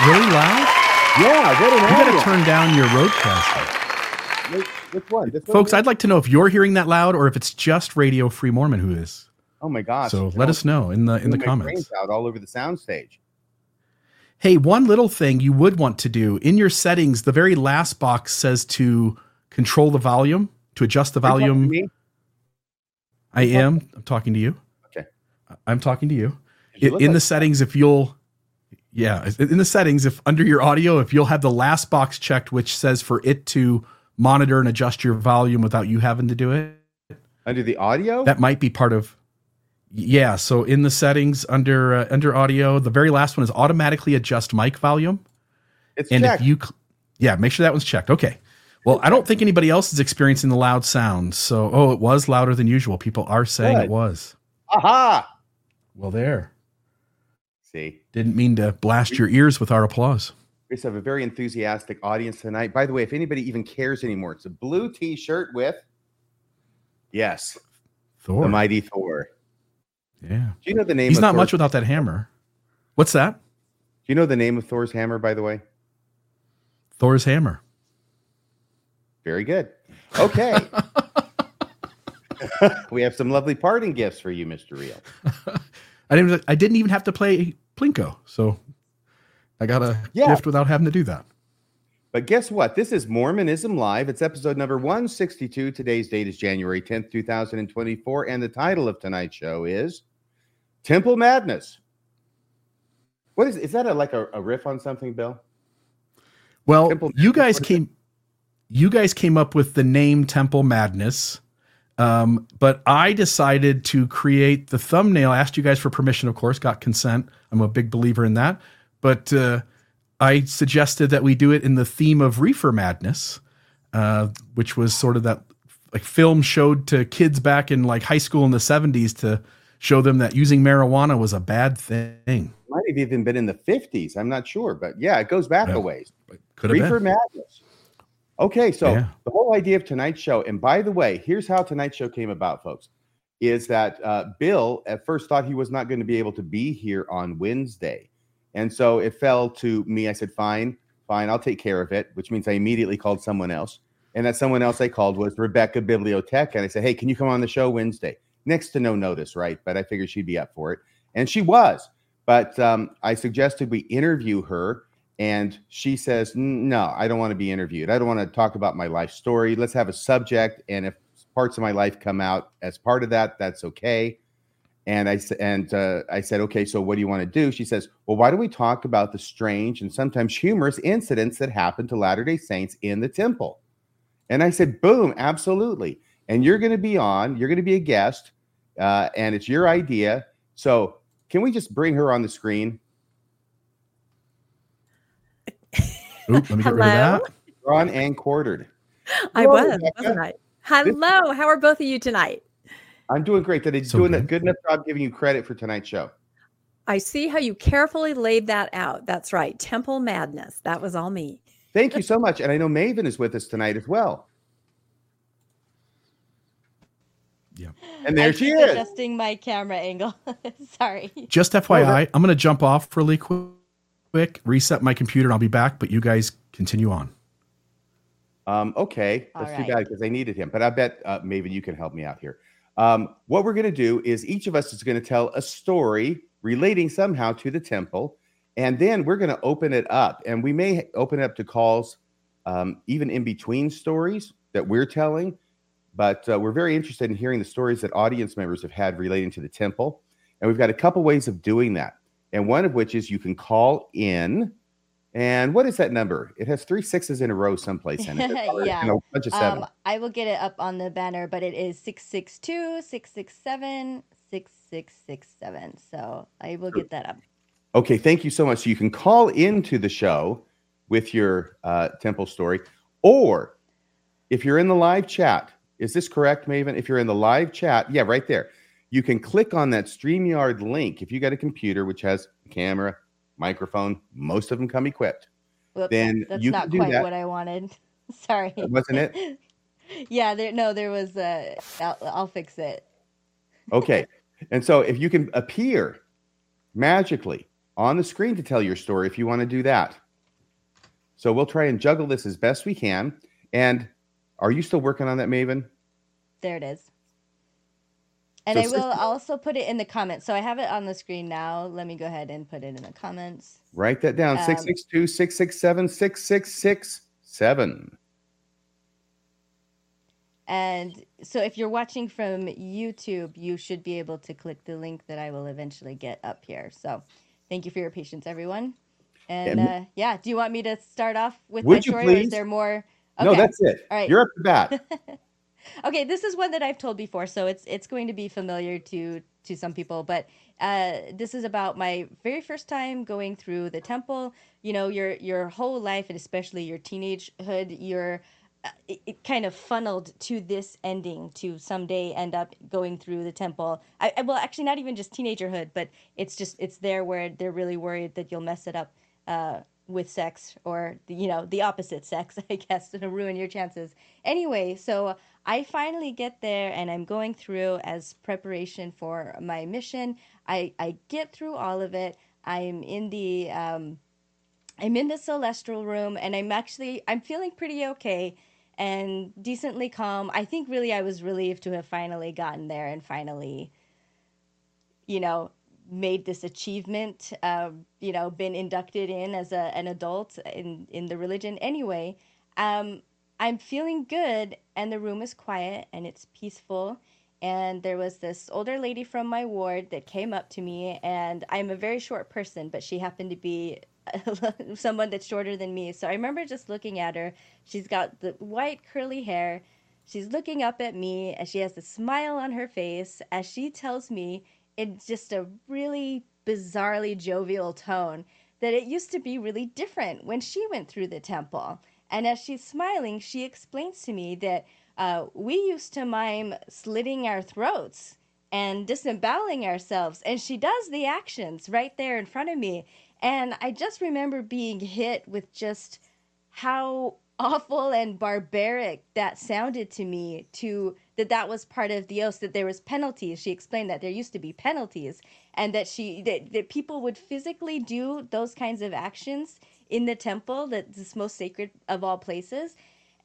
that really loud? Yeah, what an You gotta turn down your RODECaster. Which, which one? This one? Folks, I'd like to know if you're hearing that loud or if it's just Radio Free Mormon who is. Oh my gosh. So let us know in the in the comments. out all over the soundstage. Hey, one little thing you would want to do in your settings, the very last box says to control the volume, to adjust the Are you to volume. me? I am. I'm talking to you. Okay. I'm talking to you. You In, in like- the settings, if you'll, yeah, in the settings, if under your audio, if you'll have the last box checked, which says for it to monitor and adjust your volume without you having to do it, Under the audio? that might be part of. Yeah. So in the settings under uh, under audio, the very last one is automatically adjust mic volume. it's And checked. if you, yeah, make sure that one's checked. Okay. Well, I don't think anybody else is experiencing the loud sound. So, oh, it was louder than usual. People are saying Good. it was. Aha! Well, there. See, Didn't mean to blast your ears with our applause. we just have a very enthusiastic audience tonight. By the way, if anybody even cares anymore, it's a blue t-shirt with yes, Thor. the mighty Thor. yeah. Do you know the name? He's not Thor's- much without that hammer. What's that? Do you know the name of Thor's hammer? By the way, Thor's hammer. very good. Okay. we have some lovely parting gifts for you, Mr. Reel. I didn't. I didn't even have to play Plinko, so I got a Yeah. gift without having to do that. But guess what? This is Mormonism Live. It's episode number 162. Today's date is January 10th, 2024. And the title of tonight's show is Temple Madness. What is is that a, like a, a riff on something, Bill? Well, Temple you guys came. You guys came up with the name Temple Madness, um, but I decided to create the thumbnail. I asked you guys for permission, of course, got consent. I'm a big believer in that, but uh, I suggested that we do it in the theme of reefer madness, uh, which was sort of that like film showed to kids back in like high school in the 70s to show them that using marijuana was a bad thing. Might have even been in the 50s. I'm not sure, but yeah, it goes back Yeah. a ways. Could have Reefer been. Madness. Okay, so Yeah. the whole idea of tonight's show, and by the way, here's how tonight's show came about, folks, is that uh, Bill at first thought he was not going to be able to be here on Wednesday. And so it fell to me. I said, fine, fine, I'll take care of it, which means I immediately called someone else. And that someone else I called was Rebecca Bibliotheca. And I said, hey, can you come on the show Wednesday? Next to no notice, right? But I figured she'd be up for it. And she was. But um, I suggested we interview her and she says, No, I don't want to be interviewed. I don't want to talk about my life story. Let's have a subject. And if parts of my life come out as part of that, that's okay. And I and uh, I said, okay, so what do you want to do? She says, well, why don't we talk about the strange and sometimes humorous incidents that happen to Latter Day Saints in the temple? And I said, boom, absolutely. And you're going to be on. You're going to be a guest, uh, and it's your idea. So can we just bring her on the screen? Oop, let me get rid of Hello? that. Ron and quartered. I Hello, was, Rebecca. wasn't I? Hello. How are both of you tonight? I'm doing great. Did I So doing good. a good enough job giving you credit for tonight's show? I see how you carefully laid that out. That's right. Temple Madness. That was all me. Thank you so much. And I know Maven is with us tonight as well. Yeah. And there I she is. Adjusting my camera angle. Sorry. Just FYI, I'm going to jump off really quick, quick, reset my computer, and I'll be back. But you guys continue on. Um, okay, All that's too bad because I needed him. But I bet uh, Maven, you can help me out here. Um, what we're going to do is each of us is going to tell a story relating somehow to the temple, and then we're going to open it up, and we may open it up to calls, um, even in between stories that we're telling. But uh, we're very interested in hearing the stories that audience members have had relating to the temple, and we've got a couple ways of doing that. And one of which is you can call in. And what is that number? It has three sixes in a row someplace in it. Yeah. And a bunch of seven. Um, I will get it up on the banner, but it is 662 667 6667. So I will get that up. Okay, thank you so much. So you can call into the show with your uh, temple story, or if you're in the live chat, is this correct, Maven? If you're in the live chat, yeah, right there, you can click on that StreamYard link. If you got a computer which has camera, microphone, most of them come equipped. Whoops, Then that's you not can do quite that. what I wanted. Sorry. Wasn't it? yeah, there no, there was a I'll, I'll fix it. Okay. and so if you can appear magically on the screen to tell your story if you want to do that. So we'll try and juggle this as best we can. And are you still working on that, Maven? There it is. And I will also put it in the comments. So I have it on the screen now. Let me go ahead and put it in the comments. Write that down Um, 662 667 6667. And so if you're watching from YouTube, you should be able to click the link that I will eventually get up here. So thank you for your patience, everyone. And uh, yeah, do you want me to start off with Would my story or is there more? No, that's it. All right. You're up to bat. okay this is one that i've told before so it's it's going to be familiar to to some people but uh this is about my very first time going through the temple. You know your your whole life and especially your teenagehood you're uh, it, it kind of funneled to this ending to someday end up going through the temple. I, I well actually not even just teenagerhood but it's just it's there where they're really worried that you'll mess it up uh with sex or you know the opposite sex i guess to ruin your chances. Anyway so i finally get there and i'm going through as preparation for my mission. I i get through all of it. I'm in the um i'm in the celestial room and i'm actually i'm feeling pretty okay and decently calm. I think really i was relieved to have finally gotten there and finally you know made this achievement um, you know been inducted in as a, an adult in in the religion. Anyway um, i'm feeling good and the room is quiet and it's peaceful. And there was this older lady from my ward that came up to me and i'm a very short person but she happened to be someone that's shorter than me. So i remember just looking at her. She's got the white curly hair. She's looking up at me and she has a smile on her face as she tells me in just a really bizarrely jovial tone that it used to be really different when she went through the temple. And as she's smiling, she explains to me that uh, we used to mime slitting our throats and disemboweling ourselves. And she does the actions right there in front of me. And I just remember being hit with just how awful and barbaric that sounded to me to that that was part of the oath that there was penalties she explained that there used to be penalties and that she that, that people would physically do those kinds of actions in the temple that's this most sacred of all places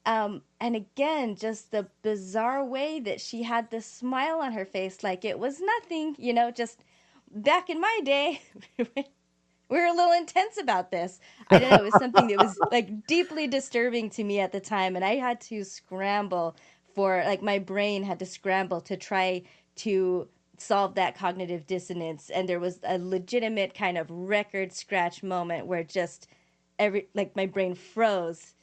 um, and again just the bizarre way that she had this smile on her face like it was nothing you know just back in my day we were a little intense about this. I don't know. It was something that was like deeply disturbing to me at the time, and I had to scramble for like my brain had to scramble to try to solve that cognitive dissonance. And there was a legitimate kind of record scratch moment where just every like my brain froze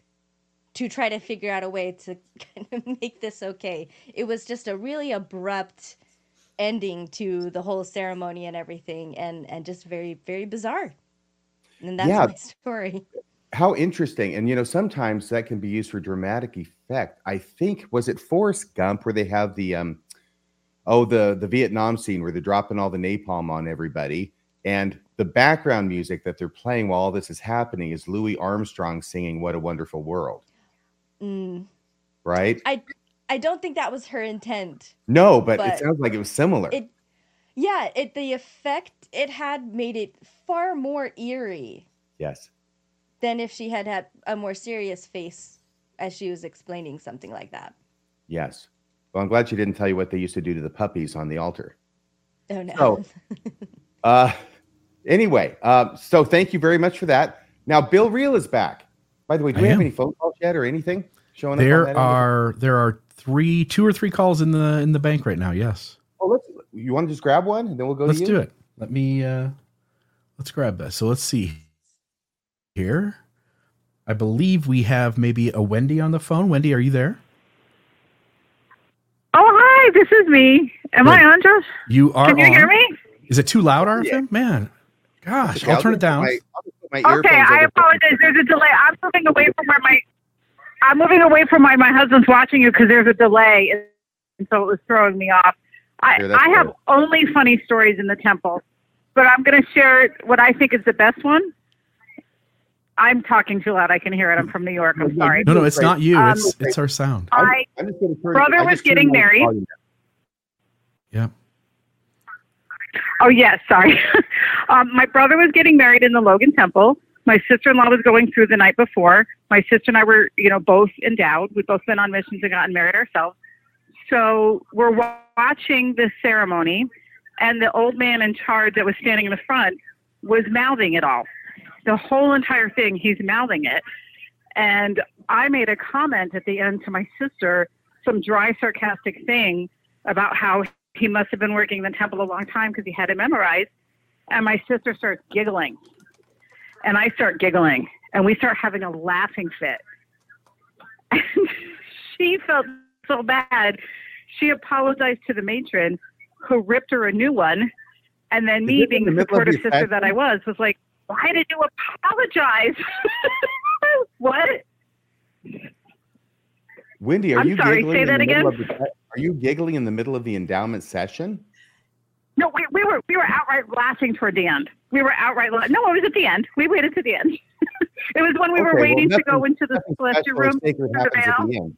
to try to figure out a way to kind of make this okay. It was just a really abrupt ending to the whole ceremony and everything and and just very very bizarre and that's Yeah. my story How interesting. And, you know, sometimes that can be used for dramatic effect. I think, was it Forrest Gump where they have the, um, oh, the, the Vietnam scene where they're dropping all the napalm on everybody. And the background music that they're playing while all this is happening is Louis Armstrong singing What a Wonderful World, mm. right? i i don't think that was her intent No, but, it sounds like it was similar. it yeah it the effect it had made it far more eerie yes. than if she had had a more serious face as she was explaining something like that Yes. Well, I'm glad she didn't tell you what they used to do to the puppies on the altar. oh no So- Uh, anyway, uh, so thank you very much for that. Now, Bill Reel is back. By the way, do I we have am. any phone calls yet or anything showing up? There that end? are there are three, two or three calls in the in the bank right now. Yes, Oh, let's. You want to just grab one and then we'll go. let's to you? do it. Let me uh let's grab that. So let's see here. I believe we have maybe a Wendy on the phone. Wendy, are you there? Oh, hi, this is me. Am Great. I on, Josh? You are. Can you on. hear me? Is it too loud, RFM? Yeah. Man, gosh, Okay, I'll turn it just put down. my- I'll just put my Okay, I apologize. There's a delay. I'm moving away from where my I'm moving away from my my husband's watching you because there's a delay, and so it was throwing me off. I Sure, that's I have good. only funny stories in the temple, but I'm going to share what I think is the best one. I'm talking too loud. I can hear it. I'm from New York. I'm sorry. No, no, it's not you. Um, it's it's our sound. I'm, I I'm just going to turn. Brother was getting married. volume. Yeah. Oh yes, sorry. Um, my brother was getting married in the Logan Temple. My sister-in-law was going through the night before. My sister and I were, you know, both endowed. We'd both been on missions and gotten married ourselves. So we're watching this ceremony, and the old man in charge that was standing in the front was mouthing it all. The whole entire thing, he's mouthing it. And I made a comment at the end to my sister, some dry, sarcastic thing about how he must have been working in the temple a long time because he had it memorized. And my sister starts giggling. And I start giggling. And we start having a laughing fit. And she felt so bad. She apologized to the matron who ripped her a new one. And then me, being the the middle of supportive sister that I was, was like, why did you apologize? what? Wendy, are I'm you sorry, giggling say that again? Are you giggling in the middle of the endowment session? No, we, we were we were outright laughing toward the end. We were outright la- no, it was at the end. We waited to the end. it was when we were Okay, well, waiting to go into the Nothing celestial room. sacred the happens at the end.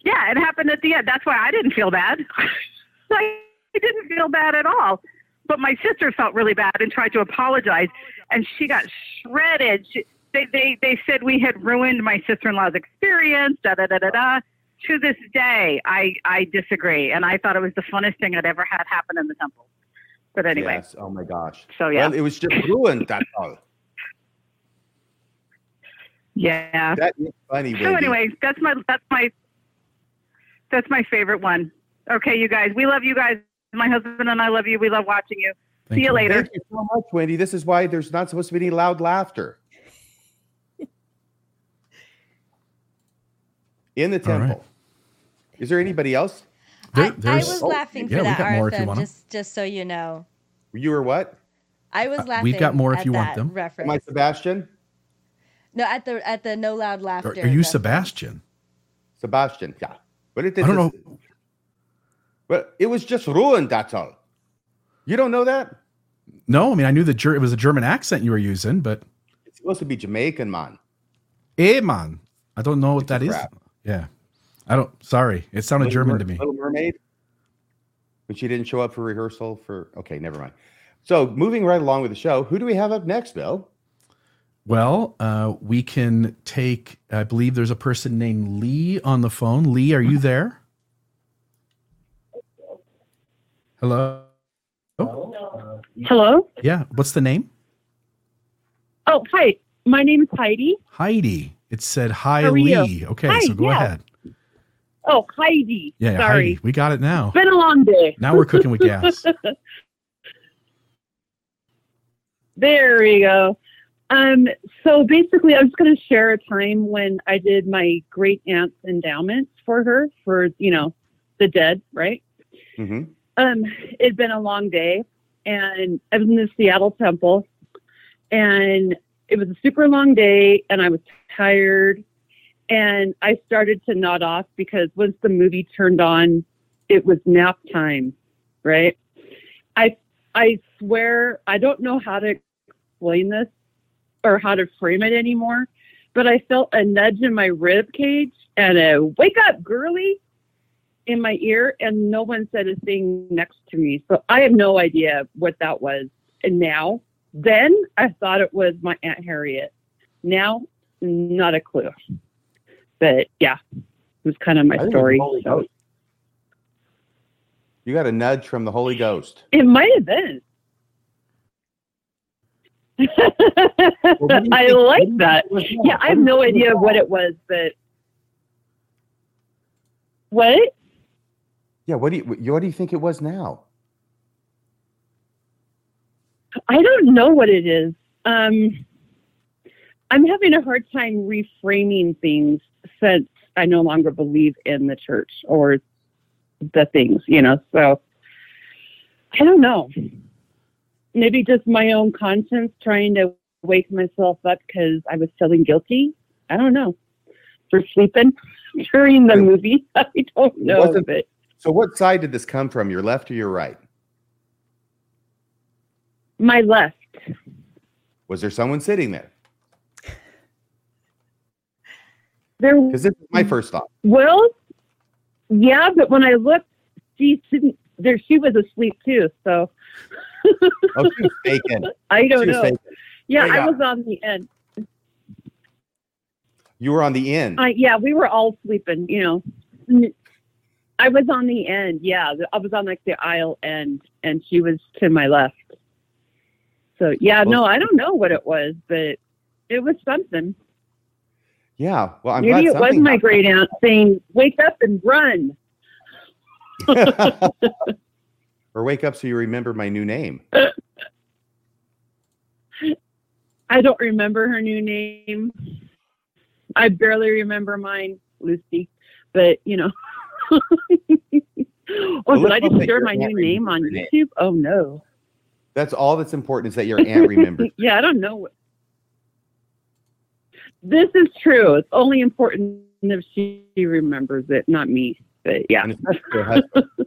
Yeah, it happened at the end. That's why I didn't feel bad. I didn't feel bad at all. But my sister felt really bad and tried to apologize, and she got shredded. She, they, they they said we had ruined my sister-in-law's experience. Da da da da da. To this day, I I disagree, and I thought it was the funnest thing I'd ever had happen in the temple. But anyway, Yes. Oh my gosh. so yeah, Well, it was just ruined. That's all. yeah. That is funny, Wendy. So anyway, that's my that's my that's my favorite one. Okay, you guys, we love you guys. My husband and I love you. We love watching you. Thank See you later. Thank you so much, Wendy. This is why there's not supposed to be any loud laughter in the All right. temple. Is there anybody else? There- I, I was Oh, laughing yeah, for that got more if you RFM, want 'em. just just so you know. You were what? I was Uh, laughing. we've got more if you want them. Reference. Am I Sebastian? no, at the at the no loud laughter. Are, are you reference. Sebastian? Sebastian. Yeah. But it, I don't know. But it was just ruined. That's all. You don't know that? No, I mean I knew the ger- it was a German accent you were using, but It's supposed to be Jamaican, man. eh, man, I don't know what that is. crap. Yeah, I don't. Sorry, it sounded Little German Mer- to me. Little Mermaid. But she didn't show up for rehearsal for. Okay, never mind. So moving right along with the show, who do we have up next, Bill? Well, uh, we can take. I believe there's a person named Lee on the phone. Lee, are you there? Hello. Oh, Hello. yeah. What's the name? Oh, hi. My name is Heidi. Heidi. It said hi, How are you? Lee. Okay, Hi, so go yeah. ahead. Oh, Heidi. Yeah, yeah, Sorry. Heidi. We got it now. It's been a long day. Now we're cooking with gas. There we go. Um, so basically, I was going to share a time when I did my great aunt's endowments for her for you know the dead, right? hmm Um, it'd been a long day, and I was in the Seattle Temple, and it was a super long day, and I was tired, and I started to nod off because once the movie turned on, it was nap time, right? I I swear I don't know how to explain this or how to frame it anymore, but I felt a nudge in my rib cage and a wake up, girly in my ear, and no one said a thing next to me. So I have no idea what that was. And now, then I thought it was my Aunt Harriet. Now, not a clue. But yeah, it was kind of my I think it was story. So You got a nudge from the Holy Ghost. it might have been. I like that. think it was now? Yeah, I have no idea what it was, but what? Yeah, what do you what do you think it was now? I don't know what it is. Um, I'm having a hard time reframing things since I no longer believe in the church or the things, you know. So I don't know. Maybe just my own conscience trying to wake myself up because I was feeling guilty. I don't know for sleeping during the movie. I don't know. So what side did this come from? Your left or your right? My left. Was there someone sitting there? There Because this is my first thought. Well, yeah, but when I looked, she didn't there she was asleep too. So Oh, she was faking. I don't know. faking. Yeah, I was on the end. You were on the end. I yeah, we were all sleeping. You know, I was on the end. Yeah, I was on like the aisle end, and she was to my left. So yeah, Well- no, I don't know what it was, but it was something. Yeah. Well, I'm Maybe it was my great aunt saying, "Wake up and run." or wake up so you remember my new name. I don't remember her new name. I barely remember mine, Lucy. But you know. oh, Well, did I just share my new name on YouTube? Oh no. That's all that's important is that your aunt remembers. yeah, I don't know. This is true. It's only important if she remembers it, not me. But yeah. and especially your husband.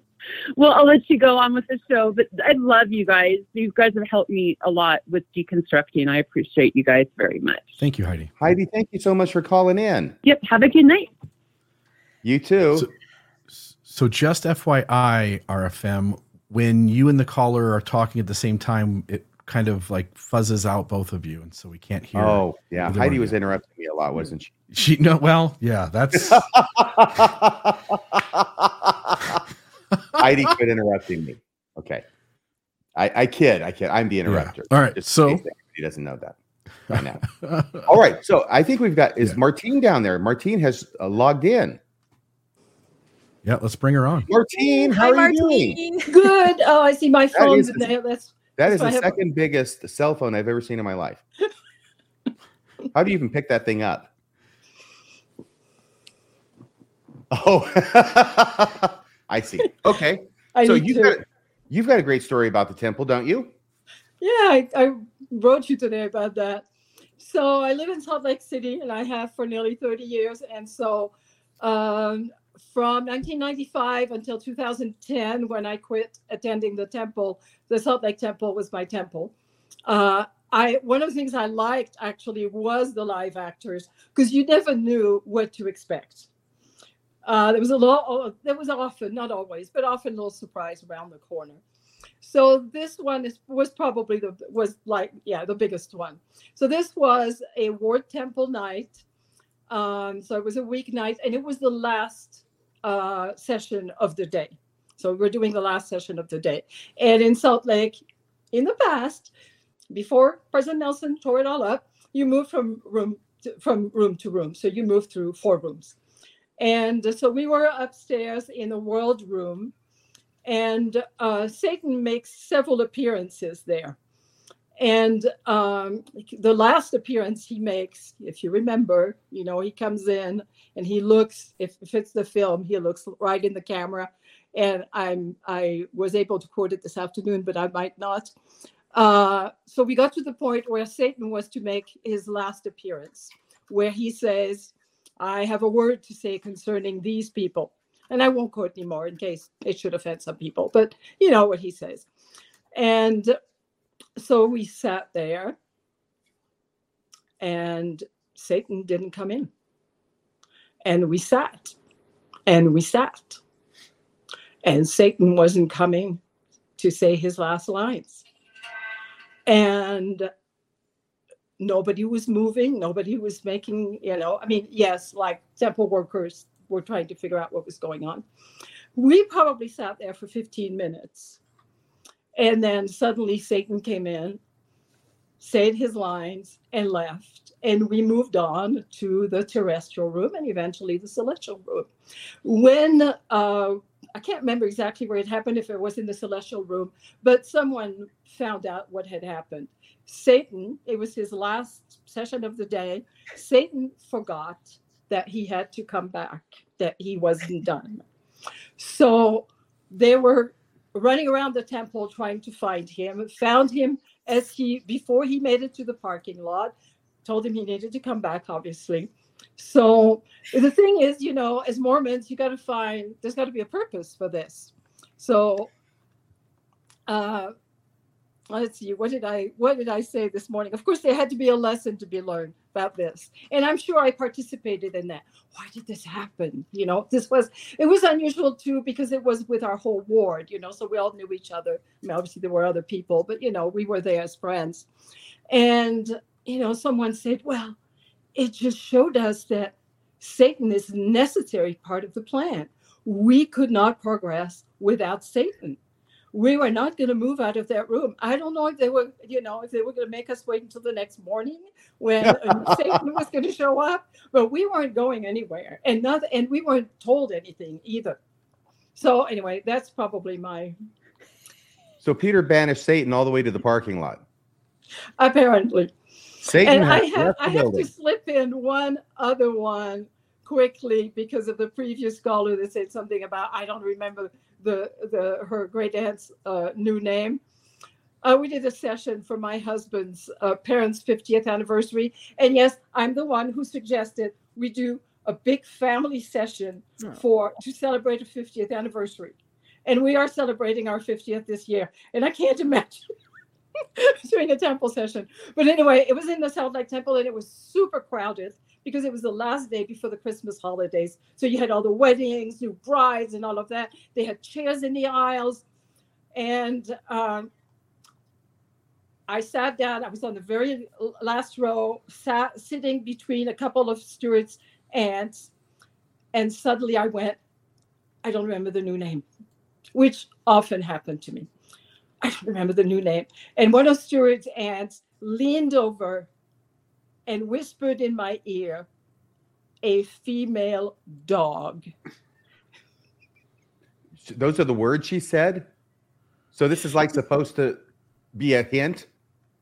Well, I'll let you go on with the show, but I love you guys. You guys have helped me a lot with deconstructing. I appreciate you guys very much. Thank you, Heidi. Heidi, thank you so much for calling in. Yep. Have a good night. You too. So- So just FYI, RFM, when you and the caller are talking at the same time, it kind of like fuzzes out both of you, and so we can't hear. oh, yeah. Heidi was yeah. interrupting me a lot, wasn't she? She no, well, yeah, that's Heidi quit interrupting me. Okay. I, I kid. I kid. I'm the interrupter. All right, Just so- he doesn't know that by now. All right. So I think we've got is Yeah. Martine down there. Martine has uh, logged in. Yeah. Let's bring her on. Martine, how Hi, are you doing? Good. Oh, I see my phone. is- there. That's That is So the second biggest cell phone I've ever seen in my life. How do you even pick that thing up? Oh, I see. Okay. I so you've got you've got a great story about the temple, don't you? Yeah, I, I wrote you today about that. So I live in Salt Lake City, and I have for nearly 30 years. And so, um, from 1995 until 2010, when I quit attending the temple, the Salt Lake Temple was my temple. Uh, I one of the things I liked actually was the live actors because you never knew what to expect. Uh, there was a lot. There was often, not always, but often a little surprise around the corner. So this one is was probably the was like yeah the biggest one. So this was a Ward Temple night. Um, so it was a weeknight, and it was the last uh, session of the day. So we're doing the last session of the day, and in Salt Lake, in the past, before President Nelson tore it all up, you moved from room to, from room to room. So you moved through four rooms, and so we were upstairs in the World Room and uh, Satan makes several appearances there. And um, the last appearance he makes, if you remember, you know, he comes in and he looks. If, if it's the film, he looks right in the camera. And I'm I was able to quote it this afternoon, but I might not. Uh, so we got to the point where Satan was to make his last appearance, where he says, "I have a word to say concerning these people." and I won't quote anymore in case it should offend some people, but you know what he says. And so we sat there, and Satan didn't come in. And we sat, and we sat, and Satan wasn't coming to say his last lines. And nobody was moving, nobody was making, you know, I mean, yes, like temple workers were trying to figure out what was going on. We probably sat there for 15 minutes. And then suddenly Satan came in, said his lines, and left. And we moved on to the terrestrial room and eventually the celestial room. When uh, I can't remember exactly where it happened, if it was in the celestial room, but someone found out what had happened. Satan, it was his last session of the day, Satan forgot that he had to come back, that he wasn't done. So they were running around the temple trying to find him, found him as he, before he made it to the parking lot, told him he needed to come back, obviously. So the thing is, you know, as Mormons, you got to find, there's got to be a purpose for this. So uh, let's see what did i what did i say this morning? Of course there had to be a lesson to be learned about this and i'm sure i participated in that. Why did this happen? You know this was it was unusual too because it was with our whole ward you know so we all knew each other. I mean, obviously there were other people but you know we were there as friends. And you know someone said well it just showed us that satan is necessary part of the plan. We could not progress without satan we were not going to move out of that room. I don't know if they were, you know, if they were going to make us wait until the next morning when Satan was going to show up, but we weren't going anywhere, and not, and we weren't told anything either. So anyway, that's probably my So Peter banished Satan all the way to the parking lot. apparently. Satan and I have I have to slip in one other one quickly because of the previous scholar that said something about I don't remember the the her great aunt's uh, new name. Uh, we did a session for my husband's uh, parents' 50th anniversary, and yes, I'm the one who suggested we do a big family session Oh. for to celebrate a 50th anniversary, and we are celebrating our 50th this year, and I can't imagine doing a temple session. But anyway, it was in the Salt Lake Temple and it was super crowded because it was the last day before the Christmas holidays. So you had all the weddings, new brides, and all of that. They had chairs in the aisles. And um, I sat down, I was on the very last row, sat sitting between a couple of Stuart's aunts. And suddenly I went, I don't remember the new name, which often happened to me. I don't remember the new name. And one of Stuart's aunts leaned over and whispered in my ear, a female dog. Those are the words she said. So this is like supposed to be a hint.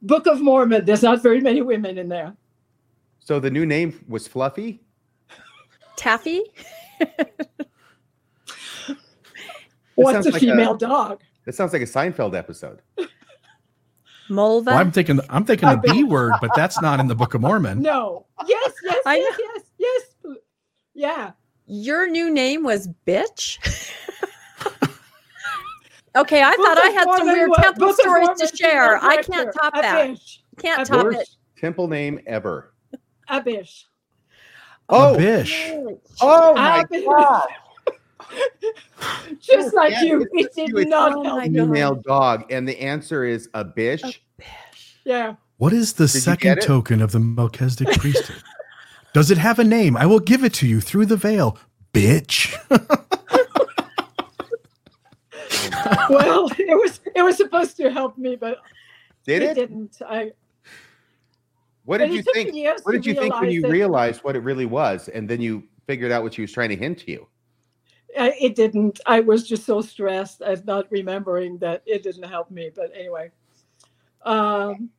Book of Mormon, there's not very many women in there. So the new name was Fluffy. Taffy? What's a like a- female dog? That sounds like a Seinfeld episode. Mulva? Well, I'm thinking I'm thinking the B word, but that's not in the Book of Mormon. No. Yes, yes, I yes, yes, yes. Yeah. Your new name was bitch? okay, I Book thought I of had some weird wa- temple Book stories Mormon to share. I can't director, top that. Abish. Can't Abish. top it. Worst temple name ever. Abish. Oh, Bish. oh my Abish. God! Just like Yeah, you, it did you. It's not Oh help. Female dog, and the answer is a bish. Yeah. What is the you second token of the Melchizedek priesthood? Does it have a name? I will give it to you through the veil, bitch. Well, it was it was supposed to help me, but Did it, it? didn't. I What did you think? What did you think when you that- realized what it really was, and then you figured out what she was trying to hint to you? I, it didn't. I was just so stressed at not remembering that it didn't help me. But anyway, um,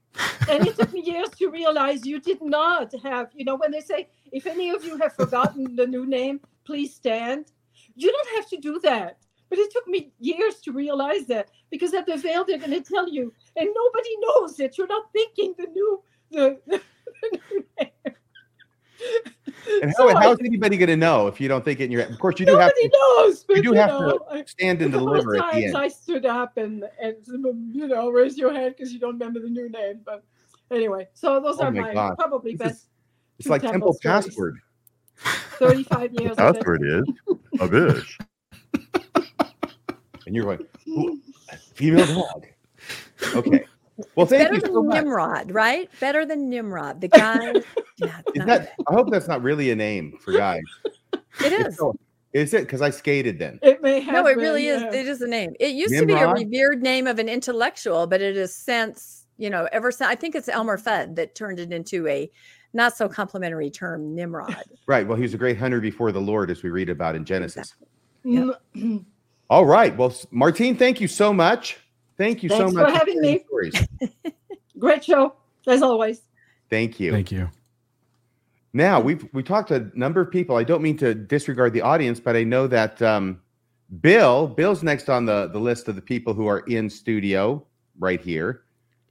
and it took me years to realize you did not have. You know, when they say, if any of you have forgotten the new name, please stand. You don't have to do that. But it took me years to realize that because at the veil they're going to tell you, and nobody knows that you're not thinking the new the, the new name. And how, I- how's anybody going to know if you don't think it in your? Head? Of course, you do have Nobody to knows. But, do have to know, I- stand and deliver at the end. I stood up and and you know raise your hand because you don't remember the new name. But anyway, so those Oh are my my, probably This is- best It's like temple stories. password. Thirty-five years. of it. Password is a bitch. and you're like female dog. Okay. Well, thank Better you than so much. Nimrod, right? Better than Nimrod. The guy. yeah, not that? I hope that's not really a name for guys. it is. So, Is it? Because I skated then. It may have. No, it been, really is. It is a name. It used to be a revered name of an intellectual, but it has since, you know, ever since I think it's Elmer Fudd that turned it into a not so complimentary term, Nimrod. Right. Well, he was a great hunter before the Lord, as we read about in Genesis. Mm, All right. Well, Martine, thank you so much. Thank you so much for having me. Stories. Great show as always. Thank you. Thank you. Now we've we talked to a number of people. I don't mean to disregard the audience, but I know that um, Bill Bill's next on the the list of the people who are in studio right here,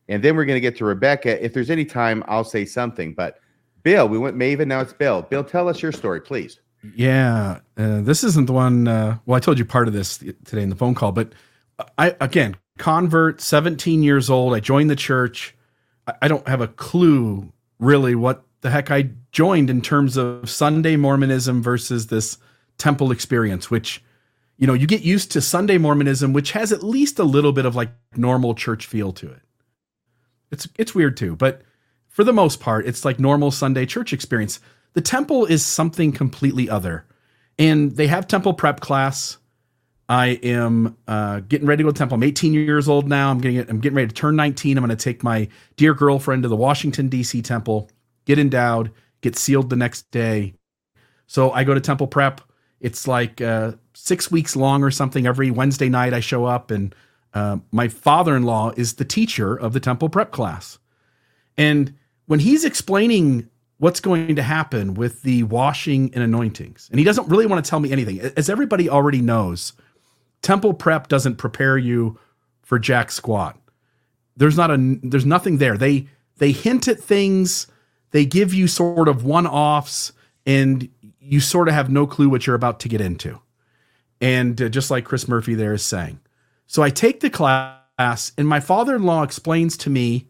and then we're going to get to Rebecca. If there's any time, I'll say something. But Bill, we went Maven. Now it's Bill. Bill, tell us your story, please. Yeah, uh, this isn't the one. Uh, well, I told you part of this today in the phone call, but I again convert, 17 years old. I joined the church. I, don't have a clue really what the heck I joined in terms of Sunday Mormonism versus this temple experience, which, you know, you get used to Sunday Mormonism, which has at least a little bit of like normal church feel to it. It's it's weird too, but for the most part, it's like normal Sunday church experience. The temple is something completely other. And they have temple prep class. I am uh, getting ready to go to temple. I'm 18 years old now. I'm getting I'm getting ready to turn 19. I'm going to take my dear girlfriend to the Washington D.C. temple, get endowed, get sealed the next day. So I go to temple prep. It's like uh, six weeks long or something. Every Wednesday night I show up, and uh, my father-in-law is the teacher of the temple prep class. And when he's explaining what's going to happen with the washing and anointings, and he doesn't really want to tell me anything, as everybody already knows, temple prep doesn't prepare you for jack squat. There's not a there's nothing there. They they hint at things, they give you sort of one-offs, and you sort of have no clue what you're about to get into. And uh, just like Chris Murphy there is saying. So I take the class, and my father in law explains to me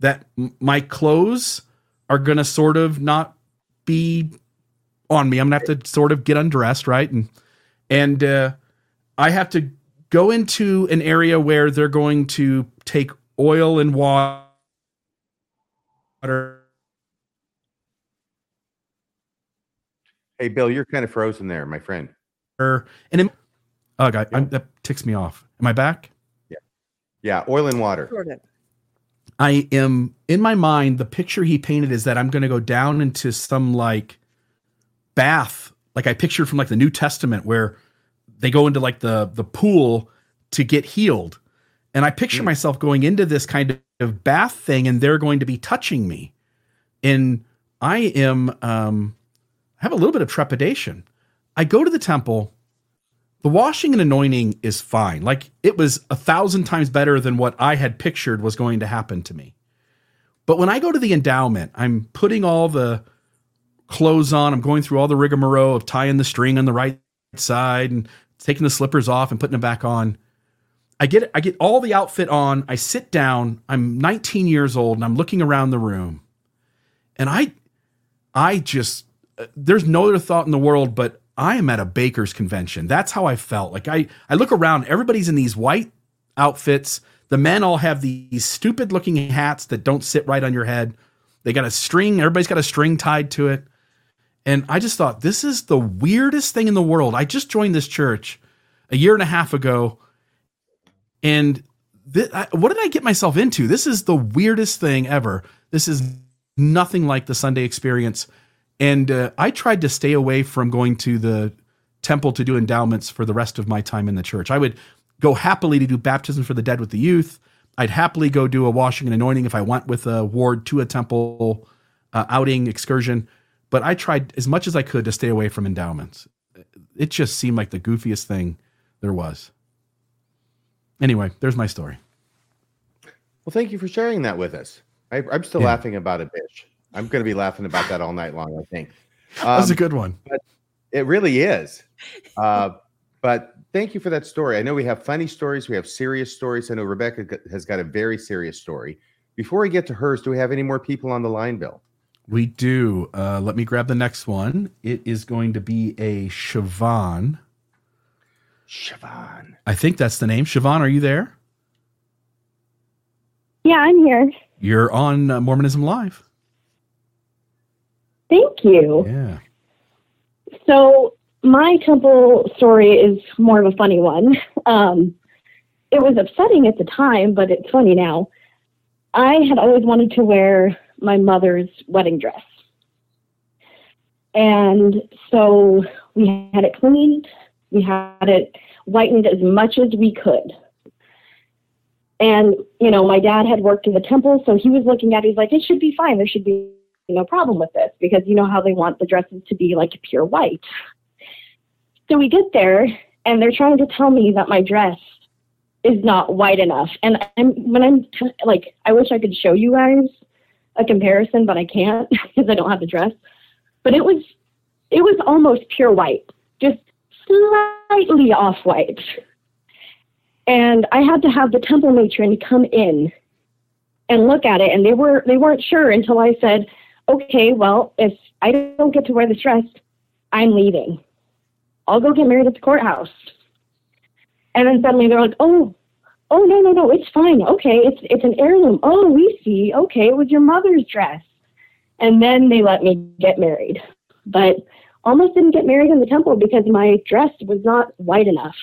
that m- my clothes are going to sort of not be on me. I'm going to have to sort of get undressed, right? And, and, uh, I have to go into an area where they're going to take oil and water. Hey, Bill, you're kind of frozen there, my friend. And in, oh, God, I'm, that ticks me off. Am I back? Yeah. Yeah, oil and water. Sort of. I am in my mind. The picture he painted is that I'm going to go down into some like bath, like I pictured from like the New Testament, where they go into like the the pool to get healed. And I picture Mm. myself going into this kind of bath thing, and they're going to be touching me, and I am um, I have a little bit of trepidation. I go to the temple. The washing and anointing is fine. Like it was a thousand times better than what I had pictured was going to happen to me. But when I go to the endowment, I'm putting all the clothes on. I'm going through all the rigmarole of tying the string on the right side and taking the slippers off and putting them back on. I get I get all the outfit on. I sit down. I'm 19 years old and I'm looking around the room. And I I just uh, there's no other thought in the world but I am at a baker's convention. That's how I felt. Like I I look around, everybody's in these white outfits. The men all have these stupid looking hats that don't sit right on your head. They got a string, everybody's got a string tied to it. And I just thought, this is the weirdest thing in the world. I just joined this church a year and a half ago. And thi- I, what did I get myself into? This is the weirdest thing ever. This is nothing like the Sunday experience. And uh, I tried to stay away from going to the temple to do endowments for the rest of my time in the church. I would go happily to do baptism for the dead with the youth. I'd happily go do a washing and anointing if I went with a ward to a temple uh, outing excursion. But I tried as much as I could to stay away from endowments. It just seemed like the goofiest thing there was. Anyway, there's my story. Well, thank you for sharing that with us. I, I'm still Yeah. laughing about it, bitch. I'm going to be laughing about that all night long. I think That was a Um, good one. it really is. Uh, but thank you for that story. I know we have funny stories, we have serious stories. I know Rebecca has got a very serious story. Before we get to hers, do we have any more people on the line, Bill? We do. Uh, let me grab the next one. It is going to be a Siobhan. Siobhan. I think that's the name. Siobhan, are you there? Yeah, I'm here. You're on uh, Mormonism Live. Thank you. Yeah. So, my temple story is more of a funny one. Um, it was upsetting at the time, but it's funny now. I had always wanted to wear my mother's wedding dress. And so we had it cleaned, we had it whitened as much as we could. And, you know, my dad had worked in the temple, so he was looking at it, he's like, it should be fine. There should be no problem with this because you know how they want the dresses to be like pure white. So we get there and they're trying to tell me that my dress is not white enough. And I'm when I'm like, I wish I could show you guys a comparison, but I can't because I don't have the dress. But it was it was almost pure white, just slightly off white. and I had to have the temple matron come in and look at it, and they were they weren't sure until I said, "Okay, well, if I don't get to wear this dress, I'm leaving. I'll go get married at the courthouse." And then suddenly they're like, "Oh, oh no no no, it's fine. Okay, it's it's an heirloom. Oh, we see. Okay, it was your mother's dress." And then they let me get married, but almost didn't get married in the temple because my dress was not white enough.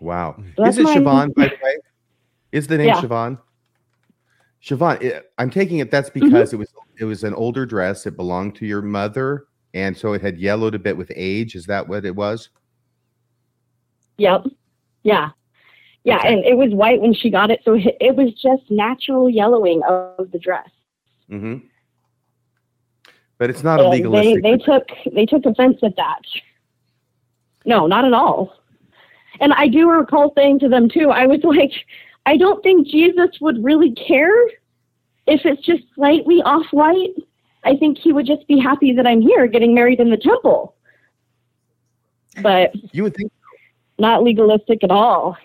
Wow. So Is it my- Siobhan, by the way? Is the name Yeah. Siobhan? Siobhan, i- I'm taking it that's Mm-hmm. because it was it was an older dress. It belonged to your mother, and so it had yellowed a bit with age. Is that what it was? Yep. Yeah. Yeah, Okay. and it was white when she got it, so it was just natural yellowing of the dress. hmm But it's not a And they they took they took offense at that. No, not at all. And I do recall saying to them too. I was like, I don't think Jesus would really care if it's just slightly off white. I think he would just be happy that I'm here getting married in the temple. But you would think not legalistic at all.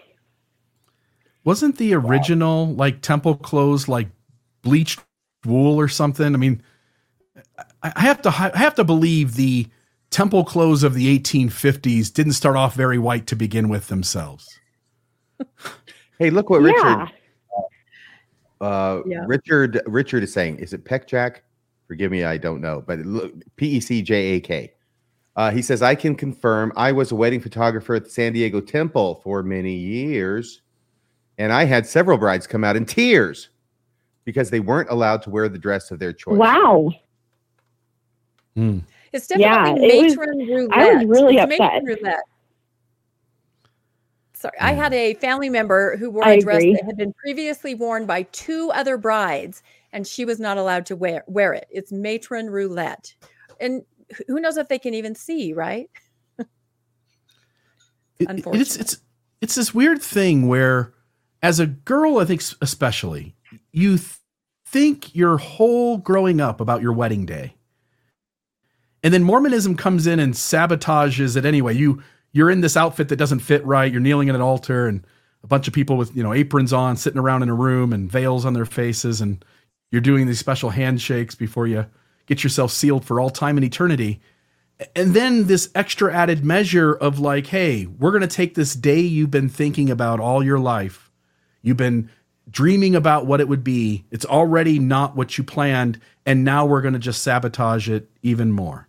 Wasn't the original like temple clothes like bleached wool or something? I mean, I I have to I have to believe the temple clothes of the 1850s didn't start off very white to begin with themselves. Hey, look what Yeah. Richard uh Yeah. Richard Richard is saying. Is it Peck Jack? Forgive me, I don't know, but look, P E C J A K. Uh, he says, I can confirm I was a wedding photographer at the San Diego Temple for many years, and I had several brides come out in tears because they weren't allowed to wear the dress of their choice. Wow. Hmm. It's Yeah, definitely it was- matron roulette. I was really It's matron upset. roulette. Sorry, I had a family member who wore I a dress agree. that had been previously worn by two other brides, and she was not allowed to wear wear it. It's matron roulette, and who knows if they can even see, right? Unfortunately, it- it's it's it's this weird thing where as a girl i think especially you th- think your whole growing up about your wedding day. And then mormonism comes in and sabotages it anyway. You you're in this outfit that doesn't fit right. You're kneeling at an altar and a bunch of people with you know aprons on sitting around in a room and veils on their faces and you're doing these special handshakes before you get yourself sealed for all time and eternity. And then this extra added measure of like hey we're going to take this day you've been thinking about all your life you've been dreaming about what it would be it's already not what you planned and now we're going to just sabotage it even more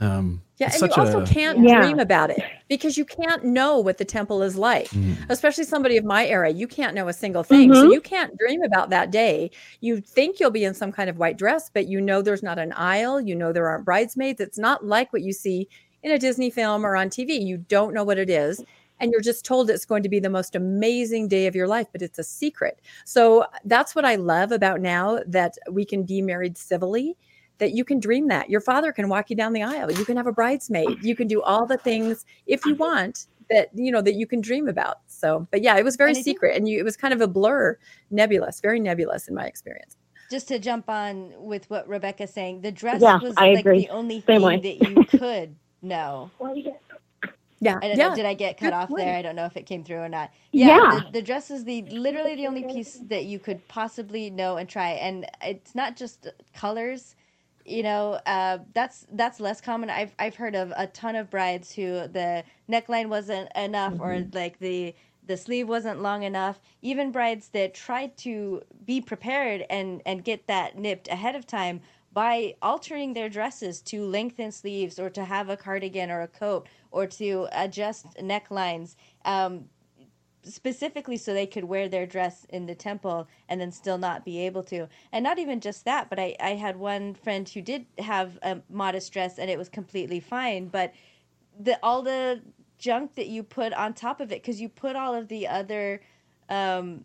um Yeah, it's and you also a- can't Yeah. dream about it because you can't know what the temple is like. Mm. Especially somebody of my era, you can't know a single thing. So Mhm. you can't dream about that day. You think you'll be in some kind of white dress, but you know there's not an aisle, you know there aren't bridesmaids. It's not like what you see in a Disney film or on TV. You don't know what it is. And you're just told it's going to be the most amazing day of your life, but it's a secret. So that's what I love about now that we can be married civilly that you can dream that your father can walk you down the aisle you can have a bridesmaid you can do all the things if you want that you know that you can dream about so but yeah it was very And I think- secret and you it was kind of a blur nebulous very nebulous in my experience just to jump on with what Rebecca's saying, the dress Yeah, was I like agree. the only Same thing way. that you could know. yeah I don't yeah know. Did I get cut good off point. there? I don't know if it came through or not. Yeah. Yeah, The, the dress is the literally the only piece that you could possibly know and try, and it's not just colors. You know, uh, that's that's less common. I've I've heard of a ton of brides who the neckline wasn't enough, or like the the sleeve wasn't long enough. Even brides that tried to be prepared and and get that nipped ahead of time by altering their dresses to lengthen sleeves or to have a cardigan or a coat or to adjust necklines um, specifically so they could wear their dress in the temple and then still not be able to and not even just that but i, I had one friend who did have a modest dress and it was completely fine but the all the junk that you put on top of it because you put all of the other um,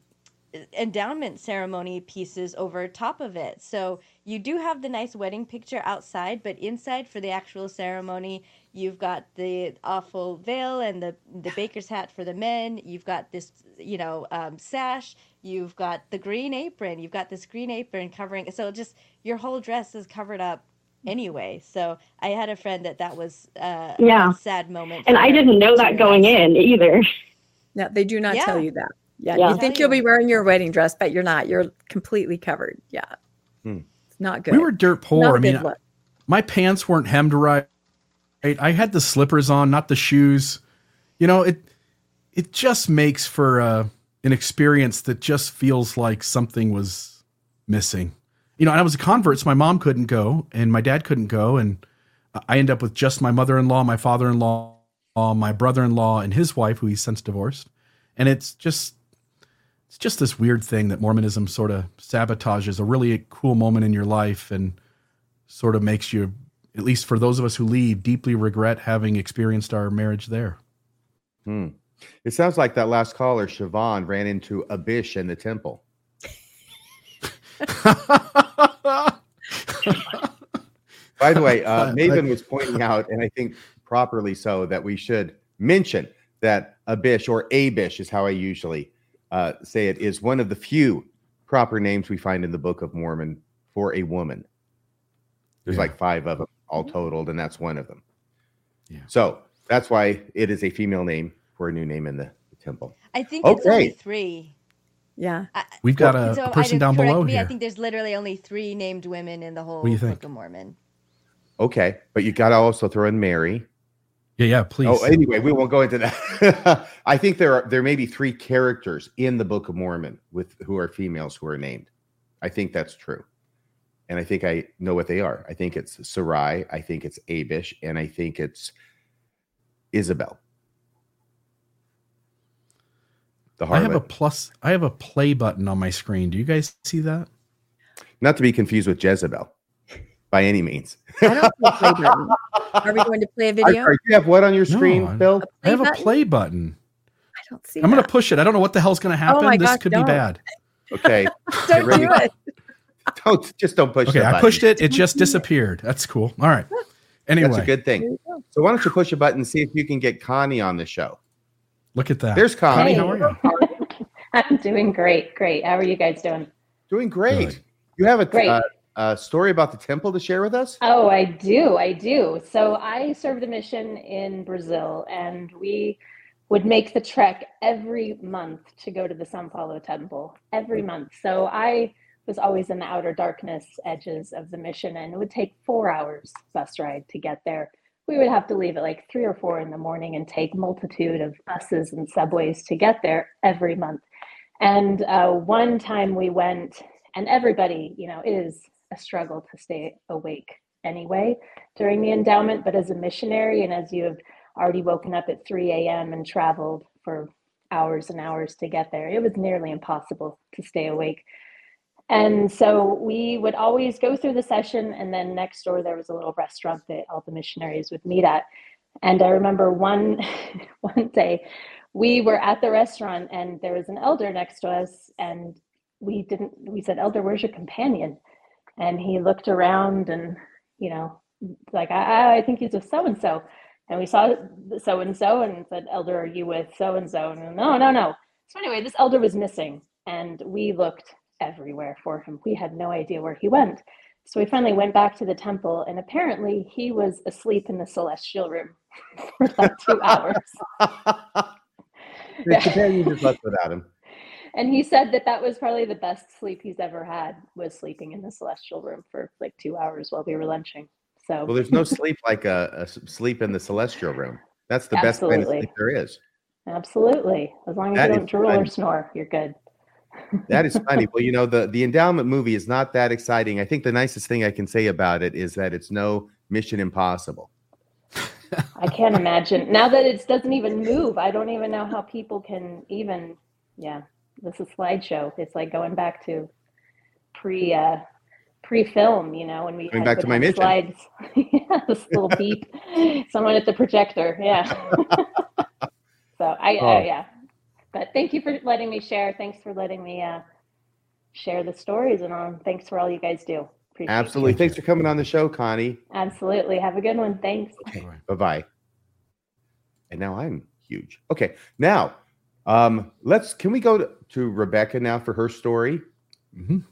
endowment ceremony pieces over top of it. So you do have the nice wedding picture outside, but inside for the actual ceremony, you've got the awful veil and the the baker's hat for the men. You've got this, you know, um, sash. You've got the green apron. You've got this green apron covering. So just your whole dress is covered up anyway. So I had a friend that that was uh, Yeah. a sad moment. And I didn't know that going realize. in either. No, they do not tell you that. Yeah, Yeah. you think Tell you'll be wearing your wedding dress, but you're not. You're completely covered. Yeah, Hmm. it's not good. We were dirt Not poor. a I mean, good look. my pants weren't hemmed right. I had the slippers on, not the shoes. You know, it it just makes for uh, an experience that just feels like something was missing. You know, I was a convert, so my mom couldn't go, and my dad couldn't go, and I end up with just my mother-in-law, my father-in-law, my brother-in-law, and his wife, who he's since divorced. And it's just it's just this weird thing that Mormonism sort of sabotages a really cool moment in your life and sort of makes you, at least for those of us who leave, deeply regret having experienced our marriage there. Hmm. It sounds like that last caller, Siobhan, ran into Abish in the temple. By the way, uh, Maven was pointing out, and I think properly so, that we should mention that Abish or Abish is how I usually uh, say it, is one of the few proper names we find in the Book of Mormon for a woman. There's Yeah. like five of them all mm-hmm. totaled, and that's one of them. Yeah. So that's why it is a female name for a new name in the, the temple. I think it's only three. Yeah, I, We've got a, so a person I, down below me, here. I think there's literally only three named women in the whole do you Book think? of Mormon. Okay, but you got to also throw in Mary. yeah, yeah, please. Oh, anyway, we won't go into that. I think there are there may be three characters in the Book of Mormon with who are females who are named. I think that's true, and I think I know what they are. I think it's Sariah, I think it's Abish, and I think it's Isabel. The I have a plus. I have a play button on my screen. Do you guys see that? not to be confused with Jezebel, by any means. I don't see a play button. Are we going to play a I'm video? sorry, you have what on your screen, No, Bill? I have a play button. I don't see. I'm going to push it. I don't know what the hell's going to oh happen. my this gosh, could don't. be bad. Okay, Don't ready. do it. Don't just don't push. It. Okay, the I button. pushed it. It just disappeared. That's cool. All right. Anyway, That's a good thing. So why don't you push a button and see if you can get Connie on the show? look at that. There's Connie. Connie, how are you? I'm doing great. Great. How are you guys doing? Doing great. Good. You have a, Great. uh, a story about the temple to share with us? Oh, I do. I do. So I served a mission in Brazil, and we would make the trek every month to go to the São Paulo temple every month. So I was always in the outer darkness edges of the mission, and it would take four hours bus ride to get there. We would have to leave at like three or four in the morning and take multitude of buses and subways to get there every month. And uh, one time we went, and everybody, you know, is a struggle to stay awake anyway during the endowment. But as a missionary, and as you have already woken up at 3 a.m. and traveled for hours and hours to get there, it was nearly impossible to stay awake. And so we would always go through the session, and then next door there was a little restaurant that all the missionaries would meet at. And I remember one one day we were at the restaurant, and there was an elder next to us, and we didn't. We said, "Elder, where's your companion?" And he looked around, and you know, like I, I think he's with so and so. And we saw so and so, and said, "Elder, are you with so and so?" And no, no, no. So anyway, this elder was missing, and we looked everywhere for him. We had no idea where he went. So we finally went back to the temple, and apparently he was asleep in the celestial room for like two hours. Companion just left without him. And he said that that was probably the best sleep he's ever had was sleeping in the celestial room for like two hours while we were lunching. So Well, there's no sleep like a sleep in the celestial room. That's the best kind of sleep there is. absolutely, as long as That you don't drool or snore, you're good. That is funny. well, you know, the, the endowment movie is not that exciting. I think the nicest thing I can say about it is that it's no Mission Impossible. I can't imagine now that it doesn't even move. I don't even know how people can even. Yeah, this is slideshow. It's like going back to pre uh, pre film. You know, when we Going back to my mission. slides. yeah, this little beep. Someone at the projector. Yeah. so I Oh. uh, yeah, but thank you for letting me share. Thanks for letting me uh, share the stories and um, thanks for all you guys do. Appreciate it. Absolutely. Thanks for coming on the show, Connie. Absolutely. Have a good one. Thanks. Bye bye. And now I'm huge. Okay. Now, um, let's can we go to, to Rebecca now for her story? Mhm.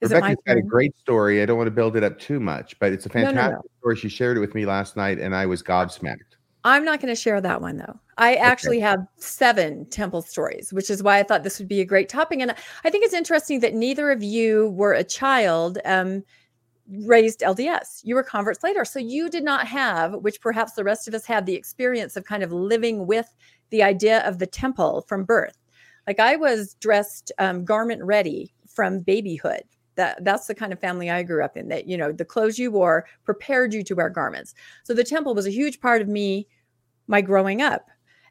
Is it my Rebecca's got a great story. I don't want to build it up too much, but it's a No, no, no. fantastic story. She shared it with me last night, and I was gobsmacked. I'm not going to share that one though. I actually okay. have seven temple stories, which is why I thought this would be a great topic. And I think it's interesting that neither of you were a child um, raised LDS. You were converts later. So you did not have, which perhaps the rest of us had, the experience of kind of living with the idea of the temple from birth. Like I was dressed um, garment ready from babyhood that that's the kind of family I grew up in that you know the clothes you wore prepared you to wear garments. So the temple was a huge part of me my growing up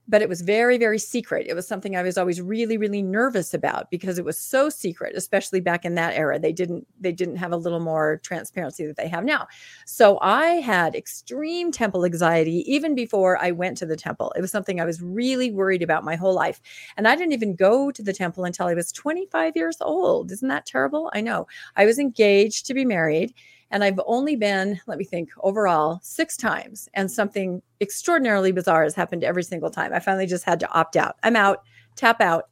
but it was very very secret. It was something i was always really really nervous about because it was so secret especially back in that era. They didn't they didn't have a little more transparency that they have now. So i had extreme temple anxiety even before i went to the temple. It was something i was really worried about my whole life. And i didn't even go to the temple until i was 25 years old. Isn't that terrible? I know. I was engaged to be married and I've only been, let me think, overall six times. And something extraordinarily bizarre has happened every single time. I finally just had to opt out. I'm out, tap out.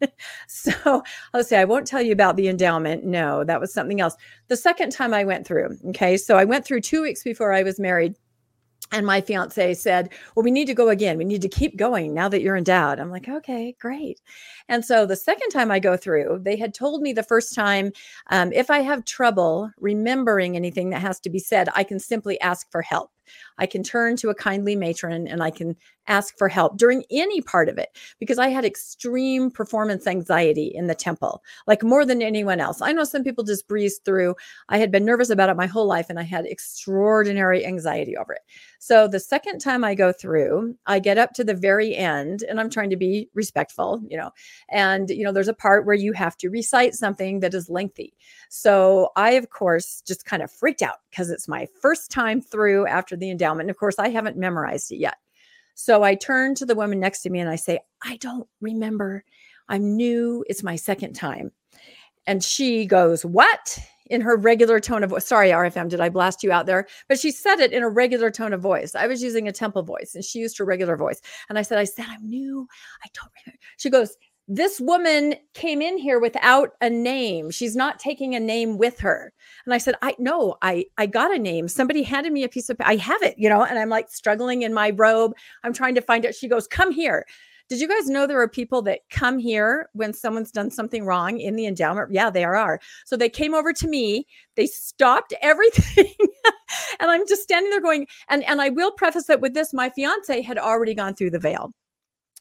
so I'll say I won't tell you about the endowment. No, that was something else. The second time I went through, okay, so I went through two weeks before I was married and my fiance said, Well, we need to go again. We need to keep going now that you're endowed. I'm like, Okay, great. And so the second time I go through, they had told me the first time um, if I have trouble remembering anything that has to be said, I can simply ask for help. I can turn to a kindly matron and I can ask for help during any part of it because I had extreme performance anxiety in the temple, like more than anyone else. I know some people just breeze through. I had been nervous about it my whole life and I had extraordinary anxiety over it. So the second time I go through, I get up to the very end and I'm trying to be respectful, you know, and, you know, there's a part where you have to recite something that is lengthy. So I, of course, just kind of freaked out because it's my first time through after the endowment. And of course, I haven't memorized it yet. So I turn to the woman next to me and I say, I don't remember. I'm new. It's my second time. And she goes, What? In her regular tone of voice. Sorry, RFM, did I blast you out there? But she said it in a regular tone of voice. I was using a temple voice and she used her regular voice. And I said, I said, I'm new. I don't remember. She goes, this woman came in here without a name. She's not taking a name with her. And i said i no i i got a name. Somebody handed me a piece of i have it you know and i'm like struggling in my robe. I'm trying to find it. She goes come here. Did you guys know there are people that come here when someone's done something wrong in the endowment? Yeah there are. So they came over to me. They stopped everything. And i'm just standing there going and and i will preface it with this. My fiance had already gone through the veil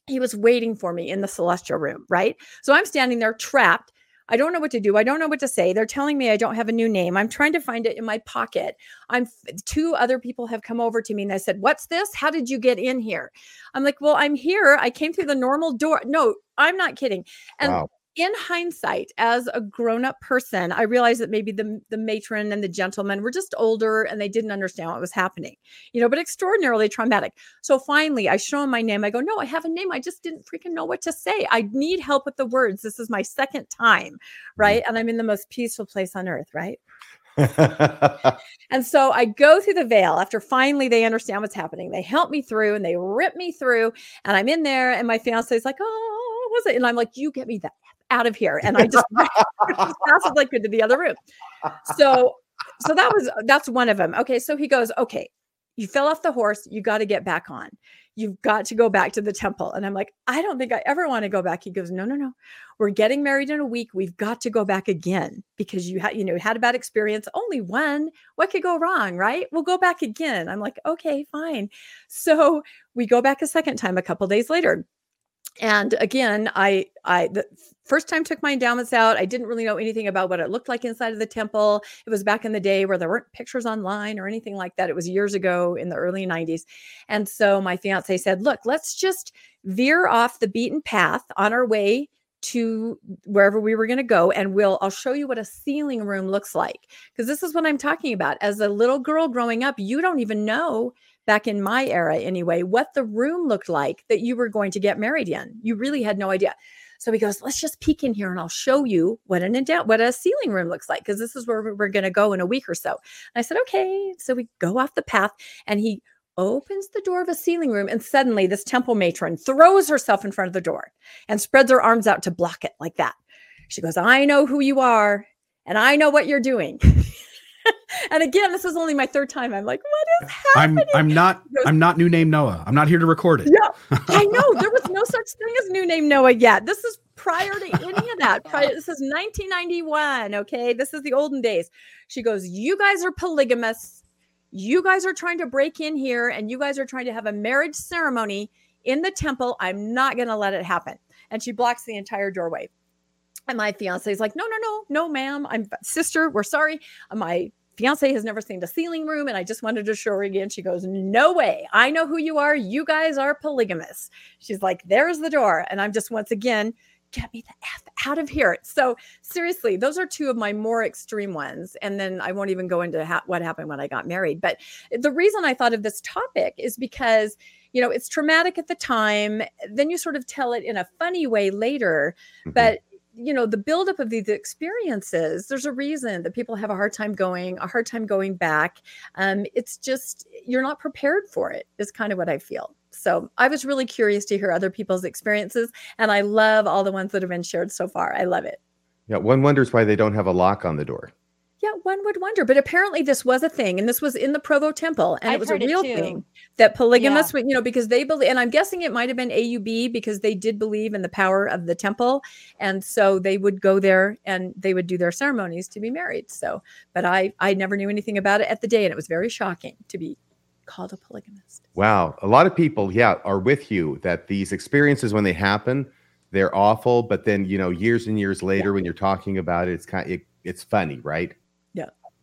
he was waiting for me in the celestial room, right? So I'm standing there trapped. I don't know what to do. I don't know what to say. They're telling me I don't have a new name. I'm trying to find it in my pocket. I'm two other people have come over to me and they said, "What's this? How did you get in here?" I'm like, "Well, I'm here. I came through the normal door." No, I'm not kidding. And wow in hindsight, as a grown-up person, I realized that maybe the the matron and the gentleman were just older and they didn't understand what was happening, you know, but extraordinarily traumatic. So finally, I show him my name. I go, "No, I have a name. I just didn't freaking know what to say. I need help with the words. This is my second time, mm. right? And I'm in the most peaceful place on earth, right?" and so I go through the veil after finally they understand what's happening. They help me through and they rip me through, and I'm in there, and my fiance is like, "Oh, what was it?" And I'm like, "You get me that out of here. And I just as fast as to the other room. So, so that was, that's one of them. Okay. So he goes, okay, you fell off the horse. You got to get back on. You've got to go back to the temple. And I'm like, I don't think I ever want to go back. He goes, no, no, no. We're getting married in a week. We've got to go back again because you had, you know, had a bad experience. Only one. What could go wrong? Right. We'll go back again. I'm like, okay, fine. So we go back a second time a couple days later and again i i the first time took my endowments out i didn't really know anything about what it looked like inside of the temple. It was back in the day where there weren't pictures online or anything like that. It was years ago in the early 90s and so my fiance said look let's just veer off the beaten path on our way to wherever we were going to go and we'll I'll show you what a sealing room looks like. Because this is what I'm talking about. As a little girl growing up you don't even know back in my era anyway, what the room looked like that you were going to get married in. You really had no idea. So he goes, let's just peek in here and I'll show you what an endowment, what a sealing room looks like, because this is where we're going to go in a week or so. And I said, okay. So we go off the path and he opens the door of a sealing room and suddenly this temple matron throws herself in front of the door and spreads her arms out to block it like that. She goes, I know who you are and I know what you're doing. and again, this is only my third time. I'm like, what is I'm happening? I'm not He I'm not new name Noah. I'm not here to record it. Yeah, I know there was no such thing as new name Noah yet. This is prior to any of that. Prior, this is 1991. Okay, this is the olden days. She goes, "You guys are polygamists. You guys are trying to break in here, and you guys are trying to have a marriage ceremony in the temple. I'm not going to let it happen." And she blocks the entire doorway. And my fiance is like, "No, no, no, no, ma'am. I'm sister. We're sorry. My fiance has never seen the sealing room and I just wanted to show her again. She goes, No way. I know who you are. You guys are polygamous. She's like, There's the door. And I'm just once again, get me the F out of here. So, seriously, those are two of my more extreme ones. And then I won't even go into ha- what happened when I got married. But the reason I thought of this topic is because, you know, it's traumatic at the time. Then you sort of tell it in a funny way later. Mhm. But you know the buildup of these experiences there's a reason that people have a hard time going a hard time going back. Um, it's just you're not prepared for it is kind of what i feel. So i was really curious to hear other people's experiences and i love all the ones that have been shared so far. I love it. Yeah, one wonders why they don't have a lock on the door. Yeah one would wonder but apparently this was a thing and this was in the provo temple and I've it was a real thing that polygamists would you know because they believe and i'm guessing it might have been aub because they did believe in the power of the temple and so they would go there and they would do their ceremonies to be married so but i i never knew anything about it at the day and it was very shocking to be called a polygamist. Wow, a lot of people, yeah, are with you that these experiences when they happen, they're awful, but then you know, years and years later, when you're talking about it, it's kind, it, it's funny, right?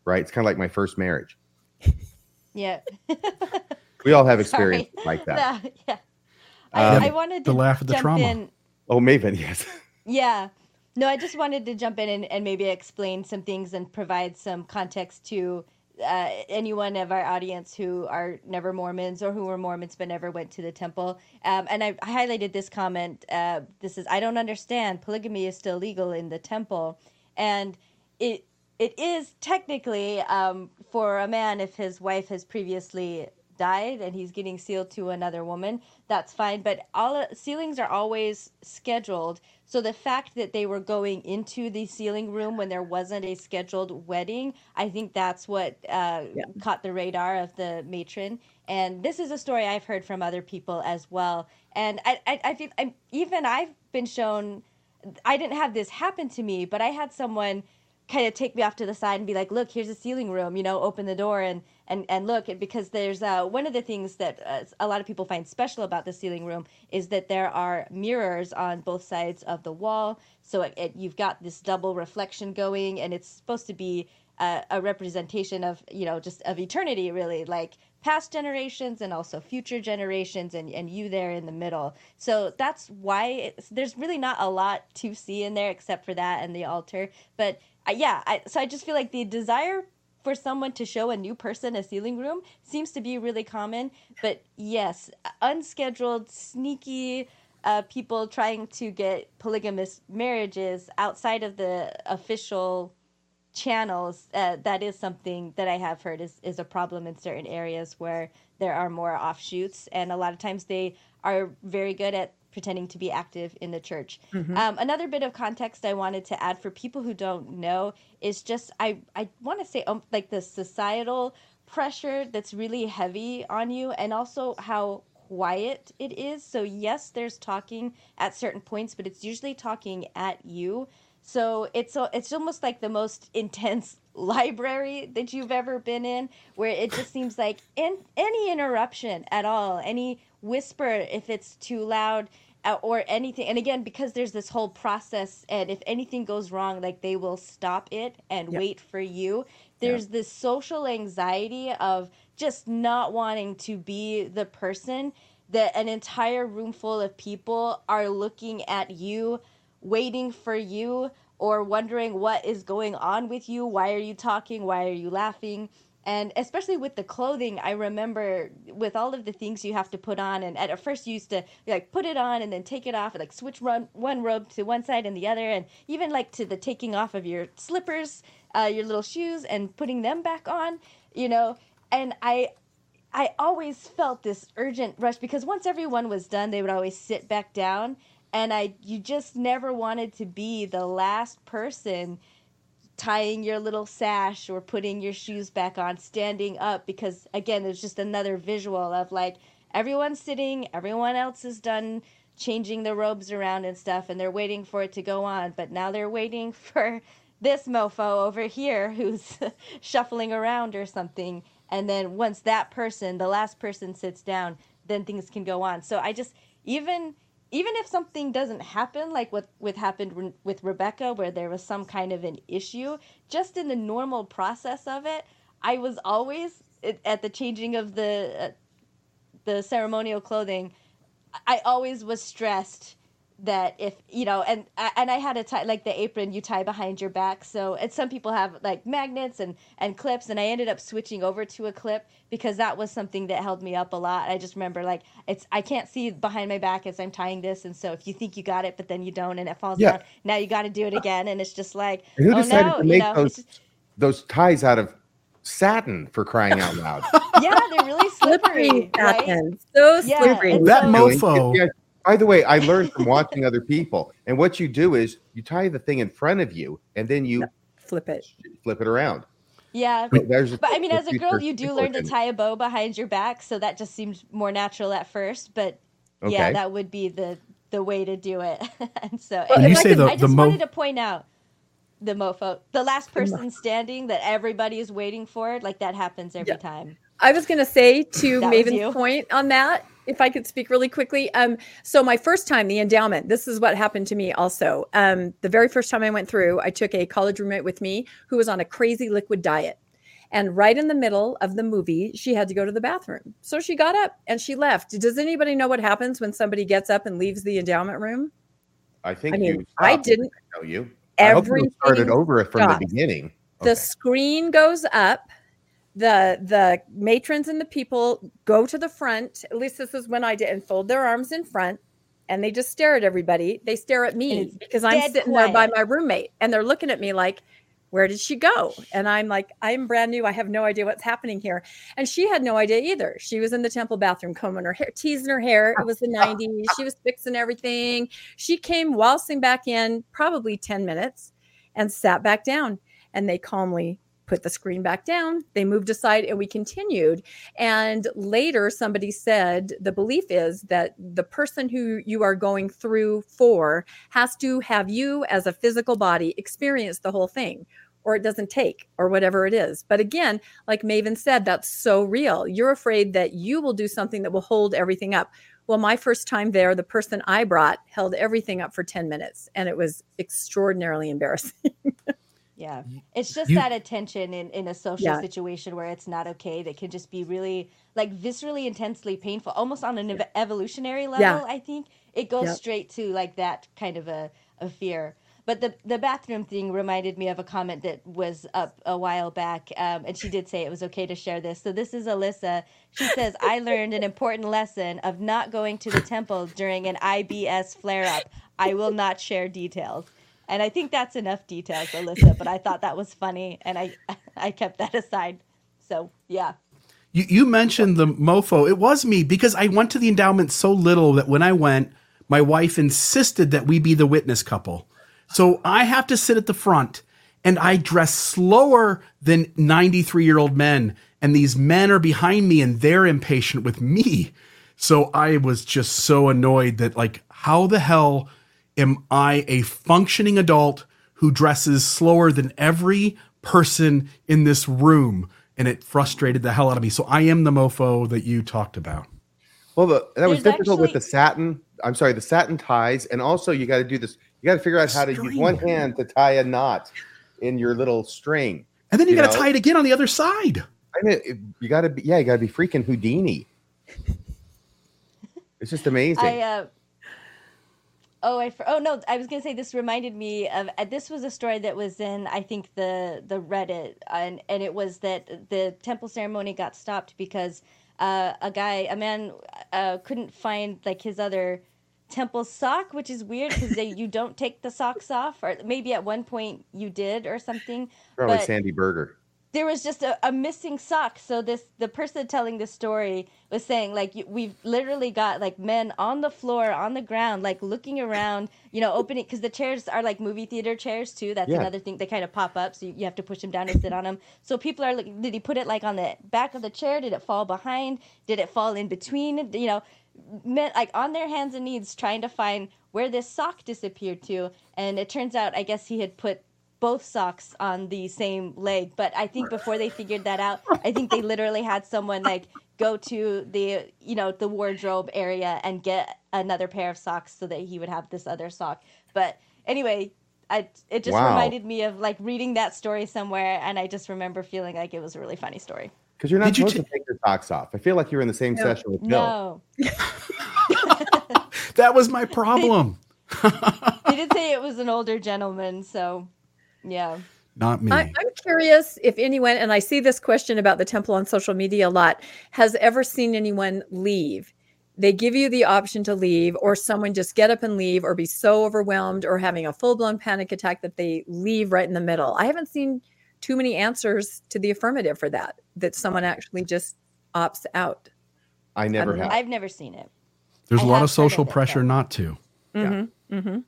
Yeah. Right. It's kind of like my first marriage. Yeah. We all have Sorry. experience like that. No, yeah. Um, I, I wanted the to laugh of the jump trauma. in. Oh, Maven, yes. Yeah. No, I just wanted to jump in and, and maybe explain some things and provide some context to uh, anyone of our audience who are never Mormons or who were Mormons but never went to the temple. Um, and I highlighted this comment. Uh, this is I don't understand. Polygamy is still legal in the temple, and it it is technically um, for a man if his wife has previously died and he's getting sealed to another woman that's fine. But all sealings are always scheduled. So the fact that they were going into the sealing room when there wasn't a scheduled wedding i think that's what uh, Yeah. caught the radar of the matron. And this is a story i've heard from other people as well. And i i, I feel I'm, even i've been shown i didn't have this happen to me but i had someone kind of take me off to the side and be like, "Look, here's a sealing room. You know, open the door and and and look." Because there's uh, one of the things that uh, a lot of people find special about the sealing room is that there are mirrors on both sides of the wall, so it, it, you've got this double reflection going, and it's supposed to be uh, a representation of you know just of eternity, really, like past generations and also future generations and, and you there in the middle so that's why there's really not a lot to see in there except for that and the altar but uh, yeah I, so i just feel like the desire for someone to show a new person a sealing room seems to be really common but yes unscheduled sneaky uh, people trying to get polygamous marriages outside of the official channels uh, that is something that i have heard is, is a problem in certain areas where there are more offshoots and a lot of times they are very good at pretending to be active in the church. Mhm. um, another bit of context i wanted to add for people who don't know is just i, I want to say um, like the societal pressure that's really heavy on you and also how quiet it is. So yes there's talking at certain points but it's usually talking at you so it's it's almost like the most intense library that you've ever been in, where it just seems like in, any interruption at all, any whisper if it's too loud, uh, or anything. And again, because there's this whole process, and if anything goes wrong, like they will stop it and Yep. wait for you. There's this social anxiety of just not wanting to be the person that an entire room full of people are looking at you waiting for you or wondering what is going on with you. Why are you talking? Why are you laughing? And especially with the clothing, I remember with all of the things you have to put on, and at first you used to like put it on and then take it off, and like switch run, one robe to one side and the other, and even like to the taking off of your slippers, uh, your little shoes, and putting them back on, you know. And I, I always felt this urgent rush because once everyone was done, they would always sit back down, and I you just never wanted to be the last person tying your little sash or putting your shoes back on, standing up, because again, it's just another visual of like everyone's sitting, everyone else is done changing the robes around and stuff, and they're waiting for it to go on. But now they're waiting for this mofo over here who's shuffling around or something. And then once that person, the last person sits down, then things can go on. So I just, even even if something doesn't happen like what with happened with Rebecca where there was some kind of an issue just in the normal process of it I was always at the changing of the uh, the ceremonial clothing I always was stressed that if you know and uh, and I had a tie like the apron you tie behind your back. So and some people have like magnets and and clips and I ended up switching over to a clip because that was something that held me up a lot. I just remember like it's I can't see behind my back as I'm tying this. And so if you think you got it but then you don't and it falls yeah. down now you got to do it again. And it's just like and who oh decided no, to make you know, those just, those ties out of satin for crying out loud? Yeah they're really slippery, right? so slippery. yeah, that mofo. yeah, by the way, I learned from watching other people. And what you do is you tie the thing in front of you and then you flip it, flip it around. Yeah. So but I mean, as a girl, you do learn to tie a bow behind your back. So that just seems more natural at first. But okay. yeah, that would be the, the way to do it. and so well, you say could, the, I just mo- wanted to point out the mofo, the last person standing that everybody is waiting for. Like that happens every yeah. time. I was going to say to that Maven's point on that if I could speak really quickly. Um, so my first time, the endowment, this is what happened to me also. Um, the very first time I went through, I took a college roommate with me who was on a crazy liquid diet. And right in the middle of the movie, she had to go to the bathroom. So she got up and she left. Does anybody know what happens when somebody gets up and leaves the endowment room? I think I mean, you I didn't tell you. Everything I started over from stopped. the beginning. The screen goes up the the matrons and the people go to the front. At least this is when i did and fold their arms in front and they just stare at everybody. They stare at me because i'm sitting quiet. there by my roommate and they're looking at me like where did she go? And i'm like i'm brand new. I have no idea what's happening here. And she had no idea either. She was in the temple bathroom combing her hair teasing her hair. It was the 90s she was fixing everything. She came waltzing back in probably 10 minutes and sat back down and they calmly put the screen back down. They moved aside and we continued. And later, somebody said the belief is that the person who you are going through for has to have you as a physical body experience the whole thing. Or it doesn't take, or whatever it is. But again, like Maven said, that's so real. You're afraid that you will do something that will hold everything up. Well, my first time there, the person I brought held everything up for 10 minutes, and it was extraordinarily embarrassing. Yeah. It's just you, that attention in, in a social yeah. situation where it's not okay that can just be really like viscerally intensely painful, almost on an ev- evolutionary level, yeah. I think. It goes straight to like that kind of a, a fear. But the the bathroom thing reminded me of a comment that was up a while back, um, and she did say it was okay to share this. So this is Alyssa. She says, "I learned an important lesson of not going to the temple during an IBS flare up. I will not share details." And I think that's enough details, Alyssa, but I thought that was funny and I I kept that aside. So yeah. You you mentioned the mofo. It was me because I went to the endowment so little that when I went, my wife insisted that we be the witness couple. So I have to sit at the front and I dress slower than 93 year old men. And these men are behind me and they're impatient with me. So I was just so annoyed that, like, how the hell am I a functioning adult who dresses slower than every person in this room? And it frustrated the hell out of me. So I am the mofo that you talked about. Well, the, that was difficult actually... with the satin. I'm sorry, the satin ties, and also you got to do this. You got to figure out how to use one hand to tie a knot in your little string, and then you, you got to tie it again on the other side. I mean, you got to be yeah, you got to be freaking Houdini. it's just amazing. I uh, Oh, I oh no, I was gonna say this reminded me of uh, this was a story that was in I think the the Reddit and and it was that the temple ceremony got stopped because uh, a guy a man uh, couldn't find like his other temple sock, which is weird because you don't take the socks off, or maybe at one point you did or something. Probably but, Sandy Berger. There was just a, a missing sock. So this the person telling the story was saying like we've literally got like men on the floor on the ground like looking around, you know, opening because the chairs are like movie theater chairs too. That's Yeah. another thing. They kind of pop up, so you, you have to push them down to sit on them. So people are like, did he put it like on the back of the chair? Did it fall behind? Did it fall in between? You know, men like on their hands and knees trying to find where this sock disappeared to. And it turns out, I guess he had put both socks on the same leg. But I think before they figured that out, I think they literally had someone like go to the you know the wardrobe area and get another pair of socks so that he would have this other sock. But anyway. I, it just Wow. reminded me of like reading that story somewhere, and I just remember feeling like it was a really funny story. Because you're not Did you supposed to take your socks off. I feel like you're in the same No. session with Bill. No, That was my problem. he did say it was an older gentleman, so yeah. Not me. I, I'm curious if anyone, and I see this question about the temple on social media a lot, has ever seen anyone leave. They give you the option to leave, or someone just get up and leave, or be so overwhelmed or having a full blown panic attack that they leave right in the middle. I haven't seen too many answers to the affirmative for that, that someone actually just opts out. I never don't know. have. I've never seen it. There's I a lot of social heard of it, pressure though. not to. Yeah. Mm-hmm.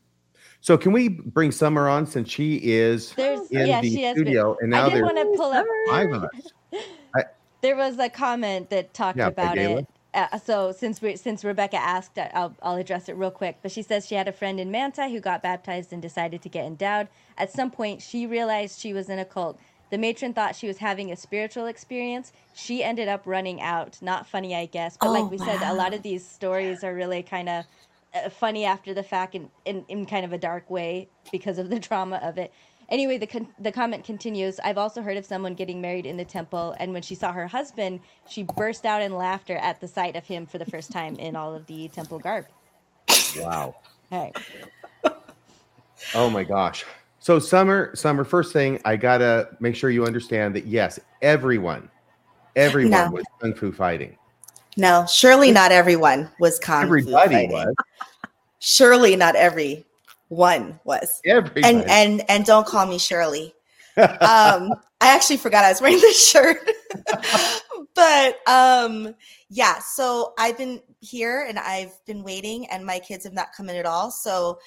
So can we bring Summer on since she is There's in yeah, the she has been. studio and I now did there's want to pull up. five of us. There was a comment that talked Yeah, about it. Uh, so since we since Rebecca asked, I- I'll I'll address it real quick. But she says she had a friend in Manti who got baptized and decided to get endowed. At some point, she realized she was in a cult. The matron thought she was having a spiritual experience. She ended up running out. Not funny, I guess. But Oh, like we said, a lot of these stories are really kind of uh, Uh, funny after the fact in, in, in kind of a dark way because of the drama of it. Anyway, the, con- the comment continues I've also heard of someone getting married in the temple, and when she saw her husband, she burst out in laughter at the sight of him for the first time in all of the temple garb. Wow. Hey. Oh my gosh. So Summer, Summer, first thing I gotta make sure you understand that yes, everyone, everyone No. was kung fu fighting. No, surely not everyone was kung fu Everybody was. Surely not every one was. Everybody. And and and don't call me Shirley. Um, I actually forgot I was wearing this shirt. but um, yeah, so I've been here and I've been waiting, and my kids have not come in at all. So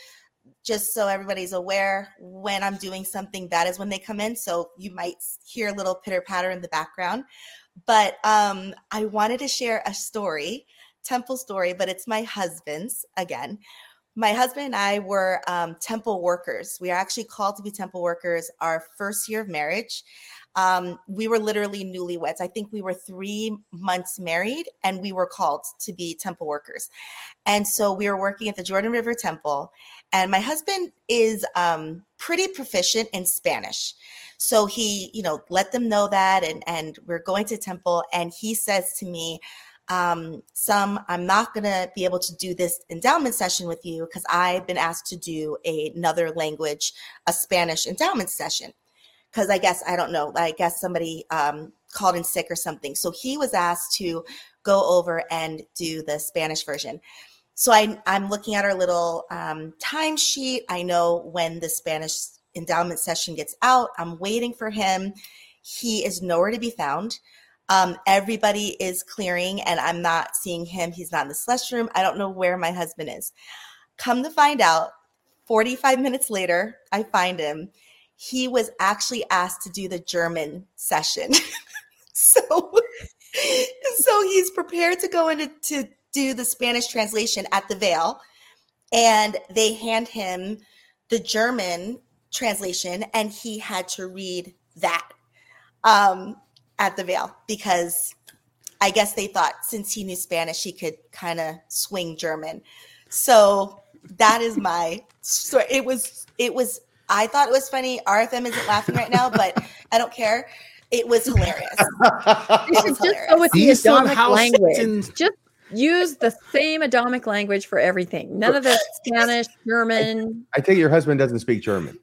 just so everybody's aware, when I'm doing something, that is when they come in. So you might hear a little pitter patter in the background. But um, I wanted to share a story, temple story, but it's my husband's again. My husband and I were um, temple workers. We are actually called to be temple workers our first year of marriage. Um, we were literally newlyweds. I think we were three months married and we were called to be temple workers. And so we were working at the Jordan River Temple. And my husband is um, pretty proficient in Spanish. So he, you know, let them know that. And, and we're going to temple. And he says to me, um, some I'm not gonna be able to do this endowment session with you because I've been asked to do a, another language, a Spanish endowment session. Because I guess I don't know, I guess somebody um, called in sick or something. So he was asked to go over and do the Spanish version. So I, I'm looking at our little um, timesheet. I know when the Spanish endowment session gets out. I'm waiting for him. He is nowhere to be found. Um, everybody is clearing, and I'm not seeing him. He's not in the slush room. I don't know where my husband is. Come to find out, 45 minutes later, I find him. He was actually asked to do the German session. so, so he's prepared to go into to do the Spanish translation at the Veil, and they hand him the German translation, and he had to read that um, at the Veil because I guess they thought since he knew Spanish, he could kind of swing German. So that is my story. It was, it was, I thought it was funny. RFM isn't laughing right now, but I don't care. It was hilarious. You It should was just go with the These Adamic language. in- Just use the same Adamic language for everything. None of the Spanish, German. I take it your husband doesn't speak German.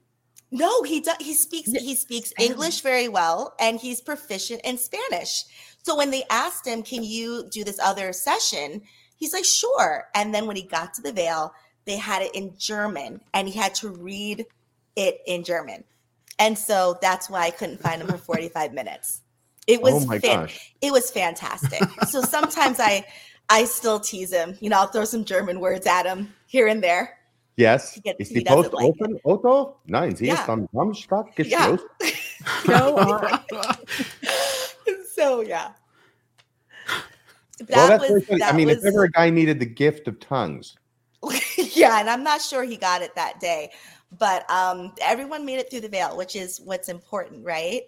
No, he does. He speaks. He speaks uh-huh. English very well, and he's proficient in Spanish. So when they asked him, "Can you do this other session?" He's like, "Sure." And then when he got to the veil, they had it in German, and he had to read it in German. And so that's why I couldn't find him for 45 minutes. It was oh my fan- gosh. it was fantastic. so sometimes I I still tease him. You know, I'll throw some German words at him here and there. Yes. He get- Ist he Post doesn't like open, Otto? Nein, sie Yeah. ist am Samstag geschlossen. Go on. so yeah. That well, that's very was funny. I mean, was if ever a guy needed the gift of tongues, yeah, and I'm not sure he got it that day, but um, everyone made it through the veil, which is what's important, right?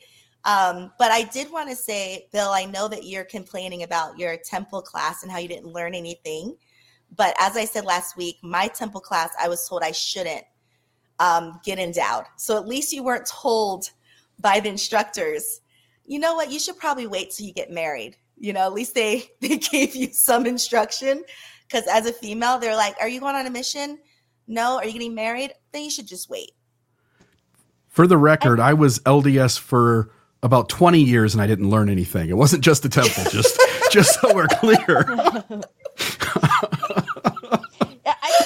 Um, but I did want to say, Bill, I know that you're complaining about your temple class and how you didn't learn anything. But as I said last week, my temple class, I was told I shouldn't um, get endowed. So at least you weren't told by the instructors, you know what, you should probably wait till you get married. You know, at least they they gave you some instruction. Because as a female, they're like, Are you going on a mission? No. Are you getting married? Then you should just wait. For the record, I was LDS for about 20 years and I didn't learn anything. It wasn't just the temple, just just so we're clear.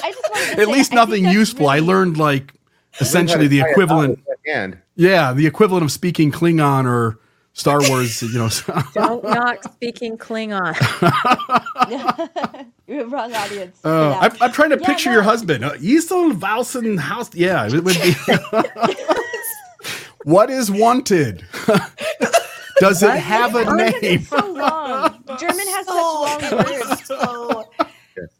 I, I just wanted At say, least I nothing that's useful. I learned like essentially the equivalent. And Yeah, the equivalent of speaking Klingon or Star Wars, you know. Don't knock speaking Klingon. You're a wrong audience. Uh. I'm, I'm trying to Yeah, picture no. your husband. Uh, Yisel Valsen House. Yeah, it would be. what is wanted? Does it have a name? so long. German has such So- long words. so-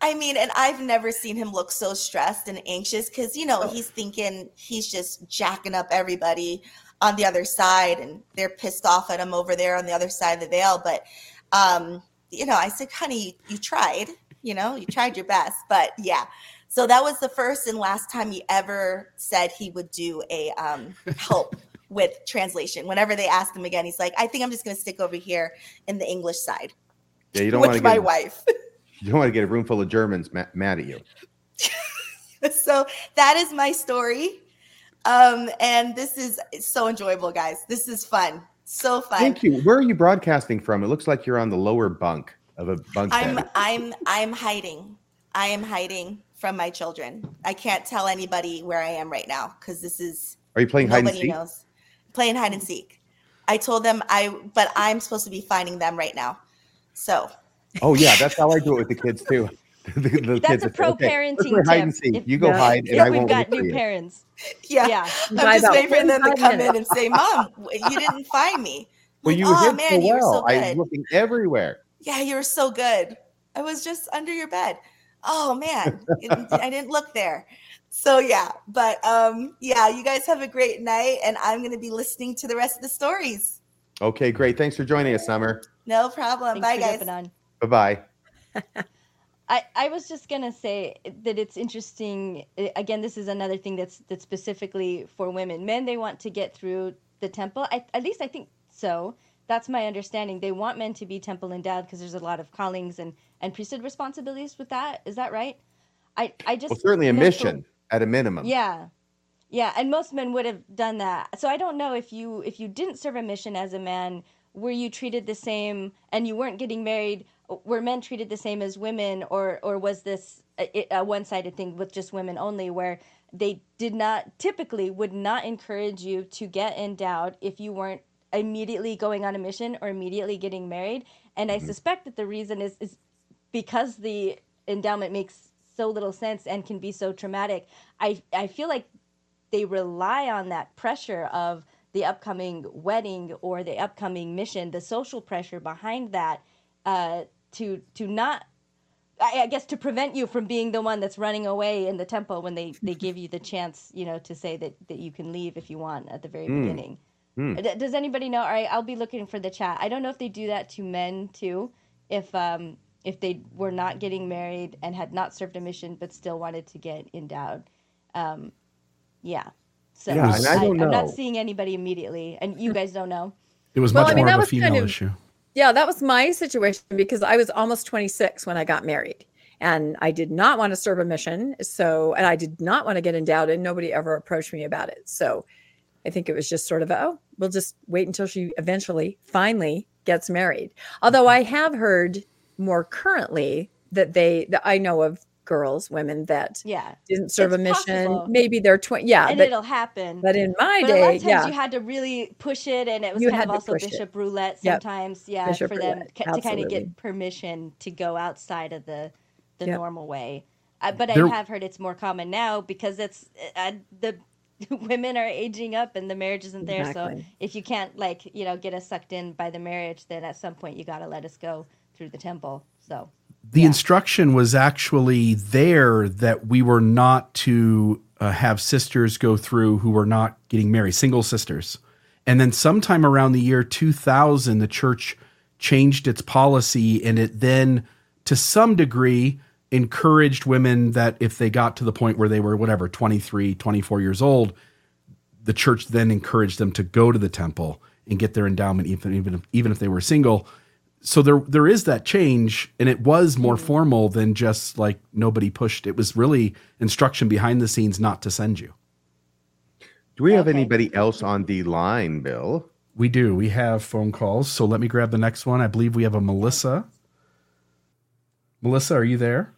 I mean, and I've never seen him look so stressed and anxious because, you know, he's thinking he's just jacking up everybody on the other side and they're pissed off at him over there on the other side of the veil. But, um, you know, I said, honey, you tried, you know, you tried your best. But yeah. So that was the first and last time he ever said he would do a um, help with translation. Whenever they asked him again, he's like, I think I'm just going to stick over here in the English side yeah, you don't want to my get wife. you don't want to get a room full of Germans ma- mad at you. so that is my story. Um, and this is so enjoyable, guys. This is fun. So fun. Thank you. Where are you broadcasting from? It looks like you're on the lower bunk of a bunk I'm bed. I'm I'm hiding. I am hiding from my children. I can't tell anybody where I am right now because this is Are you playing hide and nobody seek? knows. Playing hide and seek. I told them I but I'm supposed to be finding them right now. So Oh yeah, that's how I do it with the kids too. the, the That's kids a are- pro okay, let's parenting play hide and seek. If- You go Yeah. hide, and Yeah, I we've won't got look for new you. parents. yeah. Yeah. I'm By just waiting for them to 45 come in and say, Mom, you didn't find me. Well, Like, you oh hid man, so you were well. so I was looking everywhere. yeah, you were so good. I was just under your bed. Oh man, I didn't look there. So yeah, but um, yeah, you guys have a great night, and I'm gonna be listening to the rest of the stories. Okay, great. Thanks for joining us, Summer. No problem. Thanks Bye, for guys. Bye bye. I, I was just gonna say that it's interesting. Again, this is another thing that's that's specifically for women. Men they want to get through the temple. I, at least I think so. That's my understanding. They want men to be temple endowed because there's a lot of callings and and priesthood responsibilities with that. Is that right? I I just Well, certainly a know for- mission at a minimum. Yeah. Yeah, and most men would have done that. So I don't know if you if you didn't serve a mission as a man, were you treated the same and you weren't getting married, were men treated the same as women or or was this a, a one-sided thing with just women only where they did not typically would not encourage you to get endowed if you weren't immediately going on a mission or immediately getting married. And I suspect that the reason is is because the endowment makes so little sense and can be so traumatic. I I feel like they rely on that pressure of the upcoming wedding or the upcoming mission, the social pressure behind that, uh, to to not, I, I guess, to prevent you from being the one that's running away in the temple when they they give you the chance, you know, to say that that you can leave if you want at the very Hmm. beginning. D- Does anybody know? All right, I'll be looking for the chat. I don't know if they do that to men too. If um if they were not getting married and had not served a mission but still wanted to get endowed. Um, yeah. So Yeah, and I don't am not seeing anybody immediately, and you guys don't know. It was Well, much I mean, more that of a was kind female of- issue. Yeah, that was my situation because I was almost 26 when I got married. And I did not want to serve a mission. So, and I did not want to get endowed, and nobody ever approached me about it. So I think it was just sort of, oh, we'll just wait until she eventually, finally gets married. Although I have heard more currently that they, that I know of girls, women that Yeah. didn't serve It's a mission. possible. Maybe they're 20. Yeah. and but, it'll happen. but in my But a lot day, of times yeah. you had to really push it, and it was You kind had of also push it. bishop roulette Yep. sometimes. Yeah, Bishop for them roulette, ca- to kind of get permission to go outside of the the Yep. normal way. Uh, but There- I have heard it's more common now because it's uh, the women are aging up and the marriage isn't there. So if you can't like you know get us sucked in by the marriage, then at some point you got to let us go through the temple. So the Yeah. instruction was actually there that we were not to uh, have sisters go through who were not getting married, single sisters. And then sometime around the year 2000, the church changed its policy and it then, to some degree, encouraged women that if they got to the point where they were, whatever, 23, 24 years old, the church then encouraged them to go to the temple and get their endowment, even, even, if, even if they were single so there there is that change and it was more formal than just like nobody pushed. It was really instruction behind the scenes not to send you. Do we have Okay. anybody else on the line, Bill? we do. We have phone calls so let me grab the next one. I believe we have a melissa. Melissa are you there?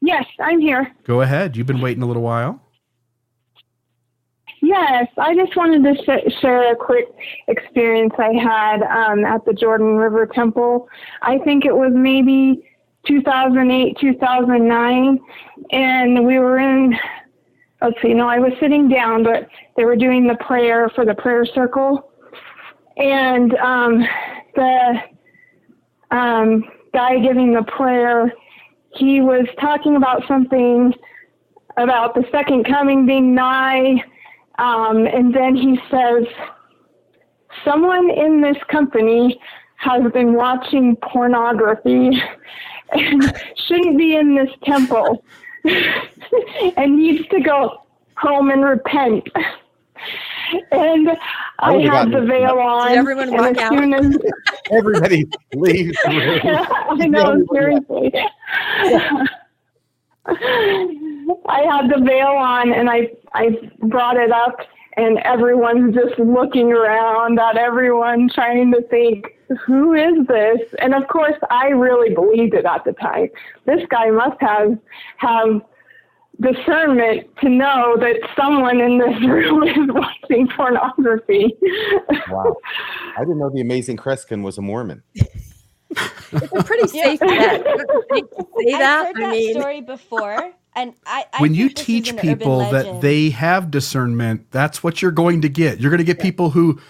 Yes, I'm here. go ahead. You've been waiting a little while Yes, I just wanted to sh- share a quick experience I had um, at the Jordan River Temple. I think it was maybe 2008, 2009, and we were in. Let's see, no, I was sitting down, but they were doing the prayer for the prayer circle, and um, the um, guy giving the prayer, he was talking about something about the second coming being nigh. Um, and then he says, someone in this company has been watching pornography and shouldn't be in this temple and needs to go home and repent. And I, would've had the gotten- veil on. everyone and walk as out? as Everybody leave the. I know, seriously. I had the veil on and I I brought it up and everyone's just looking around at everyone trying to think who is this? And of course I really believed it at the time. This guy must have have discernment to know that someone in this room is watching pornography. Wow. I didn't know the amazing Kreskin was a Mormon. It's a pretty safe bet. Don't you think to say I've that. heard I that mean, story before, and I, I when you think this is teach an urban people that they have discernment that's what you're going to get you're going to get people who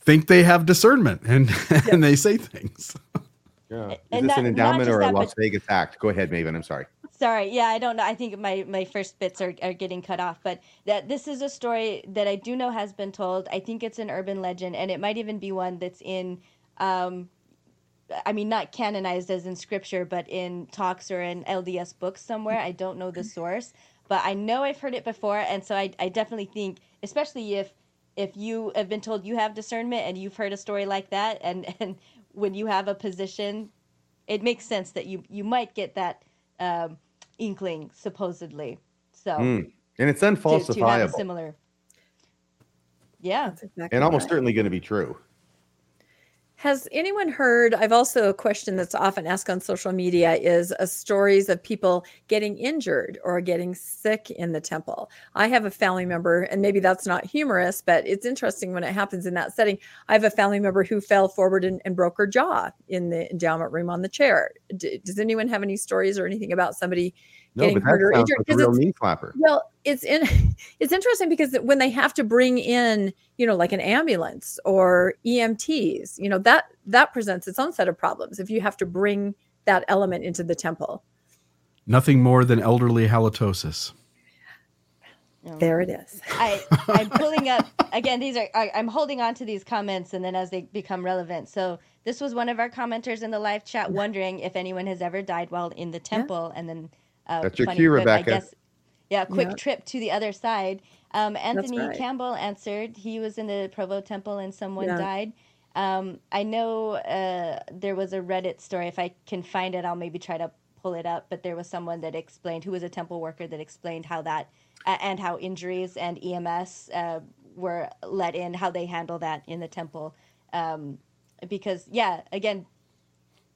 think they have discernment and and they say things Yeah. Is And this not- an endowment or a that, Las Vegas act? Go ahead, Maven. I'm sorry. Sorry, yeah, I don't know. I think my, my first bits are, are getting cut off, but that this is a story that I do know has been told. I think it's an urban legend, and it might even be one that's in, um, I mean, not canonized as in scripture, but in talks or in LDS books somewhere. I don't know the source, but I know I've heard it before, and so I, I definitely think, especially if if you have been told you have discernment and you've heard a story like that, and and when you have a position, it makes sense that you you might get that um, inkling supposedly. So Mm. And it's to, to have a similar, yeah. Exactly and almost right. certainly going to be true. Has anyone heard? I've also a question that's often asked on social media is uh, stories of people getting injured or getting sick in the temple. I have a family member, and maybe that's not humorous, but it's interesting when it happens in that setting. I have a family member who fell forward and, and broke her jaw in the endowment room on the chair. D- does anyone have any stories or anything about somebody No, getting but hurt or that sounds injured? like a 'Cause real it's- knee flapper. well, it's in it's interesting because when they have to bring in, you know, like an ambulance or EMTs, you know, that that presents its own set of problems if you have to bring that element into the temple. nothing more than elderly halitosis There it is. I I'm pulling up again. These are I, I'm holding on to these comments, and then as they become relevant. So this was one of our commenters in the live chat wondering if anyone has ever died while in the temple, and then uh, That's your funny cue, Rebecca. I guess, yeah, quick Yeah. trip to the other side. Um, Anthony right. Campbell answered. He was in the Provo temple, and someone Yeah. died. Um, I know uh, there was a Reddit story. If I can find it, I'll maybe try to pull it up. But there was someone that explained, who was a temple worker, that explained how that a- and how injuries and EMS uh, were let in, how they handle that in the temple. Um, because yeah, again,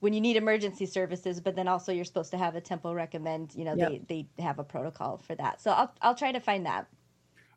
when you need emergency services, but then also you're supposed to have a temple recommend. You know, Yep. they they have a protocol for that. So I'll I'll try to find that.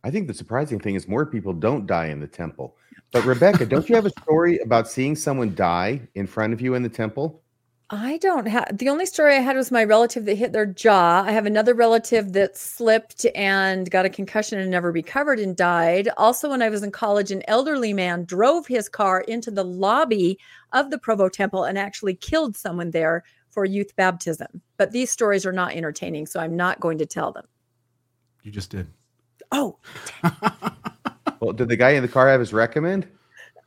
I think the surprising thing is more people don't die in the temple. But Rebecca, don't you have a story about seeing someone die in front of you in the temple? I don't have the only story I had was my relative that hit their jaw. I have another relative that slipped and got a concussion and never recovered and died. Also, when I was in college, an elderly man drove his car into the lobby of the Provo Temple and actually killed someone there for youth baptism. But these stories are not entertaining, so I'm not going to tell them. You just did. Oh, Well, did the guy in the car have his recommend?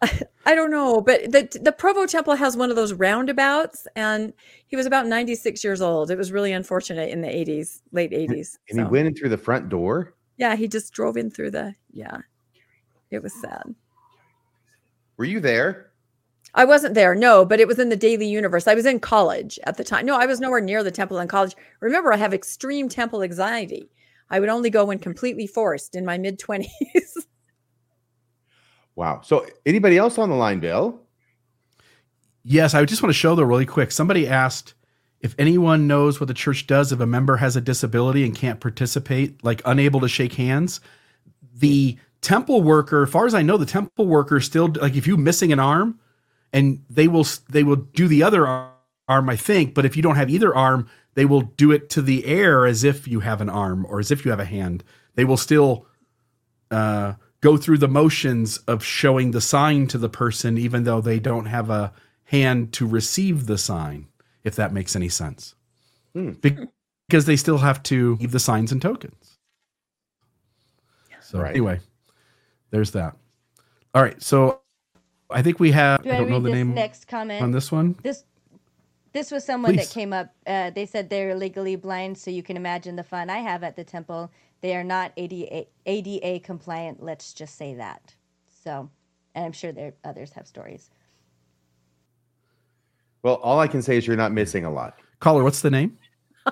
I don't know, but the the Provo Temple has one of those roundabouts, and he was about 96 years old. It was really unfortunate in the 80s, late 80s. And he went in through the front door. Yeah, he just drove in through the. Yeah, it was sad. Were you there? I wasn't there, no, but it was in the Daily Universe. I was in college at the time. No, I was nowhere near the temple in college. Remember, I have extreme temple anxiety. I would only go when completely forced in my mid 20s. Wow. So anybody else on the line, Bill? Yes, I just want to show though really quick. Somebody asked if anyone knows what the church does if a member has a disability and can't participate, like unable to shake hands. The temple worker, as far as I know, the temple worker still like if you're missing an arm, and they will they will do the other arm, I think. But if you don't have either arm, they will do it to the air as if you have an arm or as if you have a hand. They will still uh, go through the motions of showing the sign to the person, even though they don't have a hand to receive the sign, if that makes any sense. Hmm. Be- Because they still have to leave the signs and tokens. So, Right. anyway, there's that. All right. So, I think we have, Do I I, don't know the name next comment? on this one. This this was someone Please. that came up. Uh, they said they're legally blind, so you can imagine the fun I have at the temple. They are not ADA, ADA compliant. Let's just say that. So, and I'm sure there others have stories. Well, all I can say is you're not missing a lot. Caller, what's the name?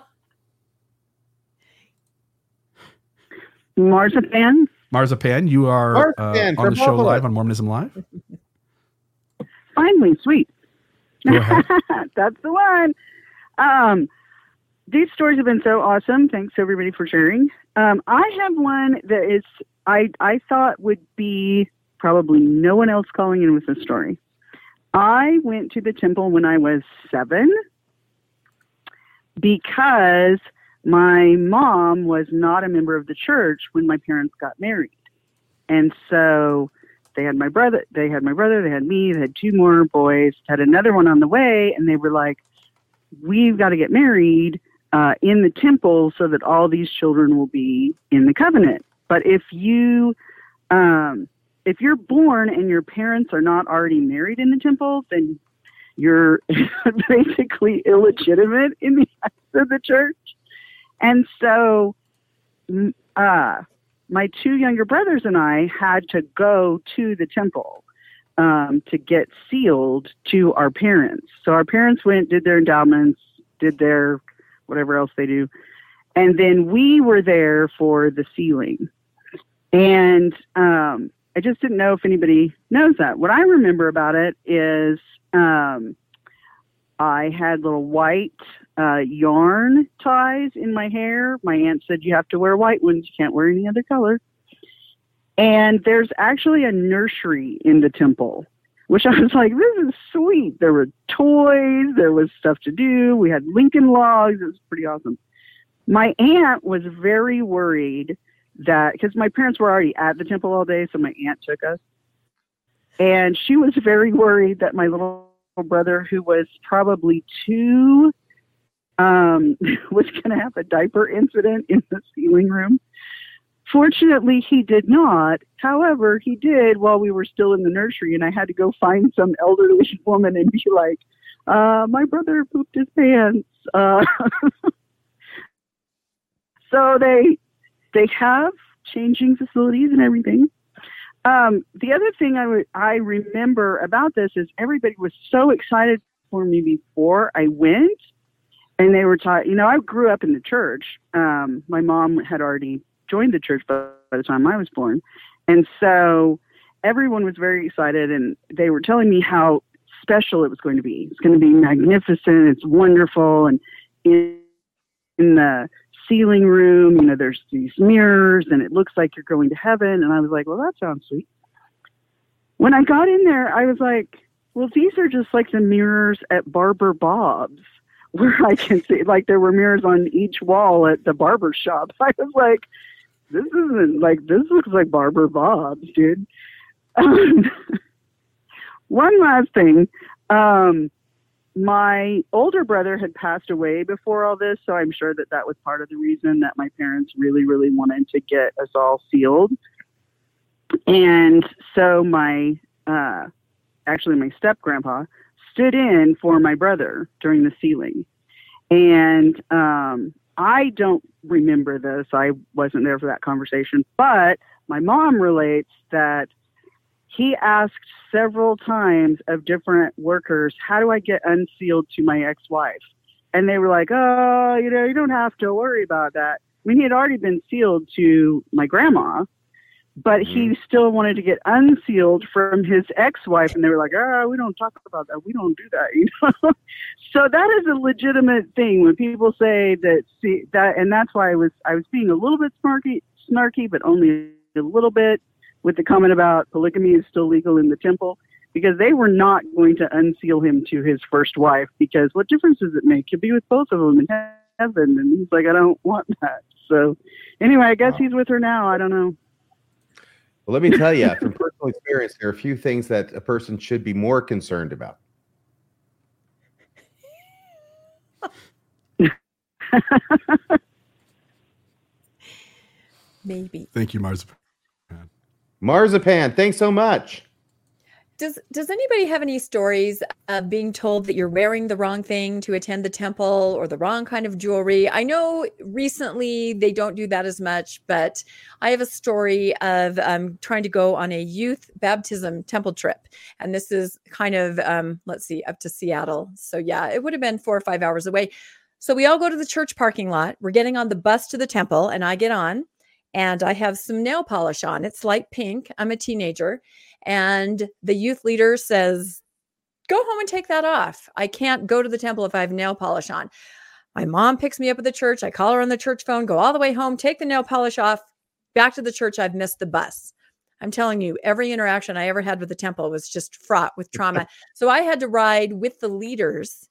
Marzipan. Marzipan. You are uh, on the show Buffalo. live on Mormonism Live. Finally, sweet. That's the one. Um, these stories have been so awesome. Thanks everybody for sharing. Um, I have one that is I I thought would be probably no one else calling in with this story. I went to the temple when I was seven because my mom was not a member of the church when my parents got married, and so they had my brother they had my brother they had me they had two more boys had another one on the way and they were like we've got to get married uh, in the temple so that all these children will be in the covenant but if you um, if you're born and your parents are not already married in the temple then you're basically illegitimate in the eyes of the church and so uh, my two younger brothers and I had to go to the temple um, to get sealed to our parents. So our parents went, did their endowments, did their whatever else they do, and then we were there for the sealing. And um, I just didn't know if anybody knows that. What I remember about it is um, I had little white uh, yarn ties in my hair. My aunt said you have to wear white ones. You can't wear any other color. And there's actually a nursery in the temple, which I was like, this is sweet. There were toys, there was stuff to do. We had Lincoln logs. It was pretty awesome. My aunt was very worried that because my parents were already at the temple all day, so my aunt took us. And she was very worried that my little brother, who was probably two, um, was going to have a diaper incident in the sealing room. Fortunately, he did not. However, he did while we were still in the nursery, and I had to go find some elderly woman and be like, uh, "My brother pooped his pants." Uh, so they they have changing facilities and everything. Um, the other thing I re- I remember about this is everybody was so excited for me before I went, and they were taught. You know, I grew up in the church. Um, my mom had already joined the church by, by the time I was born, and so everyone was very excited, and they were telling me how special it was going to be. It's going to be magnificent. It's wonderful. And in, in the sealing room, you know, there's these mirrors and it looks like you're going to heaven. And I was like, well, that sounds sweet. When I got in there, I was like, well, these are just like the mirrors at Barber Bob's where I can see, like, there were mirrors on each wall at the barber shop. I was like, this isn't like, this looks like Barber Bob's, dude. One last thing. Um, my older brother had passed away before all this, so I'm sure that that was part of the reason that my parents really, really wanted to get us all sealed. And so my, uh, actually my step grandpa stood in for my brother during the sealing. And um, I don't remember this. I wasn't there for that conversation, but my mom relates that he asked several times of different workers, How do I get unsealed to my ex wife? And they were like, Oh, you know, you don't have to worry about that. I mean, he had already been sealed to my grandma, but he Mm-hmm. still wanted to get unsealed from his ex-wife and they were like ah we don't talk about that. We don't do that you know? So that is a legitimate thing when people say that see that and that's why i was i was being a little bit snarky snarky but only a little bit with the comment about polygamy is still legal in the temple because they were not going to unseal him to his first wife because what difference does it make? You'll be with both of them in heaven and he's like i don't want that. So anyway i guess Wow. he's with her now. I don't know Well, let me tell you from personal experience, there are a few things that a person should be more concerned about. Maybe. Thank you, Marzipan. Marzipan, thanks so much. Does Does anybody have any stories of being told that you're wearing the wrong thing to attend the temple or the wrong kind of jewelry? I know recently they don't do that as much, but I have a story of um, trying to go on a youth baptism temple trip, and this is kind of um, let's see, up to Seattle. So yeah, it would have been four or five hours away. So we all go to the church parking lot. We're getting on the bus to the temple, and I get on, and I have some nail polish on. It's light pink. I'm a teenager. And the youth leader says, Go home and take that off. I can't go to the temple if I have nail polish on. My mom picks me up at the church. I call her on the church phone, go all the way home, take the nail polish off, back to the church. I've missed the bus. I'm telling you, every interaction I ever had with the temple was just fraught with trauma. so I had to ride with the leaders.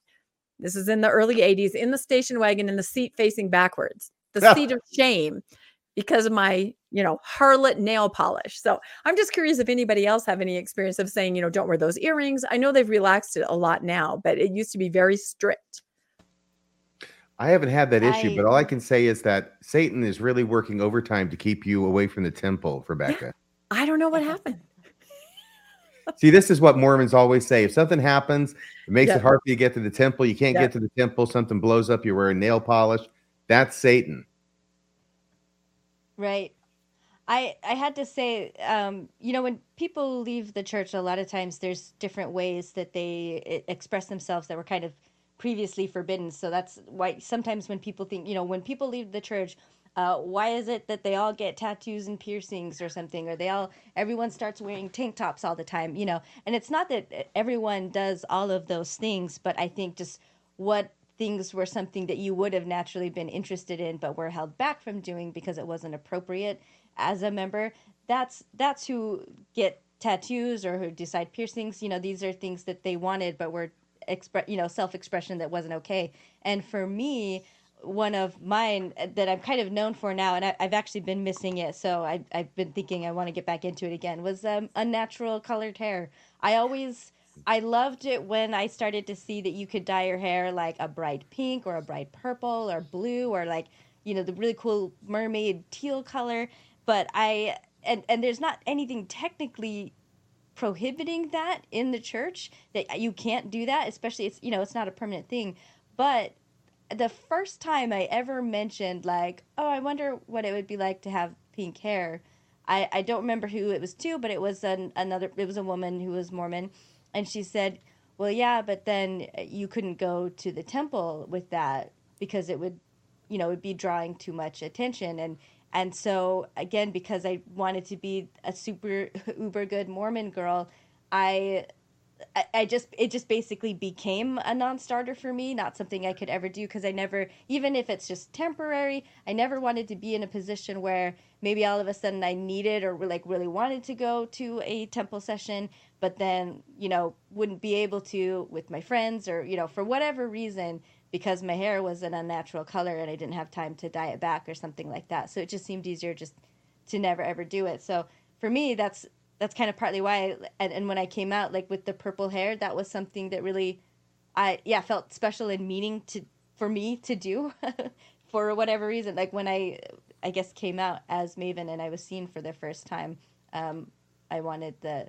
This is in the early 80s in the station wagon in the seat facing backwards, the seat of shame because of my, you know, harlot nail polish. So I'm just curious if anybody else have any experience of saying, you know, don't wear those earrings. I know they've relaxed it a lot now, but it used to be very strict. I haven't had that issue, I- but all I can say is that Satan is really working overtime to keep you away from the temple, Rebecca. I don't know what happened. See, this is what Mormons always say. If something happens, it makes Yeah. it hard for you to get to the temple. You can't Yeah. get to the temple, something blows up, you're wearing nail polish. That's Satan. Right. I I had to say, um, you know, when people leave the church, a lot of times there's different ways that they express themselves that were kind of previously forbidden. So that's why sometimes when people think, you know, when people leave the church, uh, why is it that they all get tattoos and piercings or something, or they all everyone starts wearing tank tops all the time, you know? And it's not that everyone does all of those things, but I think just what things were something that you would have naturally been interested in but were held back from doing because it wasn't appropriate as a member. That's that's who get tattoos or who decide piercings. You know these are things that they wanted but were express you know self-expression that wasn't okay. And for me one of mine that i'm kind of known for now and I, i've actually been missing it so I, i've been thinking i want to get back into it again was um, unnatural colored hair. I always I loved it when I started to see that you could dye your hair like a bright pink or a bright purple or blue or like, you know, the really cool mermaid teal color. But I, and, and there's not anything technically prohibiting that in the church that you can't do that, especially it's, you know, it's not a permanent thing. But the first time I ever mentioned, like, oh, I wonder what it would be like to have pink hair. I, I don't remember who it was to, but it was an, another, it was a woman who was Mormon and she said, "Well, yeah, but then uh, you couldn't go to the temple with that because it would, you know, it would be drawing too much attention." And and so again, because I wanted to be a super uber good Mormon girl, I I, I just it just basically became a non-starter for me not something i could ever do because i never even if it's just temporary i never wanted to be in a position where maybe all of a sudden i needed or like really wanted to go to a temple session but then you know wouldn't be able to with my friends or you know for whatever reason because my hair was an unnatural color and i didn't have time to dye it back or something like that. So it just seemed easier just to never ever do it. So for me that's that's kind of partly why I, and, and when i came out like with the purple hair that was something that really i yeah felt special and meaning to for me to do for whatever reason. Like when i i guess came out as maven and i was seen for the first time um i wanted the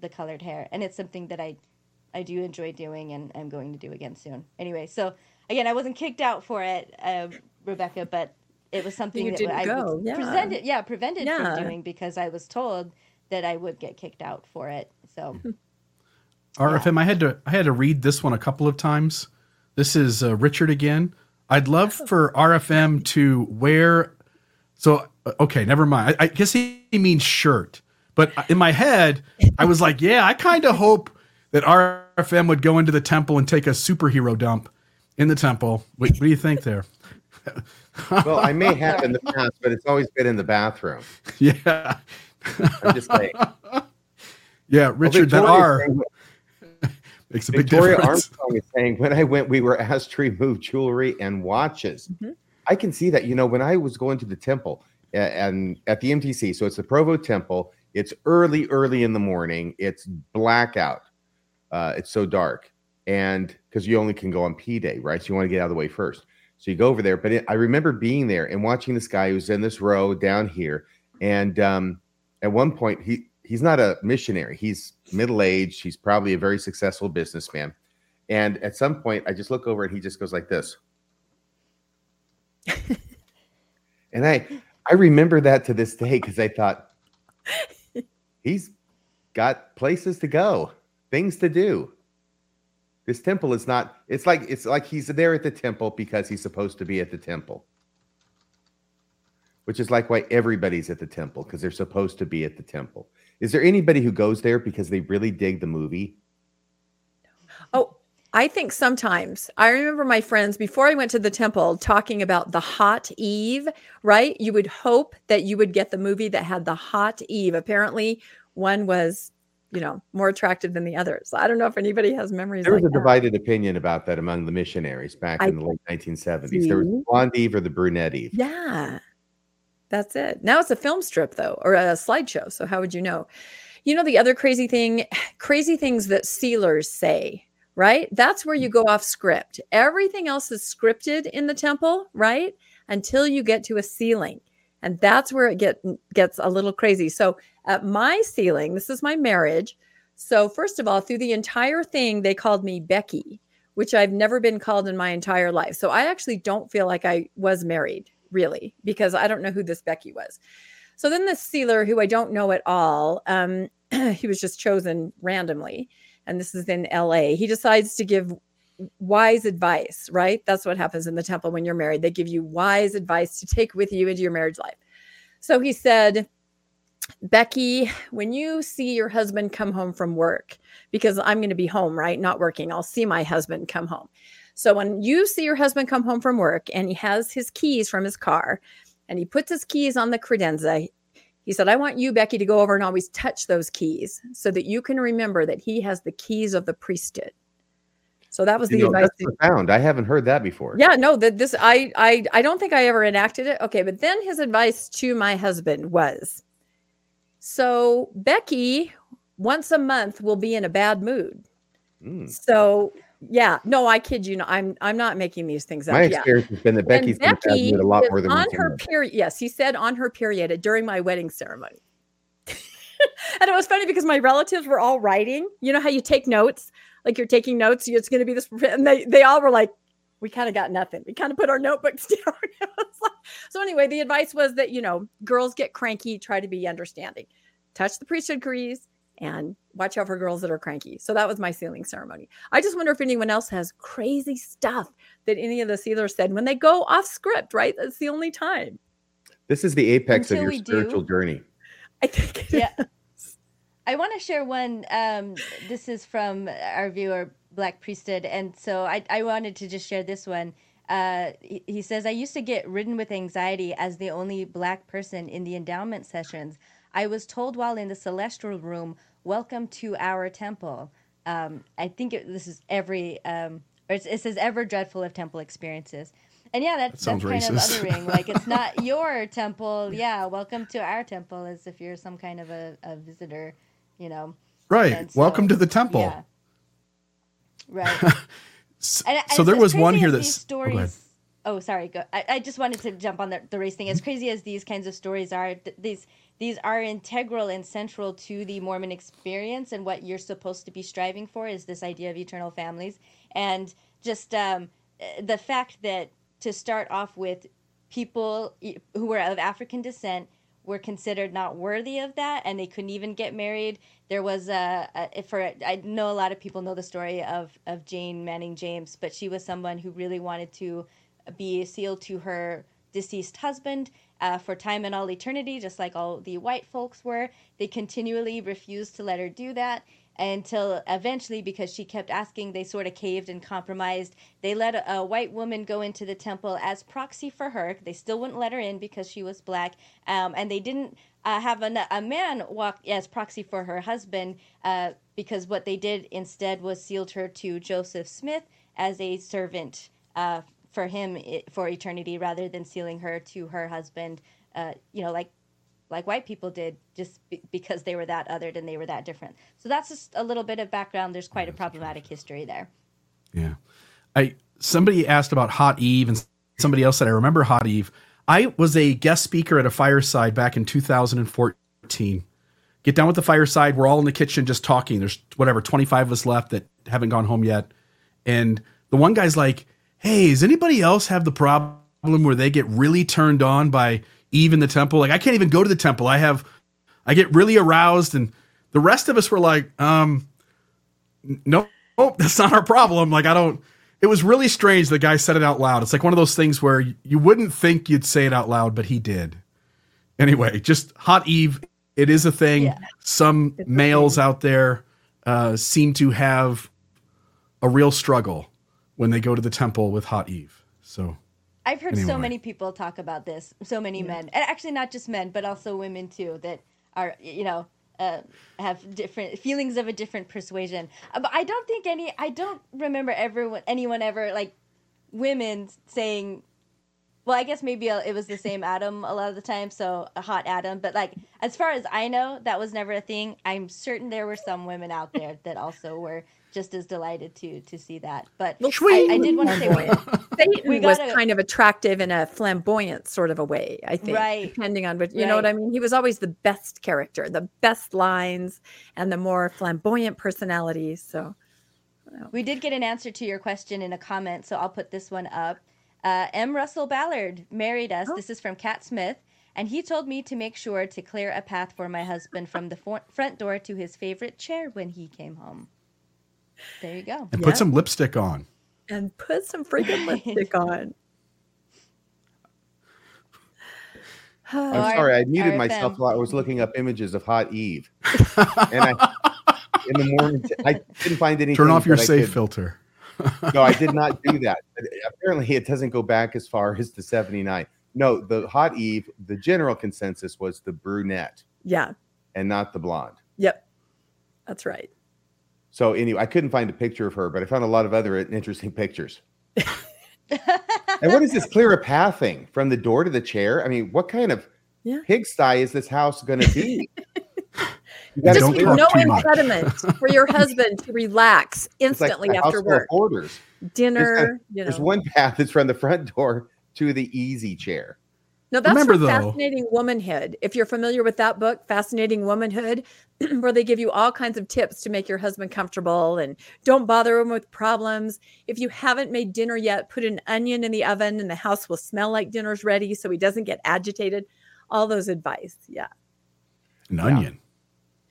the colored hair and it's something that i i do enjoy doing and i'm going to do again soon anyway so again i wasn't kicked out for it um, rebecca but it was something You that didn't I go, was yeah. presented yeah prevented Yeah. from doing because I was told that I would get kicked out for it. So RFM, I had to I had to read this one a couple of times. This is uh, Richard again. I'd love for RFM to wear. So uh, okay, never mind. I, I guess he, he means shirt, but in my head, I was like, yeah, I kind of hope that RFM would go into the temple and take a superhero dump in the temple. What, what do you think there? Well, I may have in the past, but it's always been in the bathroom. Yeah, I'm just saying. yeah, Richard, that R makes a big Victoria difference. Armstrong is saying, when I went, we were asked to remove jewelry and watches. Mhm. I can see that. You know, when I was going to the temple and at the MTC, so it's the Provo Temple, it's early, early in the morning, it's blackout. Uh, it's so dark. And because you only can go on P Day, right? So you want to get out of the way first. So you go over there. But it, I remember being there and watching this guy who's in this row down here. And um, at one point, he he's not a missionary. He's middle aged. He's probably a very successful businessman. And at some point, I just look over and he just goes like this. and I I remember that to this day because I thought he's got places to go, things to do. This temple is not, it's like it's like he's there at the temple because he's supposed to be at the temple. Which is like why everybody's at the temple, because they're supposed to be at the temple. Is there anybody who goes there because they really dig the movie? Oh, I think sometimes I remember my friends before I went to the temple talking about the hot Eve, right? You would hope that you would get the movie that had the hot Eve. Apparently, one was, you know, more attractive than the others. I don't know if anybody has memories There was like a that. divided opinion about that among the missionaries back I in the late 1970s. There was the blonde Eve or the brunette Eve. Yeah. That's it. Now it's a film strip though, or a slideshow. So how would you know? You know the other crazy thing, crazy things that sealers say, right? That's where you go off script. Everything else is scripted in the temple, right? Until you get to a sealing. And that's where it get, gets a little crazy. So at my sealing, this is my marriage. So first of all, through the entire thing, they called me Becky, which I've never been called in my entire life. So I actually don't feel like I was married really because I don't know who this Becky was. So then this sealer, who I don't know at all, um, he was just chosen randomly, and this is in LA. He decides to give wise advice, right? That's what happens in the temple when you're married. They give you wise advice to take with you into your marriage life. So he said, Becky, when you see your husband come home from work, because I'm going to be home, right? Not working, I'll see my husband come home. So when you see your husband come home from work and he has his keys from his car and he puts his keys on the credenza, he said, I want you, Becky, to go over and always touch those keys so that you can remember that he has the keys of the priesthood. So that was the You know, advice. that's profound. I haven't heard that before. Yeah, no, that this I I I don't think I ever enacted it. Okay, but then his advice to my husband was so Becky once a month will be in a bad mood. Mm. So yeah, no, I kid you not. I'm I'm not making these things up. My yeah. experience has been that Becky's been Becky a lot more than on her period. Yes, he said on her period during my wedding ceremony. and it was funny because my relatives were all writing. You know how you take notes, like you're taking notes. It's going to be this, and they they all were like, "We kind of got nothing. We kind of put our notebooks down." Like- so anyway, the advice was that you know girls get cranky, try to be understanding, touch the priesthood keys, and watch out for girls that are cranky. So that was my sealing ceremony. I just wonder if anyone else has crazy stuff that any of the sealers said when they go off script. Right, that's the only time. This is the apex Until of we your do. spiritual journey. I think. it Yeah. is. I want to share one. Um, this is from our viewer, Black Priesthood, and so I, I wanted to just share this one. Uh, he, he says, I used to get ridden with anxiety as the only black person in the endowment sessions. I was told while in the celestial room, Welcome to our temple. Um, I think it, this is every, um, or it, it says, ever dreadful of temple experiences. And yeah, that's, That that's sounds kind racist. of othering. Like, it's not your temple. Yeah, welcome to our temple as if you're some kind of a, a visitor, you know. Right. So- Welcome to the temple. Yeah. Right. S- And, and so there was one here that's oh, go ahead. Oh, sorry. Go. I, I just wanted to jump on the, the race thing. As crazy as these kinds of stories are, th- these these are integral and central to the Mormon experience, and what you're supposed to be striving for is this idea of eternal families, and just um, the fact that to start off with, people who were of African descent were considered not worthy of that, and they couldn't even get married. There was a, a for I know a lot of people know the story of of Jane Manning James, but she was someone who really wanted to be sealed to her deceased husband uh, for time and all eternity, just like all the white folks were. They continually refused to let her do that until eventually, because she kept asking, they sort of caved and compromised. They let a, a white woman go into the temple as proxy for her. They still wouldn't let her in because she was black, um, and they didn't uh, have a, a man walk as proxy for her husband uh, because what they did instead was sealed her to Joseph Smith as a servant uh, for him i- for eternity rather than sealing her to her husband, uh, you know, like like white people did just be- because they were that othered and they were that different. So that's just a little bit of background. There's quite a problematic history there. Yeah. I somebody asked about Hot Eve and somebody else said I remember Hot Eve. I was a guest speaker at a fireside back in 2014. Get down with the fireside. We're all in the kitchen just talking. There's whatever 25 of us left that haven't gone home yet. And the one guy's like, "Hey, does anybody else have the problem where they get really turned on by Eve in the temple? Like I can't even go to the temple. I have I get really aroused and the rest of us were like, um no, oh, that's not our problem. Like, I don't, it was really strange. The guy said it out loud. It's like one of those things where you- wouldn't think you'd say it out loud, but he did. Anyway, just hot Eve. It is a thing. Yeah. Some It's males out there uh, seem to have a real struggle when they go to the temple with hot Eve. So, I've heard so many people talk about this. So many men, and actually not just men, but also women too, that are you know uh, have different feelings of a different persuasion. Uh, But I don't think any. I don't remember everyone, anyone ever like women saying. Well, I guess maybe uh, it was the same Adam a lot of the time, so a hot Adam. But like, as far as I know, that was never a thing. I'm certain there were some women out there that also were just as delighted to to see that. But Well, I, I did want to say one. Satan We was gotta- kind of attractive in a flamboyant sort of a way, I think. Right. Depending on what you know what I mean. He was always the best character, the best lines, and the more flamboyant personalities. So We did get an answer to your question in a comment, so I'll put this one up. Uh, M. Russell Ballard married us. Oh. This is from Cat Smith. And he told me to make sure to clear a path for my husband from the for- front door to his favorite chair when he came home. There you go. and Yeah. put some lipstick on. and put some freaking lipstick on. I'm Or- sorry, I muted or myself them. while I was looking up images of hot Eve. and I, in the morning, I didn't find anything. Turn off your safe could- filter. no, I did not do that. But apparently, it doesn't go back as far as the 79. No, the hot Eve, the general consensus was the brunette Yeah. and not the blonde. Yep. That's right. So anyway, I couldn't find a picture of her, but I found a lot of other interesting pictures. And what is this clear a path thing from the door to the chair? I mean, what kind of Yeah. pigsty is this house going to be? Just don't talk no too much. impediment for your husband to relax it's like instantly after work. orders. Dinner, you There's one path that's from the front door to the easy chair. No, that's Remember, from though- Fascinating Womanhood. If you're familiar with that book, Fascinating Womanhood, where they give you all kinds of tips to make your husband comfortable and don't bother him with problems. If you haven't made dinner yet, put an onion in the oven and the house will smell like dinner's ready so he doesn't get agitated. All those advice. Yeah. An Yeah. onion.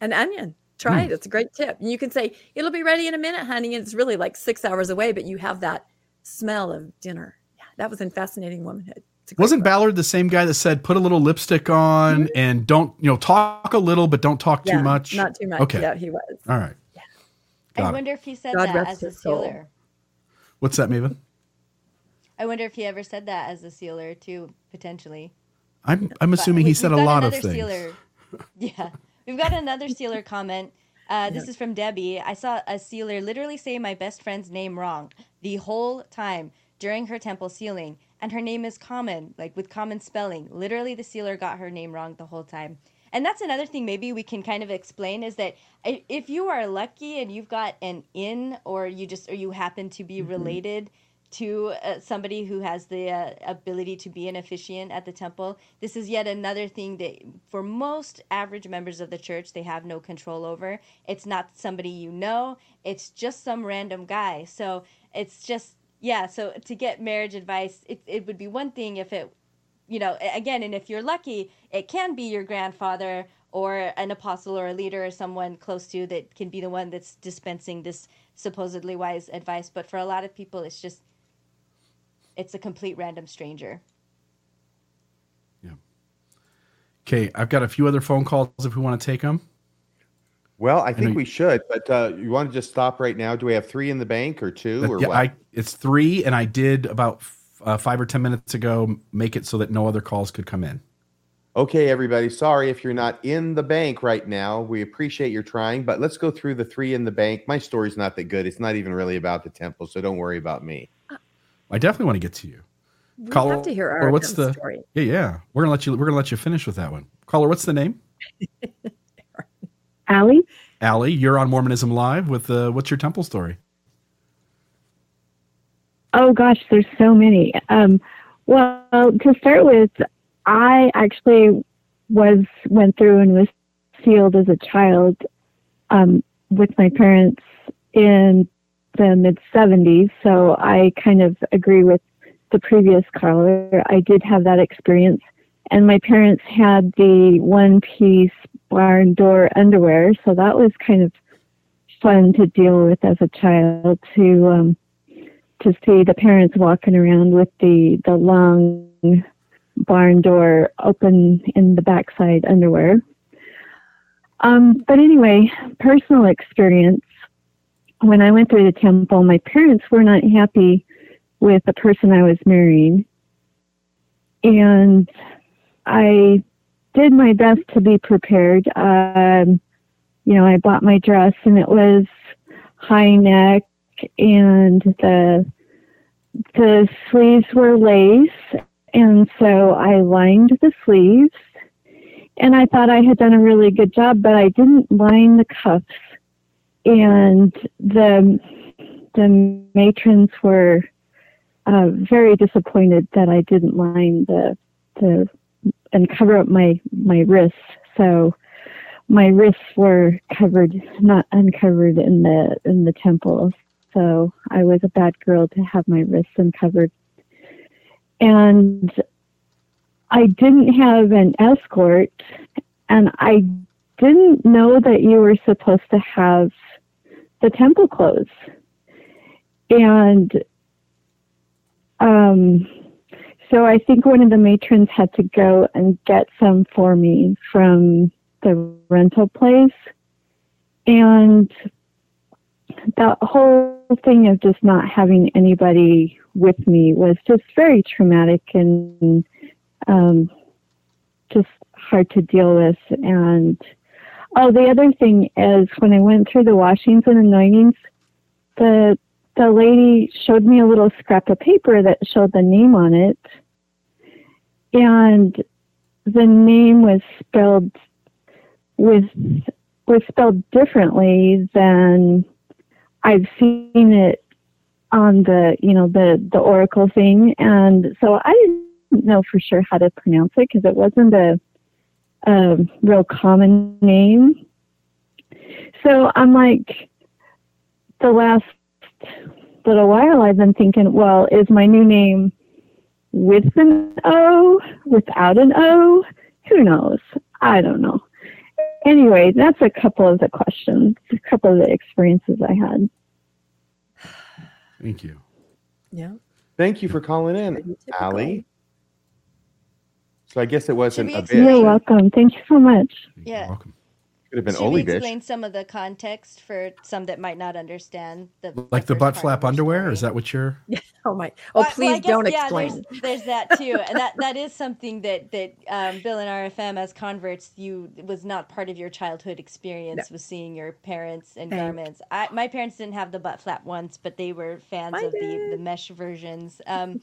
An onion. Try Hmm. it. It's a great tip. And you can say, it'll be ready in a minute, honey. And it's really like six hours away, but you have that smell of dinner. Yeah. That was in Fascinating Womanhood. It's a great Wasn't book. Ballard the same guy that said put a little lipstick on and don't you know talk a little but don't talk Yeah, too much? Not too much. Okay. Yeah, he was. All right. I Got it. wonder if he said God that as a his soul. sealer. What's that, Maven? I wonder if he ever said that as a sealer too, potentially. I'm I'm But assuming we- he said a lot of things. Sealer. Yeah, we've got another sealer comment. Uh, this is from Debbie. I saw a sealer literally say my best friend's name wrong the whole time during her temple sealing, and her name is common, like with common spelling. Literally, the sealer got her name wrong the whole time. And that's another thing maybe we can kind of explain is that if you are lucky and you've got an in, or you just or you happen to be related to uh, somebody who has the uh, ability to be an officiant at the temple. This is yet another thing that, for most average members of the church, they have no control over. It's not somebody you know, it's just some random guy. So it's just, yeah, so to get marriage advice, it, it would be one thing if it, you know, again, and if you're lucky, it can be your grandfather or an apostle or a leader or someone close to you that can be the one that's dispensing this supposedly wise advice. But for a lot of people, it's just, it's a complete random stranger. Yeah. Okay, I've got a few other phone calls if we want to take them. Well, I think you- we should, but uh, you want to just stop right now? Do we have three in the bank or two or yeah, what? I it's three, and I did about f- uh, five or ten minutes ago make it so that no other calls could come in. Okay, everybody. Sorry if you're not in the bank right now. We appreciate your trying, but let's go through the three in the bank. My story's not that good. It's not even really about the temple, so don't worry about me. I definitely want to get to you. We Caller, have to hear or our what's the story. yeah yeah we're gonna let you we're gonna let you finish with that one. Caller, what's the name? Allie? Allie, you're on Mormonism Live with uh, what's your temple story? Oh gosh, there's so many. Um, well, to start with, I actually was went through and was sealed as a child um, with my parents in the mid 70s. So I kind of agree with the previous caller. I did have that experience, and my parents had the one piece barn door underwear, so that was kind of fun to deal with as a child to. Um, to see the parents walking around with the the long barn door open in the backside underwear. Um, but anyway, personal experience. When I went through the temple, my parents were not happy with the person I was marrying, and I did my best to be prepared. Um, you know, I bought my dress, and it was high neck and the the sleeves were lace and so I lined the sleeves and I thought I had done a really good job but I didn't line the cuffs and the the matrons were uh, very disappointed that I didn't line the the and cover up my my wrists so my wrists were covered not uncovered in the in the temple so I was a bad girl to have my wrists uncovered. And I didn't have an escort, and I didn't know that you were supposed to have the temple clothes. And um, so I think one of the matrons had to go and get some for me from the rental place. And that whole thing of just not having anybody with me was just very traumatic and um, just hard to deal with. And oh, the other thing is when I went through the washings and anointings, the the lady showed me a little scrap of paper that showed the name on it, and the name was spelled with was spelled differently than I've seen it on the you know the the oracle thing, and so I didn't know for sure how to pronounce it because it wasn't a, a real common name. So I'm like, the last little while I've been thinking, well, is my new name with an O, without an O? Who knows? I don't know. Anyway, that's a couple of the questions, a couple of the experiences I had. Thank you. Yeah. Thank you for calling in, Pretty. Allie. So I guess it wasn't a explain- bitch. You're welcome. Thank you so much. Yeah. You're welcome. Could have been Should Oli we bitch. explain some of the context for some that might not understand the Like the first butt flap underwear? story? Is that what you're? Oh my! Oh, Well, well, please I guess, don't yeah, explain. There's, there's that too, and that that is something that that um, Bill and RFM as converts, you was not part of your childhood experience was seeing your parents in Thank- garments. I, my parents didn't have the butt flap once, but they were fans Mine of the, the mesh versions. Um,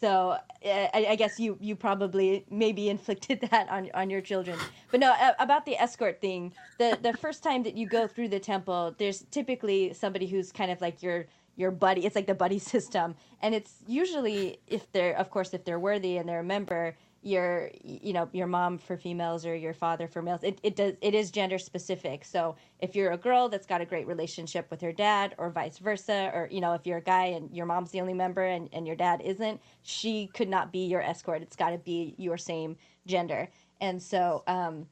so uh, I, I guess you you probably maybe inflicted that on on your children. But no, uh, about the escort thing, the the first time that you go through the temple, there's typically somebody who's kind of like your your buddy. It's like the buddy system, and it's usually if they're of course if they're worthy and they're a member. Your, you know, your mom for females or your father for males. It, it does. It is gender specific. So if you're a girl that's got a great relationship with her dad, or vice versa, or you know, if you're a guy and your mom's the only member and, and your dad isn't, she could not be your escort. It's got to be your same gender. And so, um,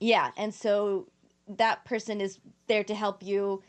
yeah, and so that person is there to help you.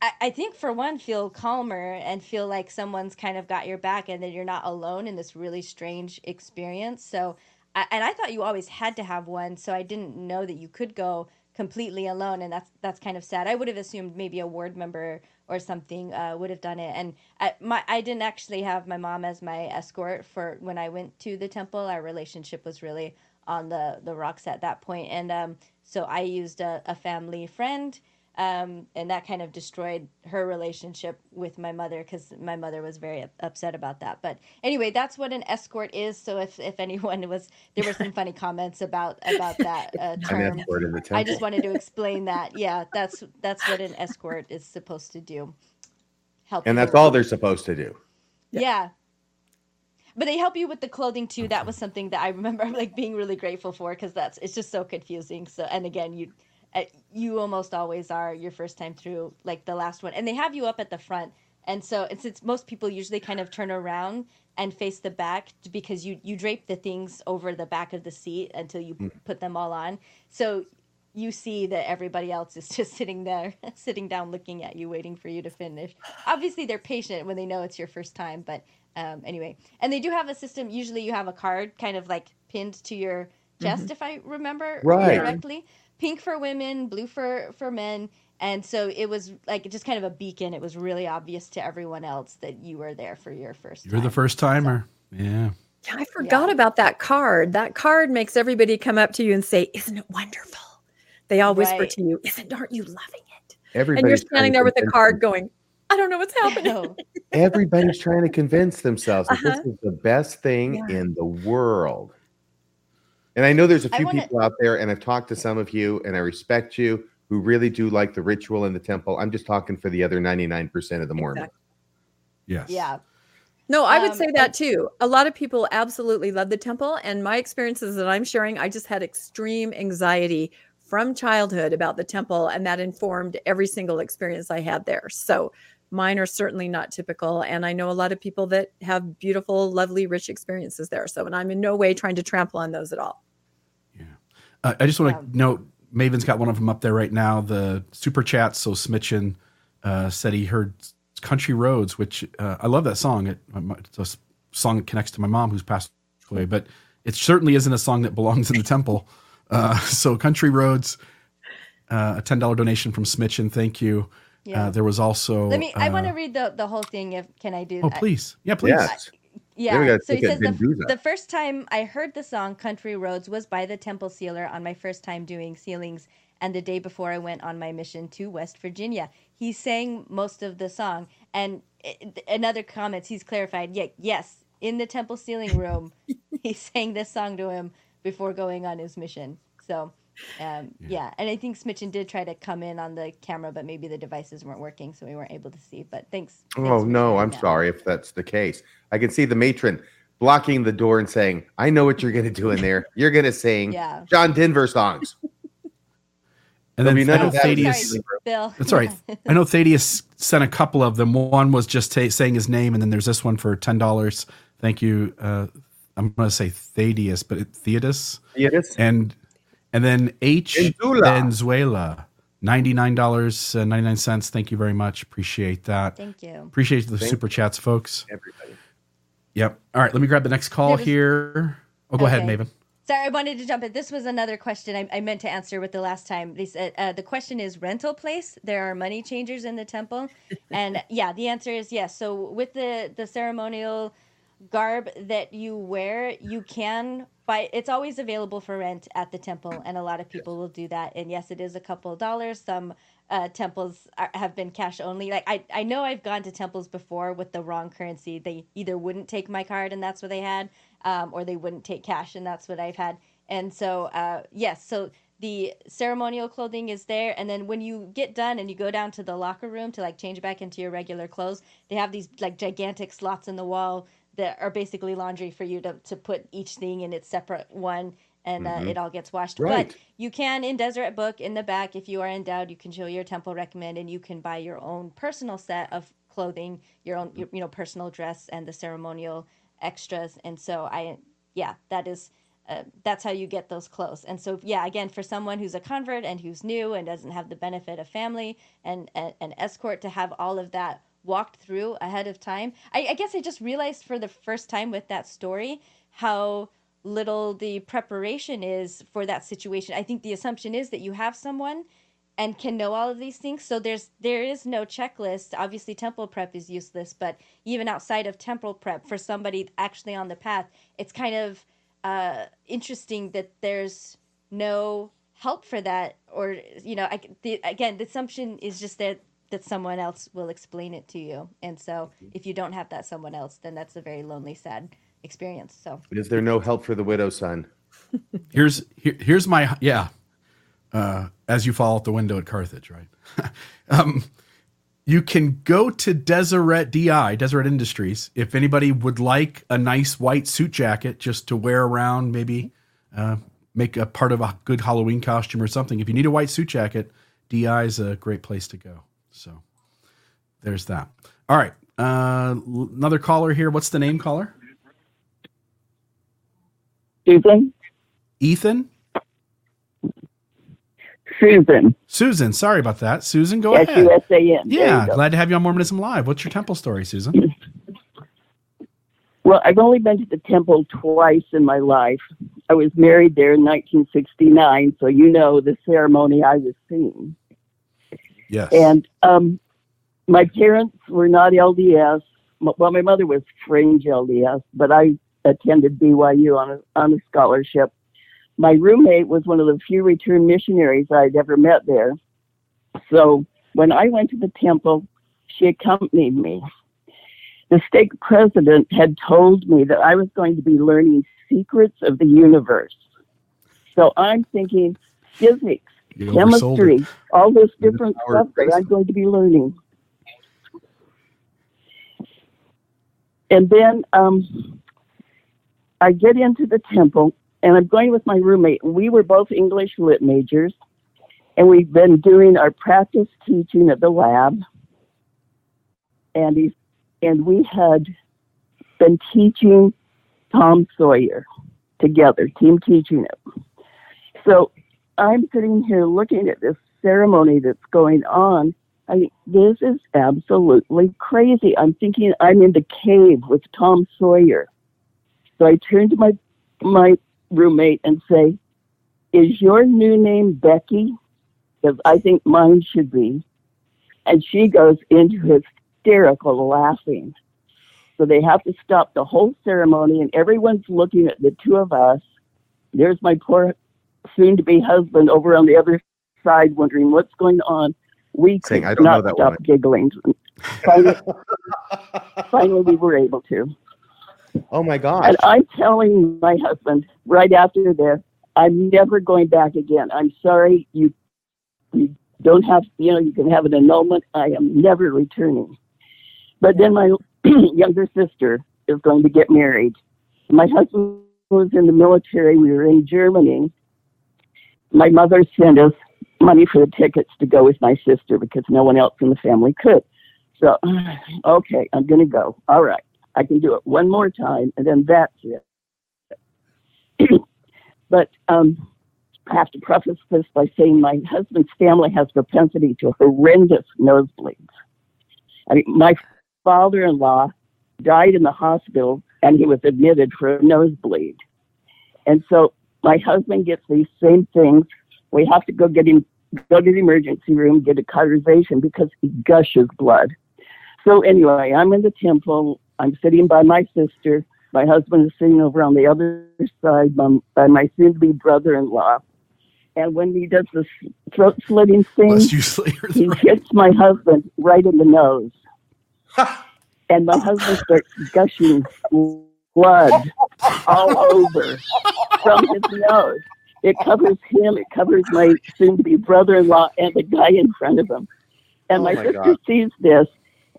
I, I think for one, feel calmer and feel like someone's kind of got your back, and that you're not alone in this really strange experience. So, I, and I thought you always had to have one, so I didn't know that you could go completely alone, and that's that's kind of sad. I would have assumed maybe a ward member or something uh, would have done it, and I, my I didn't actually have my mom as my escort for when I went to the temple. Our relationship was really on the the rocks at that point, and um, so I used a, a family friend um, and that kind of destroyed her relationship with my mother because my mother was very up- upset about that. But anyway, that's what an escort is. So if, if anyone was, there were some funny comments about about that uh, An term. escort in the. I just wanted to explain that. Yeah, that's that's what an escort is supposed to do. Help. and that's all they're supposed to do. Yeah. But they help you with the clothing too. That was something that I remember like being really grateful for because that's it's just so confusing. So and again, you uh, you almost always are your first time through like the last one, and they have you up at the front. And so and since most people usually kind of turn around and face the back because you you drape the things over the back of the seat until you put them all on. So you see that everybody else is just sitting there, sitting down, looking at you, waiting for you to finish. Obviously, they're patient when they know it's your first time, but um, anyway, and they do have a system. Usually, you have a card kind of like pinned to your chest, if I remember Right. correctly. Pink for women, blue for for men, and so it was like just kind of a beacon. It was really obvious to everyone else that you were there for your first. You're the first timer. Yeah. Yeah, I forgot about that card. That card makes everybody come up to you and say, "Isn't it wonderful?" They all whisper Right. to you, "Isn't aren't you loving it?" Everybody's and you're standing there with the card, going, "I don't know what's happening." Everybody's trying to convince themselves that Uh-huh. this is the best thing Yeah. in the world. And I know there's a few wanna- people out there, and I've talked to some of you, and I respect you who really do like the ritual in the temple. I'm just talking for the other 99% of the Mormons. Exactly. Yes. Yeah. No, I would Um, say that too. A lot of people absolutely love the temple. And my experiences that I'm sharing, I just had extreme anxiety from childhood about the temple, and that informed every single experience I had there. So mine are certainly not typical. And I know a lot of people that have beautiful, lovely, rich experiences there. So, and I'm in no way trying to trample on those at all. Uh, I just want to Yeah. note Maven's got one of them up there right now. The super chat. So Smitchin uh, said he heard "Country Roads," which uh, I love that song. It, it's a song that connects to my mom who's passed away, but it certainly isn't a song that belongs in the temple. Uh, so "Country Roads," uh, a ten dollar donation from Smitchin. Thank you. Yeah. Uh, there was also. Let me. I want to uh, read the the whole thing. If can I do? Oh, that? please. Yeah, please. Yes. Yeah. so he says the, the first time I heard the song "Country Roads" was by the Temple Sealer on my first time doing sealings, and the day before I went on my mission to West Virginia. He sang most of the song, and i- another comments he's clarified. Yeah, yes, in the Temple sealing room, he sang this song to him before going on his mission. So. Um, yeah. and I think Smitchin did try to come in on the camera, but maybe the devices weren't working, so we weren't able to see. But thanks. thanks Oh no, I'm that. sorry if that's the case. I can see the matron blocking the door and saying, "I know what you're going to do in there. You're going to sing Yeah. John Denver songs." And then There'll be I know of that in the Thaddeus. sealing. Bill. That's all right. I know Thaddeus sent a couple of them. One was just ta saying his name, and then there's this one for ten dollars. Thank you. Uh, I'm going to say Thaddeus, but it, Theodis, Yes. and and then H Benzula. Venezuela, ninety nine dollars ninety nine cents. Thank you very much. Appreciate that. Thank you. Appreciate the Thank super chats, folks. Everybody. Yep. All right, let me grab the next call was- here. Oh, go ahead, Maven. Sorry, I wanted to jump in. This was another question I, I meant to answer with the last time. They said uh, the question is rental place. There are money changers in the temple, and yeah, the answer is yes. So with the the ceremonial garb that you wear, you can buy. It's always available for rent at the temple, and a lot of people will do that. And yes, it is a couple of dollars. Some uh, temples are, have been cash only. Like I, I know I've gone to temples before with the wrong currency. They either wouldn't take my card, and that's what they had, um, or they wouldn't take cash, and that's what I've had. And so, uh, yes, so the ceremonial clothing is there, and then when you get done and you go down to the locker room to like change back into your regular clothes, they have these like gigantic slots in the wall that are basically laundry for you to, to put each thing in its separate one and uh, Mhm. it all gets washed. Right. But you can in Deseret Book in the back, if you are endowed, you can show your temple recommend and you can buy your own personal set of clothing, your own you know personal dress and the ceremonial extras. And so I yeah, that is uh, that's how you get those clothes. And so yeah, again for someone who's a convert and who's new and doesn't have the benefit of family and an escort to have all of that walked through ahead of time. I, I guess I just realized for the first time with that story how little the preparation is for that situation. I think the assumption is that you have someone and can know all of these things. So there's there is no checklist. Obviously temple prep is useless, but even outside of temple prep for somebody actually on the path, it's kind of uh, interesting that there's no help for that or you know I, the, again the assumption is just that that someone else will explain it to you and so if you don't have that someone else then that's a very lonely sad experience so Is there no help for the widow, son? Here's here, here's my yeah. Uh, as you fall out the window at Carthage, right? um, you can go to Deseret DI, Deseret Industries, if anybody would like a nice white suit jacket just to wear around, maybe uh, make a part of a good Halloween costume or something. If you need a white suit jacket, DI is a great place to go. So there's that. All right. Uh, another caller here. What's the name, caller? Susan? Ethan? Susan. Susan, sorry about that. Susan, go S ahead. U S A N. There Yeah, glad to have you on Mormonism Live. What's your temple story, Susan? Well, I've only been to the temple twice in my life. I was married there in 1969, so you know the ceremony I was seeing. Yes. And um, my parents were not LDS. Well, my mother was fringe LDS, but I attended BYU on a, on a scholarship. My roommate was one of the few returned missionaries I'd ever met there. So when I went to the temple, she accompanied me. The stake president had told me that I was going to be learning secrets of the universe. So I'm thinking physics, chemistry, it. all this different stuff that. I'm going to be learning. And then um, I get into the temple, and I'm going with my roommate. We were both English lit majors, and we've been doing our practice teaching at the lab. And he's, and we had been teaching Tom Sawyer together, team teaching it. So I'm sitting here looking at this ceremony that's going on. I mean, this is absolutely crazy. I'm thinking I'm in the cave with Tom Sawyer. So I turn to my my roommate and say, "Is your new name Becky?" Because I think mine should be. And she goes into hysterical laughing. So they have to stop the whole ceremony, and everyone's looking at the two of us. There's my poor soon to be husband over on the other side wondering what's going on. We could Saying, "I don't know that stop woman." giggling. Finally, finally, we were able to. Oh my gosh. And I'm telling my husband right after this, I'm never going back again. I'm sorry, you, you don't have, you know, you can have an annulment. I am never returning. But then my younger sister is going to get married. My husband was in the military. We were in Germany. My mother sent us money for the tickets to go with my sister because no one else in the family could. So, okay, I'm going to go. All right. I can do it one more time, and then that's it. but um, I have to preface this by saying my husband's family has propensity to horrendous nosebleeds. I mean, my father-in-law died in the hospital, and he was admitted for a nosebleed. And so my husband gets these same things. We have to go get him, go to the emergency room, get a cauterization because he gushes blood. So anyway, I'm in the temple. I'm sitting by my sister. My husband is sitting over on the other side by, by my soon-to-be brother-in-law. And when he does this throat slitting thing, Lest you slit he hits my husband right in the nose. and my husband starts gushing blood all over from his nose. It covers him, it covers my soon to be brother in law and the guy in front of him. And Oh my, my sister God. sees this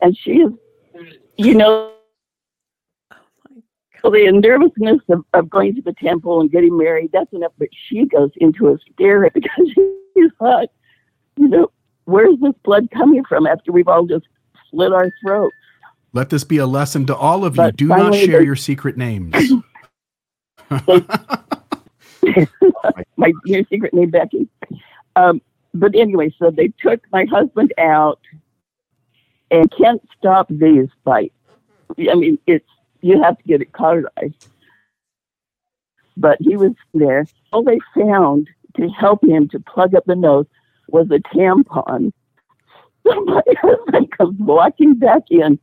and she is, you know, Oh the nervousness of, of going to the temple and getting married, that's enough, but she goes into a stare because she thought, you know, where's this blood coming from after we've all just slit our throats? Let this be a lesson to all of you. But Do not share they- your secret names. my new secret name Becky. Um, but anyway, so they took my husband out and can't stop these bites. I mean, it's you have to get it cauterized. But he was there. All they found to help him to plug up the nose was a tampon. So my husband comes walking back in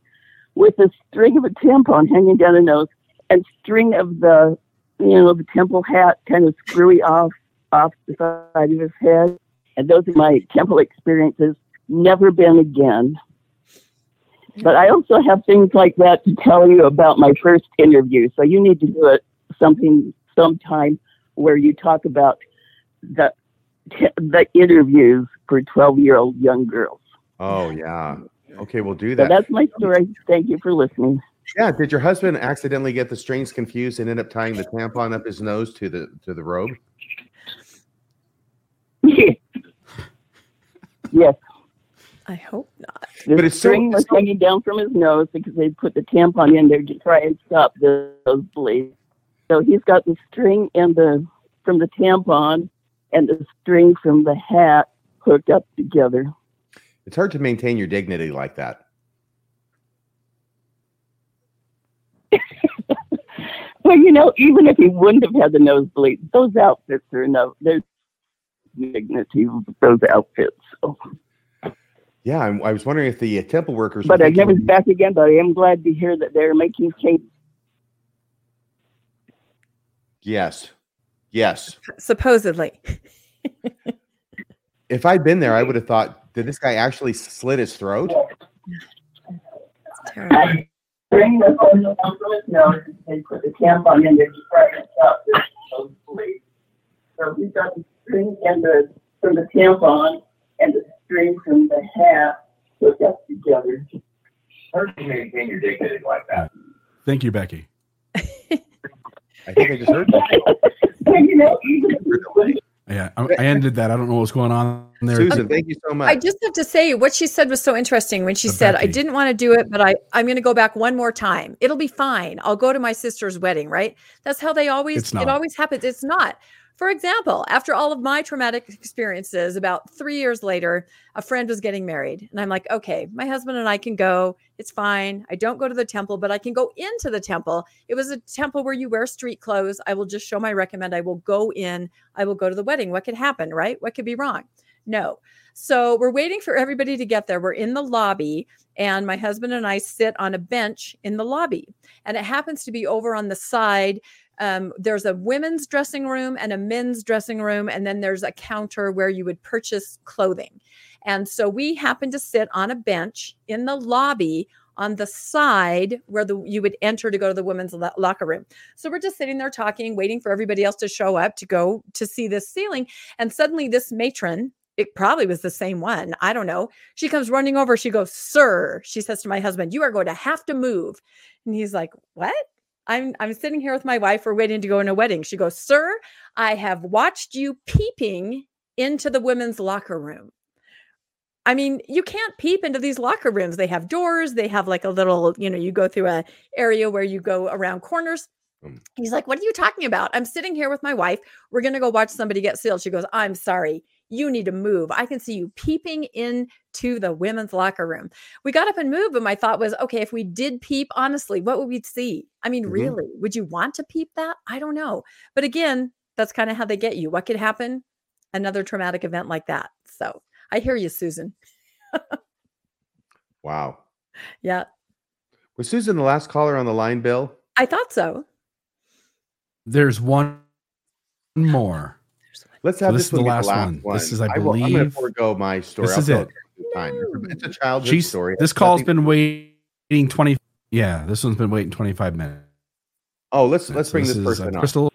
with a string of a tampon hanging down the nose and string of the you know, the temple hat kind of screwy off off the side of his head. And those are my temple experiences. Never been again. But I also have things like that to tell you about my first interview. So you need to do it something sometime where you talk about the the interviews for twelve year old young girls. Oh yeah. Okay, we'll do So that. that's my story. Thank you for listening. Yeah. Did your husband accidentally get the strings confused and end up tying the tampon up his nose to the to the robe? yes. I hope not. The But it's so- string was hanging down from his nose because they put the tampon in there to try and stop the, those bleeds. So he's got the string and the from the tampon and the string from the hat hooked up together. It's hard to maintain your dignity like that. Well, you know, even if he wouldn't have had the nosebleed, those outfits are no, there's dignity with those outfits. So. Yeah, I'm, I was wondering if the uh, temple workers. But I thinking- never back again. But I am glad to hear that they're making change. Yes, yes. Supposedly. If I'd been there, I would have thought, did this guy actually slit his throat? It's terrible. String was on the from his nose. They put the tampon in there to try and stop the nosebleed. So he's got the string and the from the tampon and the string from the hat hooked up together. Hard to maintain your dignity like that. Thank you, Becky. I think I just heard that. You know, even if he wouldn't Yeah, I, I ended that. I don't know what's going on there. Susan, thank you so much. I just have to say what she said was so interesting when she The said, I didn't want to do it, but I, I'm going to go back one more time. It'll be fine. I'll go to my sister's wedding, right? That's how they always, it always happens. It's not. For example, after all of my traumatic experiences, about three years later, a friend was getting married. And I'm like, okay, my husband and I can go. It's fine. I don't go to the temple, but I can go into the temple. It was a temple where you wear street clothes. I will just show my recommend. I will go in. I will go to the wedding. What could happen, right? What could be wrong? No. So we're waiting for everybody to get there. We're in the lobby, and my husband and I sit on a bench in the lobby. And it happens to be over on the side. Um, there's a women's dressing room and a men's dressing room, and then there's a counter where you would purchase clothing. And so we happen to sit on a bench in the lobby on the side where the you would enter to go to the women's lo- locker room. So we're just sitting there talking, waiting for everybody else to show up to go to see this sealing. And suddenly this matron, it probably was the same one. I don't know. She comes running over. She goes, Sir, she says to my husband, You are going to have to move. And he's like, What? I'm I'm sitting here with my wife. We're waiting to go in a wedding. She goes, Sir, I have watched you peeping into the women's locker room. I mean, you can't peep into these locker rooms. They have doors, they have like a little, you know, you go through a area where you go around corners. Mm. He's like, What are you talking about? I'm sitting here with my wife. We're going to go watch somebody get sealed. She goes, I'm sorry. You need to move. I can see you peeping into the women's locker room. We got up and moved, but my thought was, okay, if we did peep, honestly, what would we see? I mean, Mhm. really, would you want to peep that? I don't know. But again, That's kind of how they get you. What could happen? Another traumatic event like that. So I hear you, Susan. Wow. Yeah, Was Susan the last caller on the line, Bill? I thought so. There's one more. Let's So have this this, is the last the last one. one. This is, I will, I'm going to believe- forego my story. This I'll is it. it. Time. It's a childhood She's, story. this It's call's nothing- been waiting 20. Yeah, this one's been waiting 25 minutes. Oh, let's let's So bring this, is, person uh, on. Crystal.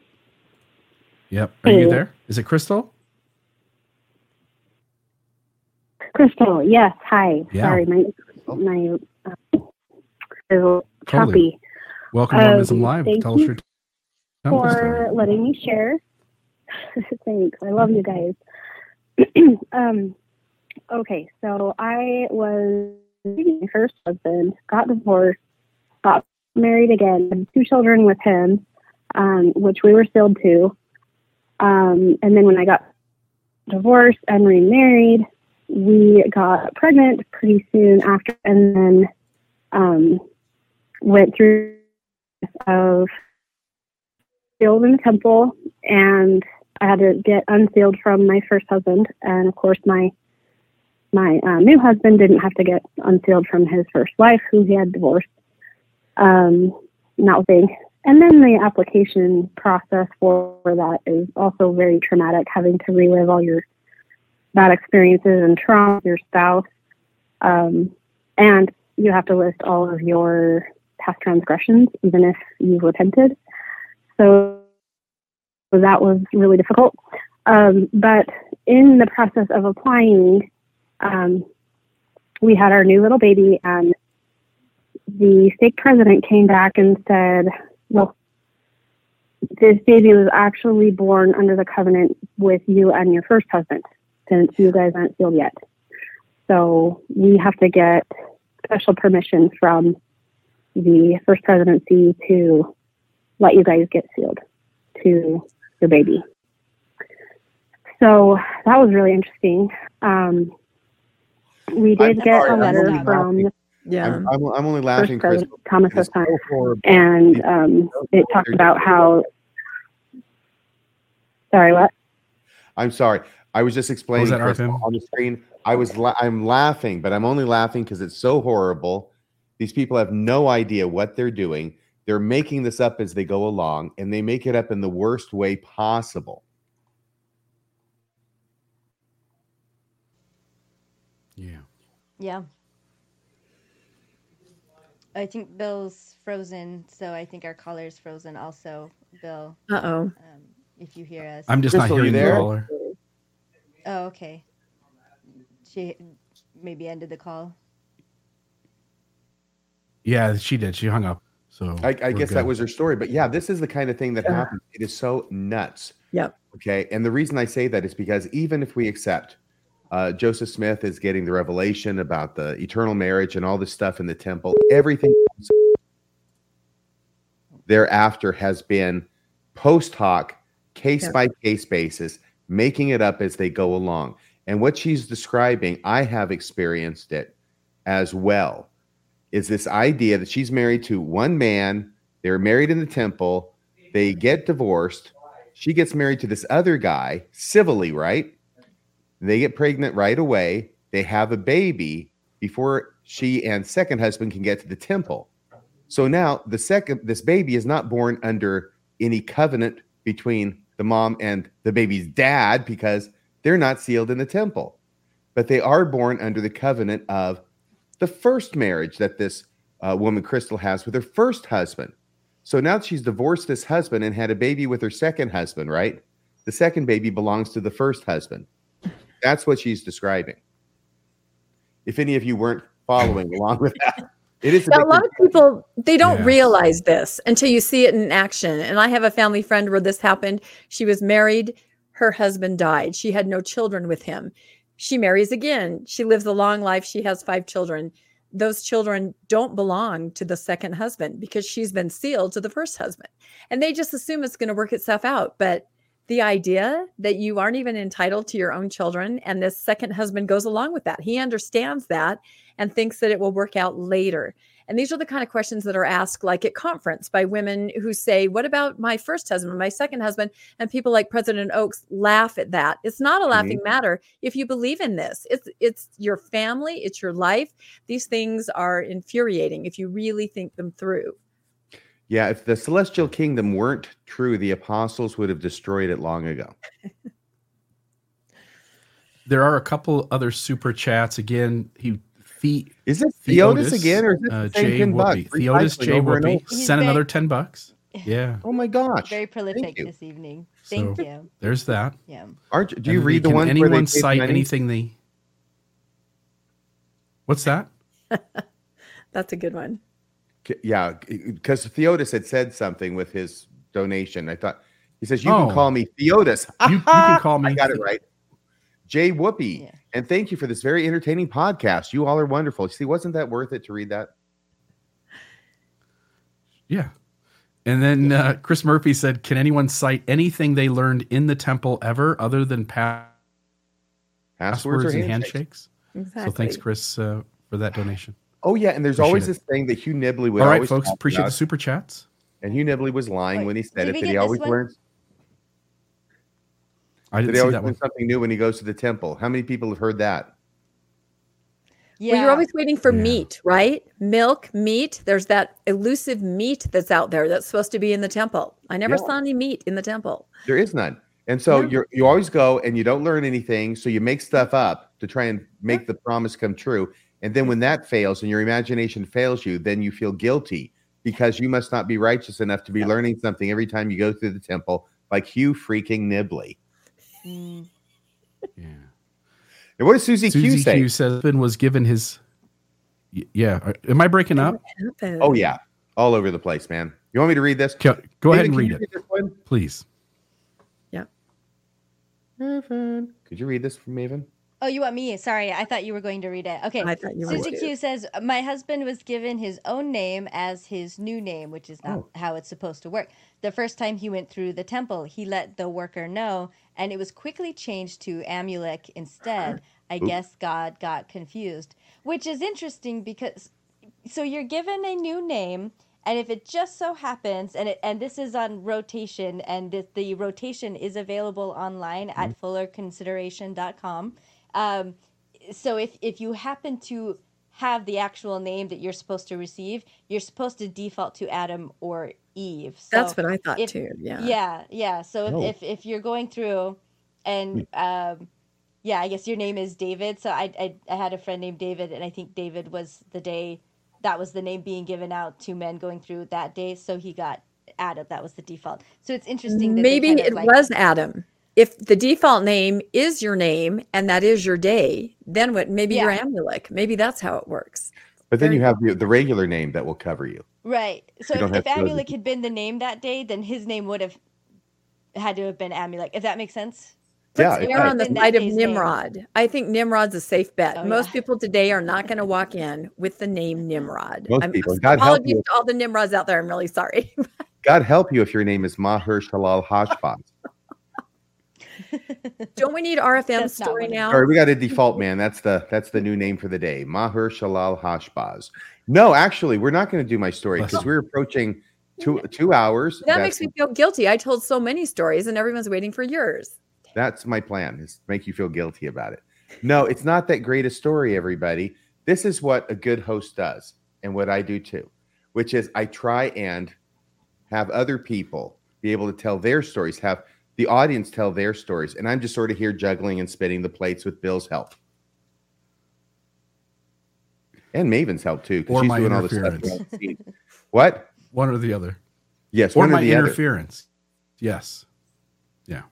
Yep. Are you there? Is it Crystal? Crystal, yes. Hi. Yeah. Sorry, my my uh, is a little Totally. choppy. Welcome to Um, Live. thank Tell us you your temple for story. letting me share. Thanks. I love you guys. um, okay, so I was my first husband, got divorced, got married again, had two children with him, um, which we were sealed to. Um, and then when I got divorced and remarried, we got pregnant pretty soon after, and then um, went through of in the temple, and I had to get unsealed from my first husband, and of course my my uh, new husband didn't have to get unsealed from his first wife, who he had divorced. Um, was big. And then the application process for that is also very traumatic, having to relive all your bad experiences and trauma your spouse. Um, and you have to list all of your past transgressions, even if you've repented. So, so that was really difficult. Um, but in the process of applying, um, we had our new little baby, and the stake president came back and said, Well, this baby was actually born under the covenant with you and your first husband, since you guys aren't sealed yet. So we have to get special permission from the first presidency to let you guys get sealed to your baby. So that was really interesting. Um, we did I'm get sorry, a I'm letter only from laughing. Yeah. I'm, I'm, I'm only laughing, first president, Crystal. Thomas It's so and um, it talked about how. Sorry, what? I'm sorry. I was just explaining that, Crystal, Arfin? on the screen. I was la- I'm laughing, but I'm only laughing because it's so horrible. These people have no idea what they're doing. They're making this up as they go along, and they make it up in the worst way possible. Yeah. Yeah. I think Bill's frozen, so I think our caller's frozen also. Bill, Uh oh. um, if you hear us. I'm just Crystal, not hearing the there? caller. Oh, okay. She maybe ended the call. Yeah, she did. She hung up. So I, I guess good. that was her story. But yeah, this is the kind of thing that Yeah. happens. It is so nuts. Yep. Okay. And the reason I say that is because even if we accept uh, Joseph Smith is getting the revelation about the eternal marriage and all this stuff in the temple, everything thereafter has been post hoc, case Yeah. by case basis, making it up as they go along. And what she's describing, I have experienced it as well. Is this idea that she's married to one man, they're married in the temple, they get divorced, she gets married to this other guy civilly, right? They get pregnant right away, they have a baby before she and second husband can get to the temple. So now the second this baby is not born under any covenant between the mom and the baby's dad because they're not sealed in the temple. But they are born under the covenant of the first marriage that this uh, woman Crystal has with her first husband. So now that she's divorced this husband and had a baby with her second husband, right? The second baby belongs to the first husband. That's what she's describing. If any of you weren't following along with that, it is a Now, a lot of people they don't Yeah. realize this until you see it in action. And I have a family friend where this happened. She was married, her husband died. She had no children with him. She marries again. She lives a long life. She has five children. Those children don't belong to the second husband because she's been sealed to the first husband. And they just assume it's going to work itself out. But the idea that you aren't even entitled to your own children and this second husband goes along with that. He understands that and thinks that it will work out later. And these are the kind of questions that are asked like at conference by women who say, What about my first husband, my second husband? And people like President Oaks laugh at that. It's not a laughing Mhm. matter if you believe in this. It's it's your family, it's your life. These things are infuriating if you really think them through. Yeah, if the celestial kingdom weren't true, the apostles would have destroyed it long ago. There are a couple other super chats. Again, he the Is it Theotis again, or is it the uh, Jay 10 bucks? Whoopi. Theotis Recycling J Whoopi sent very- another ten bucks. Yeah. Oh my gosh! Very prolific this evening. Thank So, you. There's that. Yeah. Aren't do you And read the can ones where anyone they cite money? anything they? What's that? That's a good one. Yeah, because Theotis had said something with his donation. I thought he says you Oh. can call me Theotis. You, you can call me. I got it right. Jay Whoopi. Yeah. And thank you for this very entertaining podcast. You all are wonderful. See, wasn't that worth it to read that? Yeah. And then uh, Chris Murphy said, "Can anyone cite anything they learned in the temple ever, other than pa- Passwords, passwords and handshakes? handshakes?" Exactly. So thanks, Chris, uh, for that donation. Oh yeah, and there's Appreciate always it. this thing that Hugh Nibley would All right, always folks, appreciate about, the super chats. and Hugh Nibley was lying Wait, when he said it. we That he this always one? Learns. I didn't he see always that one. something new when he goes to the temple. How many people have heard that? Yeah. Well, you're always waiting for Yeah. meat, right? Milk, meat. There's that elusive meat that's out there that's supposed to be in the temple. I never Yeah. saw any meat in the temple. There is none. And so Yeah. you're you always go and you don't learn anything. So you make stuff up to try and make the promise come true. And then when that fails and your imagination fails you, then you feel guilty because you must not be righteous enough to be learning something every time you go through the temple, like Hugh freaking Nibley. Mm. Yeah. And what does Susie, Q Susie say? Q says husband was given his. Yeah. Am I breaking up? Oh yeah, all over the place, man. You want me to read this? Go, go ahead and read it, this one? please. Maven. Could you read this for Maven? Oh, you want me? Sorry, I thought you were going to read it. Okay. I thought you Susie. Q says, My husband was given his own name as his new name, which is not Oh. how it's supposed to work. The first time he went through the temple, he let the worker know, and it was quickly changed to Amulek instead. I Oop. guess God got confused, which is interesting because so you're given a new name. And if it just so happens, and it, and this is on rotation, and the, the rotation is available online at mm-hmm. fullerconsideration.com. Um, so if if you happen to have the actual name that you're supposed to receive, you're supposed to default to Adam or Eve. So That's what I thought if- too. Yeah. yeah, yeah. So if, Oh. if if you're going through, and um, yeah, I guess your name is David. So I, I I had a friend named David, and I think David was the day that was the name being given out to men going through that day. So he got Adam. That was the default. So it's interesting. That Maybe kind of it like- was Adam. If the default name is your name and that is your day, then what? Maybe you're Yeah. Amulek. Maybe that's how it works. But then Very you have the, the regular name that will cover you. Right. So You if, if have to go to Amulek had been the name that day, then his name would have had to have been Amulek. If that makes sense. Yeah, Let's it err does. on the Been side of day's name. Nimrod. I think Nimrod's a safe bet. Oh, Most yeah. people today are not going to walk in with the name Nimrod. Most I'm, people. I'm- God help apologies you. to all the Nimrods out there. I'm really sorry. God help you if your name is Maher Shalal Hashbaz. Don't we need RFM story now? All right, we got a default man. That's the that's the new name for the day. Maher Shalal Hashbaz. No, actually, we're not going to do my story because we're approaching two two hours. That that's, makes me feel guilty. I told so many stories and everyone's waiting for yours. that's my plan is make you feel guilty about it. No, it's not that great a story, everybody. This is what a good host does, and what I do too, which is I try and have other people be able to tell their stories, have the audience tell their stories, and I'm just sort of here juggling and spinning the plates with Bill's help. And Maven's help too, because Or she's my doing all the stuff. interference. behind the scenes. What? One or the other. Yes, Or one my or the other. interference. Yes. Yeah.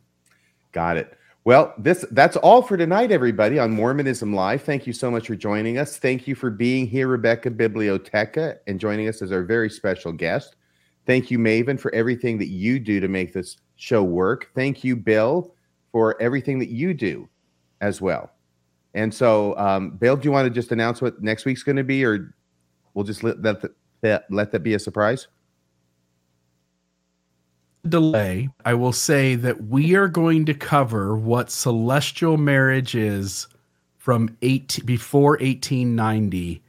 Got it. Well, this that's all for tonight, everybody, on Mormonism Live. Thank you so much for joining us. Thank you for being here, Rebecca Bibliotheca, and joining us as our very special guest. Thank you, Maven, for everything that you do to make this show work. Thank you, Bill, for everything that you do as well. And so, um, Bill, do you want to just announce what next week's going to be, or we'll just let that, that let that be a surprise? delay, I will say that we are going to cover what celestial marriage is from eight before 1890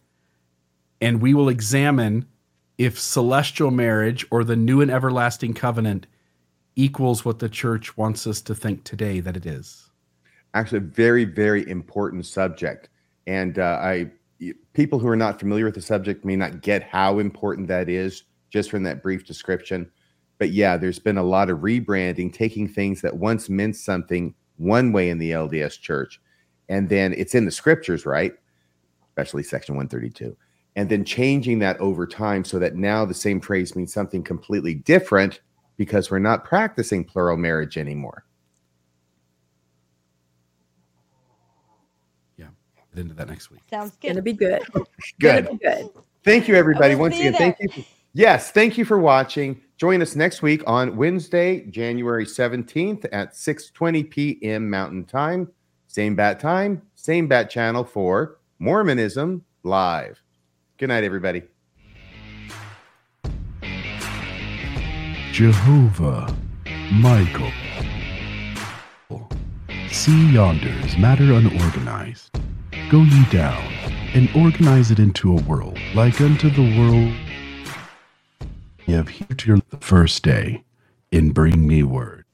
and we will examine if celestial marriage or the new and everlasting covenant equals what the church wants us to think today that it is. Actually, a very, very important subject. And uh, I, people who are not familiar with the subject may not get how important that is just from that brief description. But yeah, there's been a lot of rebranding, taking things that once meant something one way in the LDS church, and then it's in the scriptures, right? Especially section 132 and then changing that over time so that now the same phrase means something completely different because we're not practicing plural marriage anymore. Yeah, get into that next week. Sounds good. Gonna be good. Good. Be good. Thank you, everybody. Once see you again, thank you. Yes, thank you for watching. Join us next week on Wednesday, January 17th at 6:20 p.m. Mountain Time. Same bat time, same bat channel for Mormonism Live. Good night, everybody. Jehovah, Michael. See yonders matter unorganized. Go ye down, and organize it into a world like unto the world ye have here to your first day, and bring me word.